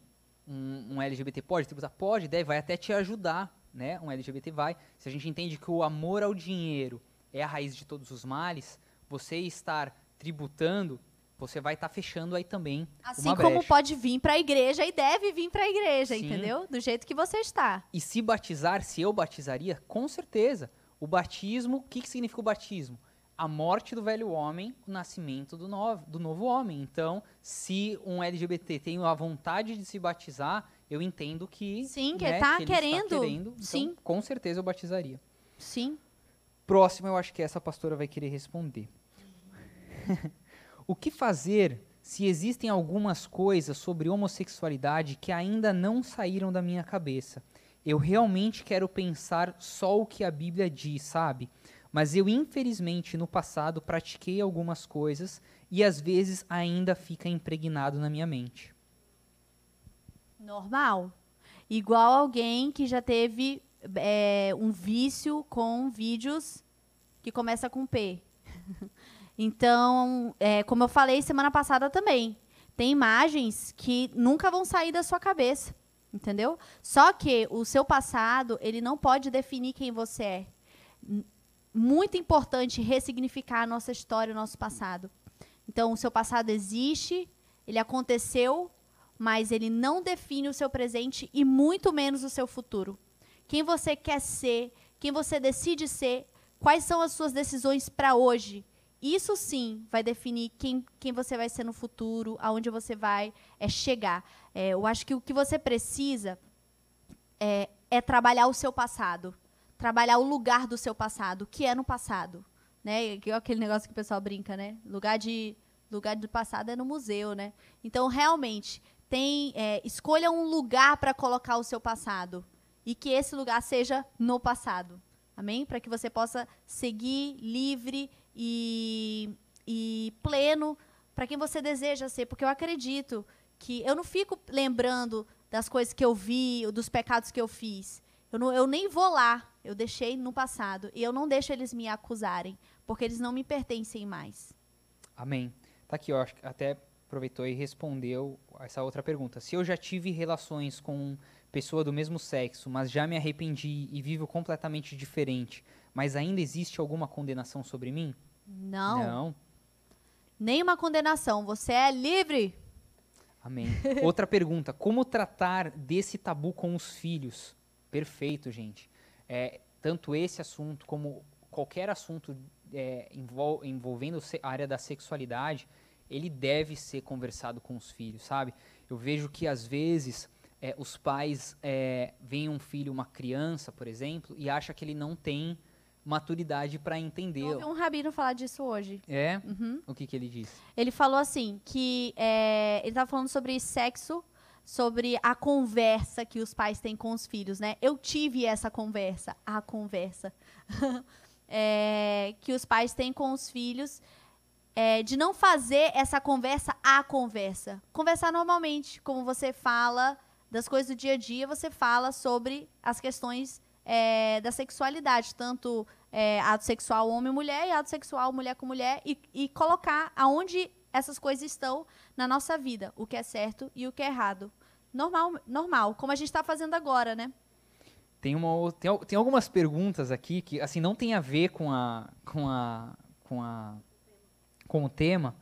Um, um LGBT pode tributar? Pode, deve, vai até te ajudar, né? Um LGBT vai. Se a gente entende que o amor ao dinheiro é a raiz de todos os males, você estar tributando, você vai estar fechando aí também
Assim como pode vir para a igreja e deve vir para a igreja,
Sim.
entendeu? Do jeito que você está.
E se batizar, se eu batizaria, com certeza. O batismo, o que, que significa o batismo? A morte do velho homem, o nascimento do novo, do novo homem. Então, se um LGBT tem a vontade de se batizar, eu entendo que.
Sim, que
né,
tá
que ele
querendo.
Está querendo então,
Sim.
Com certeza eu batizaria.
Sim.
Próximo, eu acho que essa pastora vai querer responder. o que fazer se existem algumas coisas sobre homossexualidade que ainda não saíram da minha cabeça? Eu realmente quero pensar só o que a Bíblia diz, sabe? Mas eu, infelizmente, no passado pratiquei algumas coisas e às vezes ainda fica impregnado na minha mente.
Normal. Igual alguém que já teve é, um vício com vídeos que começa com P. então, é, como eu falei semana passada também, tem imagens que nunca vão sair da sua cabeça, entendeu? Só que o seu passado, ele não pode definir quem você é. Muito importante ressignificar a nossa história, o nosso passado. Então, o seu passado existe, ele aconteceu, mas ele não define o seu presente e muito menos o seu futuro. Quem você quer ser, quem você decide ser, quais são as suas decisões para hoje. Isso sim vai definir quem, quem você vai ser no futuro, aonde você vai é, chegar. É, eu acho que o que você precisa é, é trabalhar o seu passado, trabalhar o lugar do seu passado, o que é no passado. Né? É aquele negócio que o pessoal brinca, né? Lugar, de, lugar do passado é no museu, né? Então, realmente, tem é, escolha um lugar para colocar o seu passado e que esse lugar seja no passado. Amém? Para que você possa seguir livre e, e pleno para quem você deseja ser. Porque eu acredito que eu não fico lembrando das coisas que eu vi, dos pecados que eu fiz. Eu, não, eu nem vou lá. Eu deixei no passado. E eu não deixo eles me acusarem, porque eles não me pertencem mais.
Amém. Tá aqui, ó, até aproveitou e respondeu essa outra pergunta. Se eu já tive relações com pessoa do mesmo sexo, mas já me arrependi e vivo completamente diferente, mas ainda existe alguma condenação sobre mim?
Não,
Não.
nenhuma condenação. Você é livre.
Amém. Outra pergunta: como tratar desse tabu com os filhos? Perfeito, gente. É, tanto esse assunto como qualquer assunto é, envol- envolvendo a área da sexualidade, ele deve ser conversado com os filhos, sabe? Eu vejo que às vezes é, os pais é, veem um filho, uma criança, por exemplo, e acha que ele não tem maturidade para entender.
Eu ouvi um rabino falar disso hoje.
É?
Uhum.
O que, que ele disse?
Ele falou assim que é, ele estava falando sobre sexo, sobre a conversa que os pais têm com os filhos, né? Eu tive essa conversa, a conversa é, que os pais têm com os filhos, é, de não fazer essa conversa a conversa, conversar normalmente, como você fala das coisas do dia a dia, você fala sobre as questões é, da sexualidade, tanto é, ato sexual homem e mulher e ato sexual mulher com mulher e, e colocar aonde essas coisas estão na nossa vida, o que é certo e o que é errado. Normal, normal, como a gente está fazendo agora, né?
Tem, uma, tem, tem algumas perguntas aqui que assim não tem a ver com a com a com a com o tema,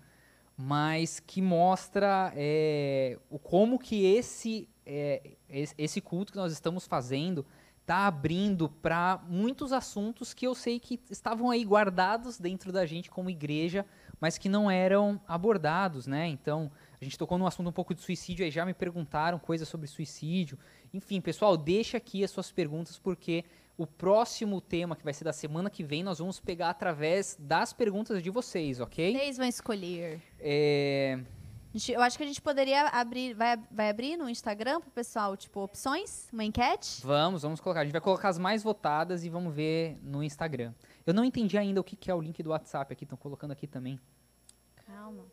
mas que mostra é, o como que esse, é, esse culto que nós estamos fazendo tá abrindo para muitos assuntos que eu sei que estavam aí guardados dentro da gente como igreja, mas que não eram abordados, né? Então, a gente tocou num assunto um pouco de suicídio, aí já me perguntaram coisas sobre suicídio. Enfim, pessoal, deixa aqui as suas perguntas, porque o próximo tema, que vai ser da semana que vem, nós vamos pegar através das perguntas de vocês, ok?
Vocês vão escolher.
É...
Eu acho que a gente poderia abrir, vai, vai abrir no Instagram pro pessoal, tipo, opções, uma enquete?
Vamos, vamos colocar. A gente vai colocar as mais votadas e vamos ver no Instagram. Eu não entendi ainda o que, que é o link do WhatsApp aqui, estão colocando aqui também.
Calma.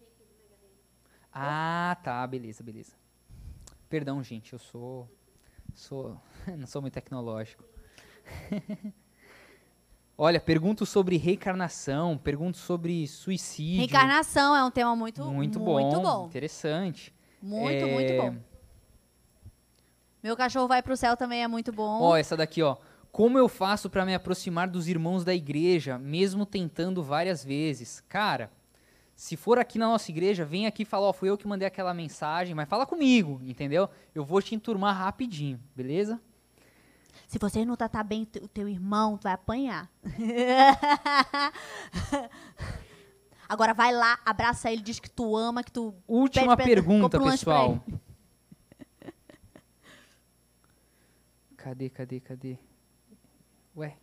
Ah, tá, beleza, beleza. Perdão, gente, eu sou. sou não sou muito tecnológico. Olha, pergunto sobre reencarnação, pergunto sobre suicídio.
Reencarnação é um tema muito,
muito,
muito
bom,
bom.
Interessante.
Muito,
É,
muito bom. Meu cachorro vai pro céu também é muito bom.
Ó, essa daqui, ó. Como eu faço para me aproximar dos irmãos da igreja, mesmo tentando várias vezes? Cara, se for aqui na nossa igreja, vem aqui e fala, ó, fui eu que mandei aquela mensagem, mas fala comigo, entendeu? Eu vou te enturmar rapidinho, beleza?
Se você não tratar bem o teu irmão, tu vai apanhar. Agora vai lá, abraça ele, diz que tu ama, que tu.
Última
Pede pra-
pergunta,
um
pessoal. Cadê, cadê, cadê? Ué.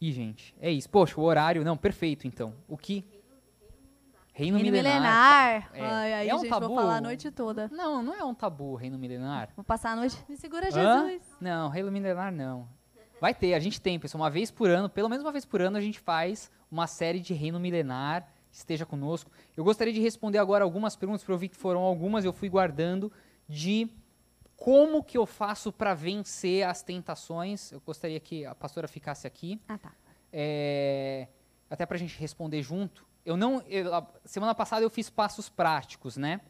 Ih, gente, é isso. Poxa, o horário, não, perfeito, então. O que? Reino,
Reino
milenar.
milenar.
É.
Ai, aí,
É um
gente,
tabu?
vou falar a noite toda.
Não, não é um tabu, reino milenar.
Vou passar a noite. Me segura,
Hã?
Jesus.
Não, reino milenar não. Vai ter, a gente tem, pessoal, uma vez por ano, pelo menos uma vez por ano, a gente faz uma série de reino milenar. Esteja conosco. Eu gostaria de responder agora algumas perguntas, porque eu vi que foram algumas, eu fui guardando, de como que eu faço para vencer as tentações. Eu gostaria que a pastora ficasse aqui.
Ah, tá.
É, até para a gente responder junto. Eu não, eu- semana passada eu fiz passos práticos, né?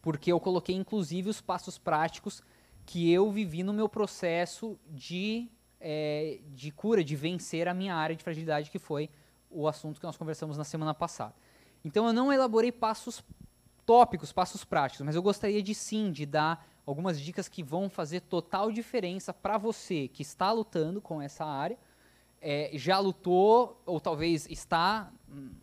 Porque eu coloquei inclusive os passos práticos que eu vivi no meu processo de, é, de cura, de vencer a minha área de fragilidade, que foi o assunto que nós conversamos na semana passada. Então eu não elaborei passos tópicos, passos práticos, mas eu gostaria de sim de dar algumas dicas que vão fazer total diferença para você que está lutando com essa área é, já lutou, ou talvez está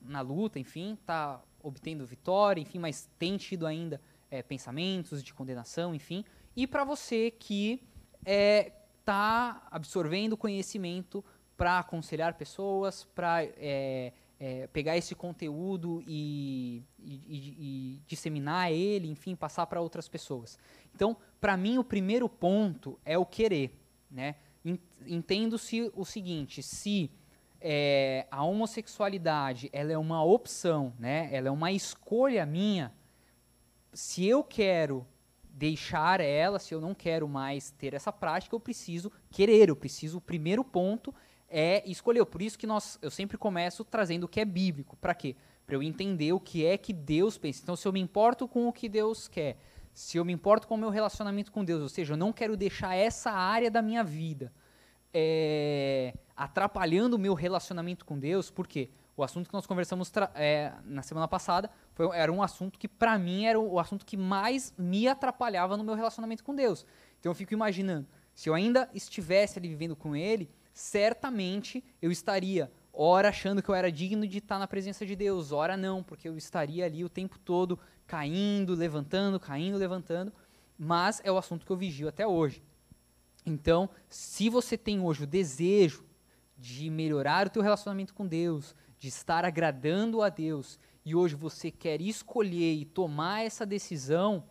na luta, enfim, está obtendo vitória, enfim, mas tem tido ainda é, pensamentos de condenação, enfim. E para você que está absorvendo conhecimento para aconselhar pessoas, para pegar esse conteúdo e, e- e- e disseminar ele, enfim, passar para outras pessoas. Então, para mim, o primeiro ponto é o querer, né? En- Entendo-se o seguinte, se é, a homossexualidade ela é uma opção, né? ela é uma escolha minha, se eu quero deixar ela, se eu não quero mais ter essa prática, eu preciso querer, eu preciso, o primeiro ponto é escolher. Por isso que nós, eu sempre começo trazendo o que é bíblico. Para quê? Para eu entender o que é que Deus pensa. Então, se eu me importo com o que Deus quer, se eu me importo com o meu relacionamento com Deus, ou seja, eu não quero deixar essa área da minha vida é, atrapalhando o meu relacionamento com Deus, porque o assunto que nós conversamos é, na semana passada foi, era um assunto que, para mim, era o assunto que mais me atrapalhava no meu relacionamento com Deus. Então, eu fico imaginando, se eu ainda estivesse ali vivendo com Ele, certamente eu estaria, ora achando que eu era digno de estar na presença de Deus, ora não, porque eu estaria ali o tempo todo caindo, levantando, caindo, levantando, mas é o assunto que eu vigio até hoje. Então, se você tem hoje o desejo de melhorar o teu relacionamento com Deus, de estar agradando a Deus, e hoje você quer escolher e tomar essa decisão,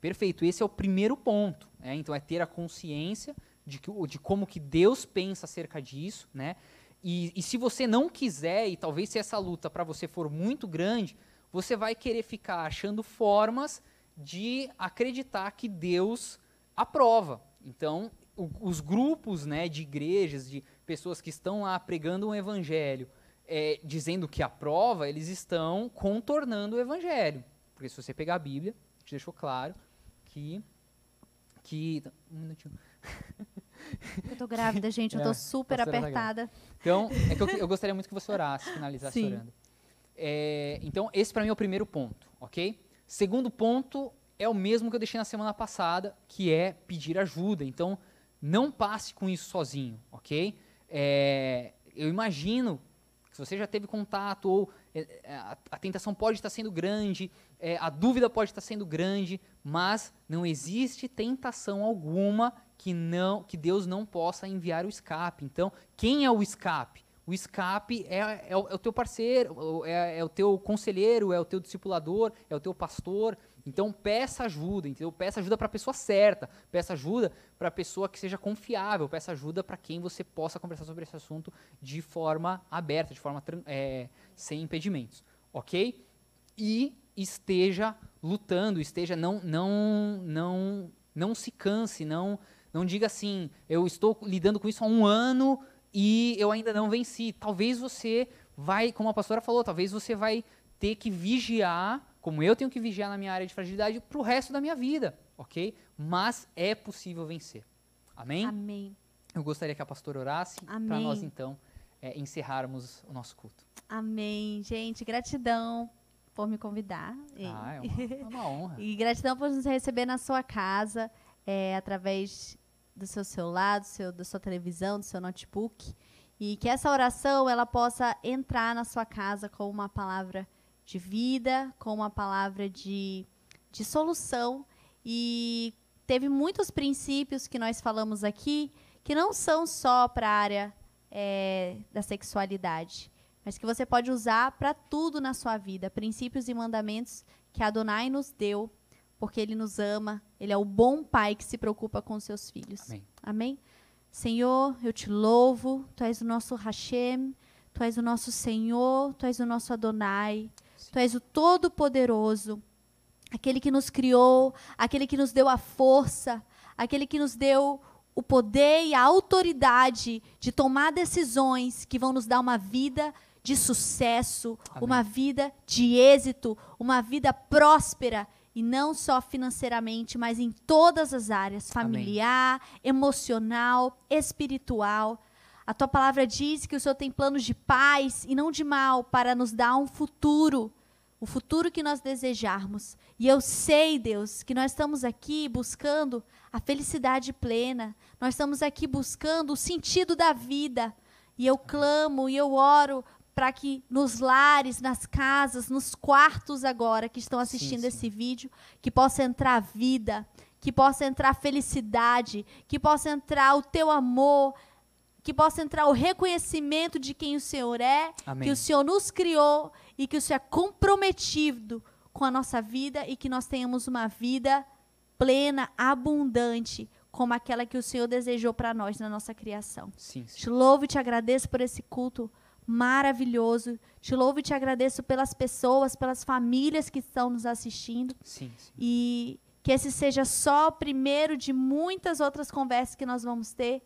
perfeito, esse é o primeiro ponto. né? Então, é ter a consciência de, que, de como que Deus pensa acerca disso, né? E, e se você não quiser, e talvez se essa luta para você for muito grande, você vai querer ficar achando formas de acreditar que Deus aprova. Então, o- os grupos né, de igrejas, de pessoas que estão lá pregando um evangelho, é, dizendo que aprova, eles estão contornando o evangelho. Porque se você pegar a Bíblia, gente deixou claro que. que um minutinho.
Eu tô grávida, gente. Eu
É,
tô super
pastora tá
apertada.
Então, é que eu, eu gostaria muito que você orasse, finalizasse
Sim.
orando. É, então, esse para mim é o primeiro ponto, ok? Segundo ponto é o mesmo que eu deixei na semana passada, que é pedir ajuda. Então, não passe com isso sozinho, ok? É, eu imagino que você já teve contato ou é, é, a, a, tentação pode estar sendo grande, é, a dúvida pode estar sendo grande, mas não existe tentação alguma que não que Deus não possa enviar o escape. Então, quem é o escape? O escape é, é, é o teu parceiro, é, é, o teu conselheiro, é o teu discipulador, é o teu pastor. Então peça ajuda, entendeu? Peça ajuda para a pessoa certa, peça ajuda para a pessoa que seja confiável, peça ajuda para quem você possa conversar sobre esse assunto de forma aberta, de forma é, sem impedimentos, ok? E esteja lutando, esteja não não não não se canse, não não diga assim, eu estou lidando com isso há um ano e eu ainda não venci. Talvez você vai, como a pastora falou, talvez você vai ter que vigiar, como eu tenho que vigiar na minha área de fragilidade, para o resto da minha vida, ok? Mas é possível vencer. Amém?
Amém.
Eu gostaria que a pastora orasse para nós então é, encerrarmos o nosso culto.
Amém. Gente, gratidão por me convidar.
Ah, é uma, é uma honra.
e gratidão por nos receber na sua casa, é, através do seu celular, do seu, da sua televisão, do seu notebook. E que essa oração ela possa entrar na sua casa com uma palavra de vida, com uma palavra de, de solução. E teve muitos princípios que nós falamos aqui que não são só para a área é, da sexualidade, mas que você pode usar para tudo na sua vida. Princípios e mandamentos que Adonai nos deu porque Ele nos ama, Ele é o bom Pai que se preocupa com os seus filhos.
Amém.
Amém? Senhor, eu te louvo, Tu és o nosso Hashem, Tu és o nosso Senhor, Tu és o nosso Adonai. Tu és o Todo-Poderoso, aquele que nos criou, aquele que nos deu a força, aquele que nos deu o poder e a autoridade de tomar decisões que vão nos dar uma vida de sucesso, Amém. uma vida de êxito, uma vida próspera e não só financeiramente, mas em todas as áreas familiar, Amém. emocional, espiritual. A tua palavra diz que o Senhor tem planos de paz e não de mal para nos dar um futuro, o futuro que nós desejarmos. E eu sei, Deus, que nós estamos aqui buscando a felicidade plena, nós estamos aqui buscando o sentido da vida. E eu clamo e eu oro para que nos lares, nas casas, nos quartos agora que estão assistindo sim, sim. esse vídeo, que possa entrar vida, que possa entrar felicidade, que possa entrar o teu amor, que possa entrar o reconhecimento de quem o Senhor é, Amém. que o Senhor nos criou e que o Senhor é comprometido com a nossa vida e que nós tenhamos uma vida plena, abundante, como aquela que o Senhor desejou para nós na nossa criação.
Sim, sim.
Te louvo e te agradeço por esse culto maravilhoso. Te louvo e te agradeço pelas pessoas, pelas famílias que estão nos assistindo.
Sim, sim.
E que esse seja só o primeiro de muitas outras conversas que nós vamos ter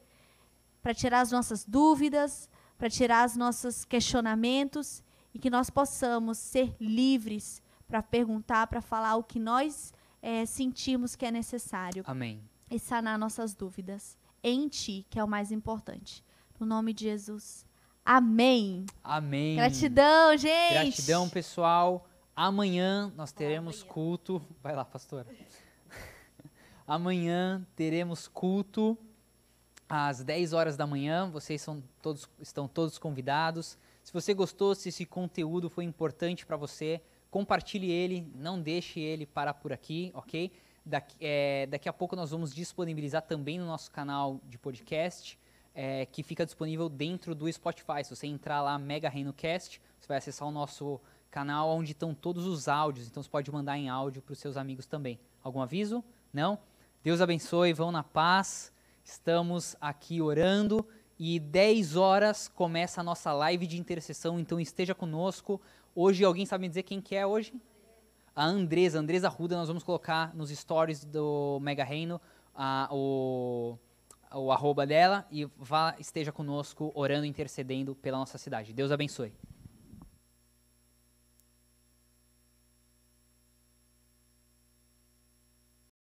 para tirar as nossas dúvidas, para tirar os nossos questionamentos e que nós possamos ser livres para perguntar, para falar o que nós é, sentimos que é necessário.
Amém.
E sanar nossas dúvidas em Ti, que é o mais importante. No nome de Jesus. Amém.
Amém.
Gratidão, gente.
Gratidão, pessoal. Amanhã nós teremos
amanhã.
culto. Vai lá, pastora. Amanhã teremos culto às 10 horas da manhã. Vocês são todos, estão todos convidados. Se você gostou, se esse conteúdo foi importante para você, compartilhe ele, não deixe ele parar por aqui, ok? Daqui, é, daqui a pouco nós vamos disponibilizar também no nosso canal de podcast é, que fica disponível dentro do Spotify. Se você entrar lá, Mega Reino Cast, você vai acessar o nosso canal onde estão todos os áudios. Então você pode mandar em áudio para os seus amigos também. Algum aviso? Não? Deus abençoe, vão na paz. Estamos aqui orando e 10 horas começa a nossa live de intercessão, então esteja conosco. Hoje alguém sabe me dizer quem que é hoje? A Andresa, Andresa Ruda, nós vamos colocar nos stories do Mega Reino a, o o arroba dela e vá, esteja conosco orando, intercedendo pela nossa cidade. Deus abençoe.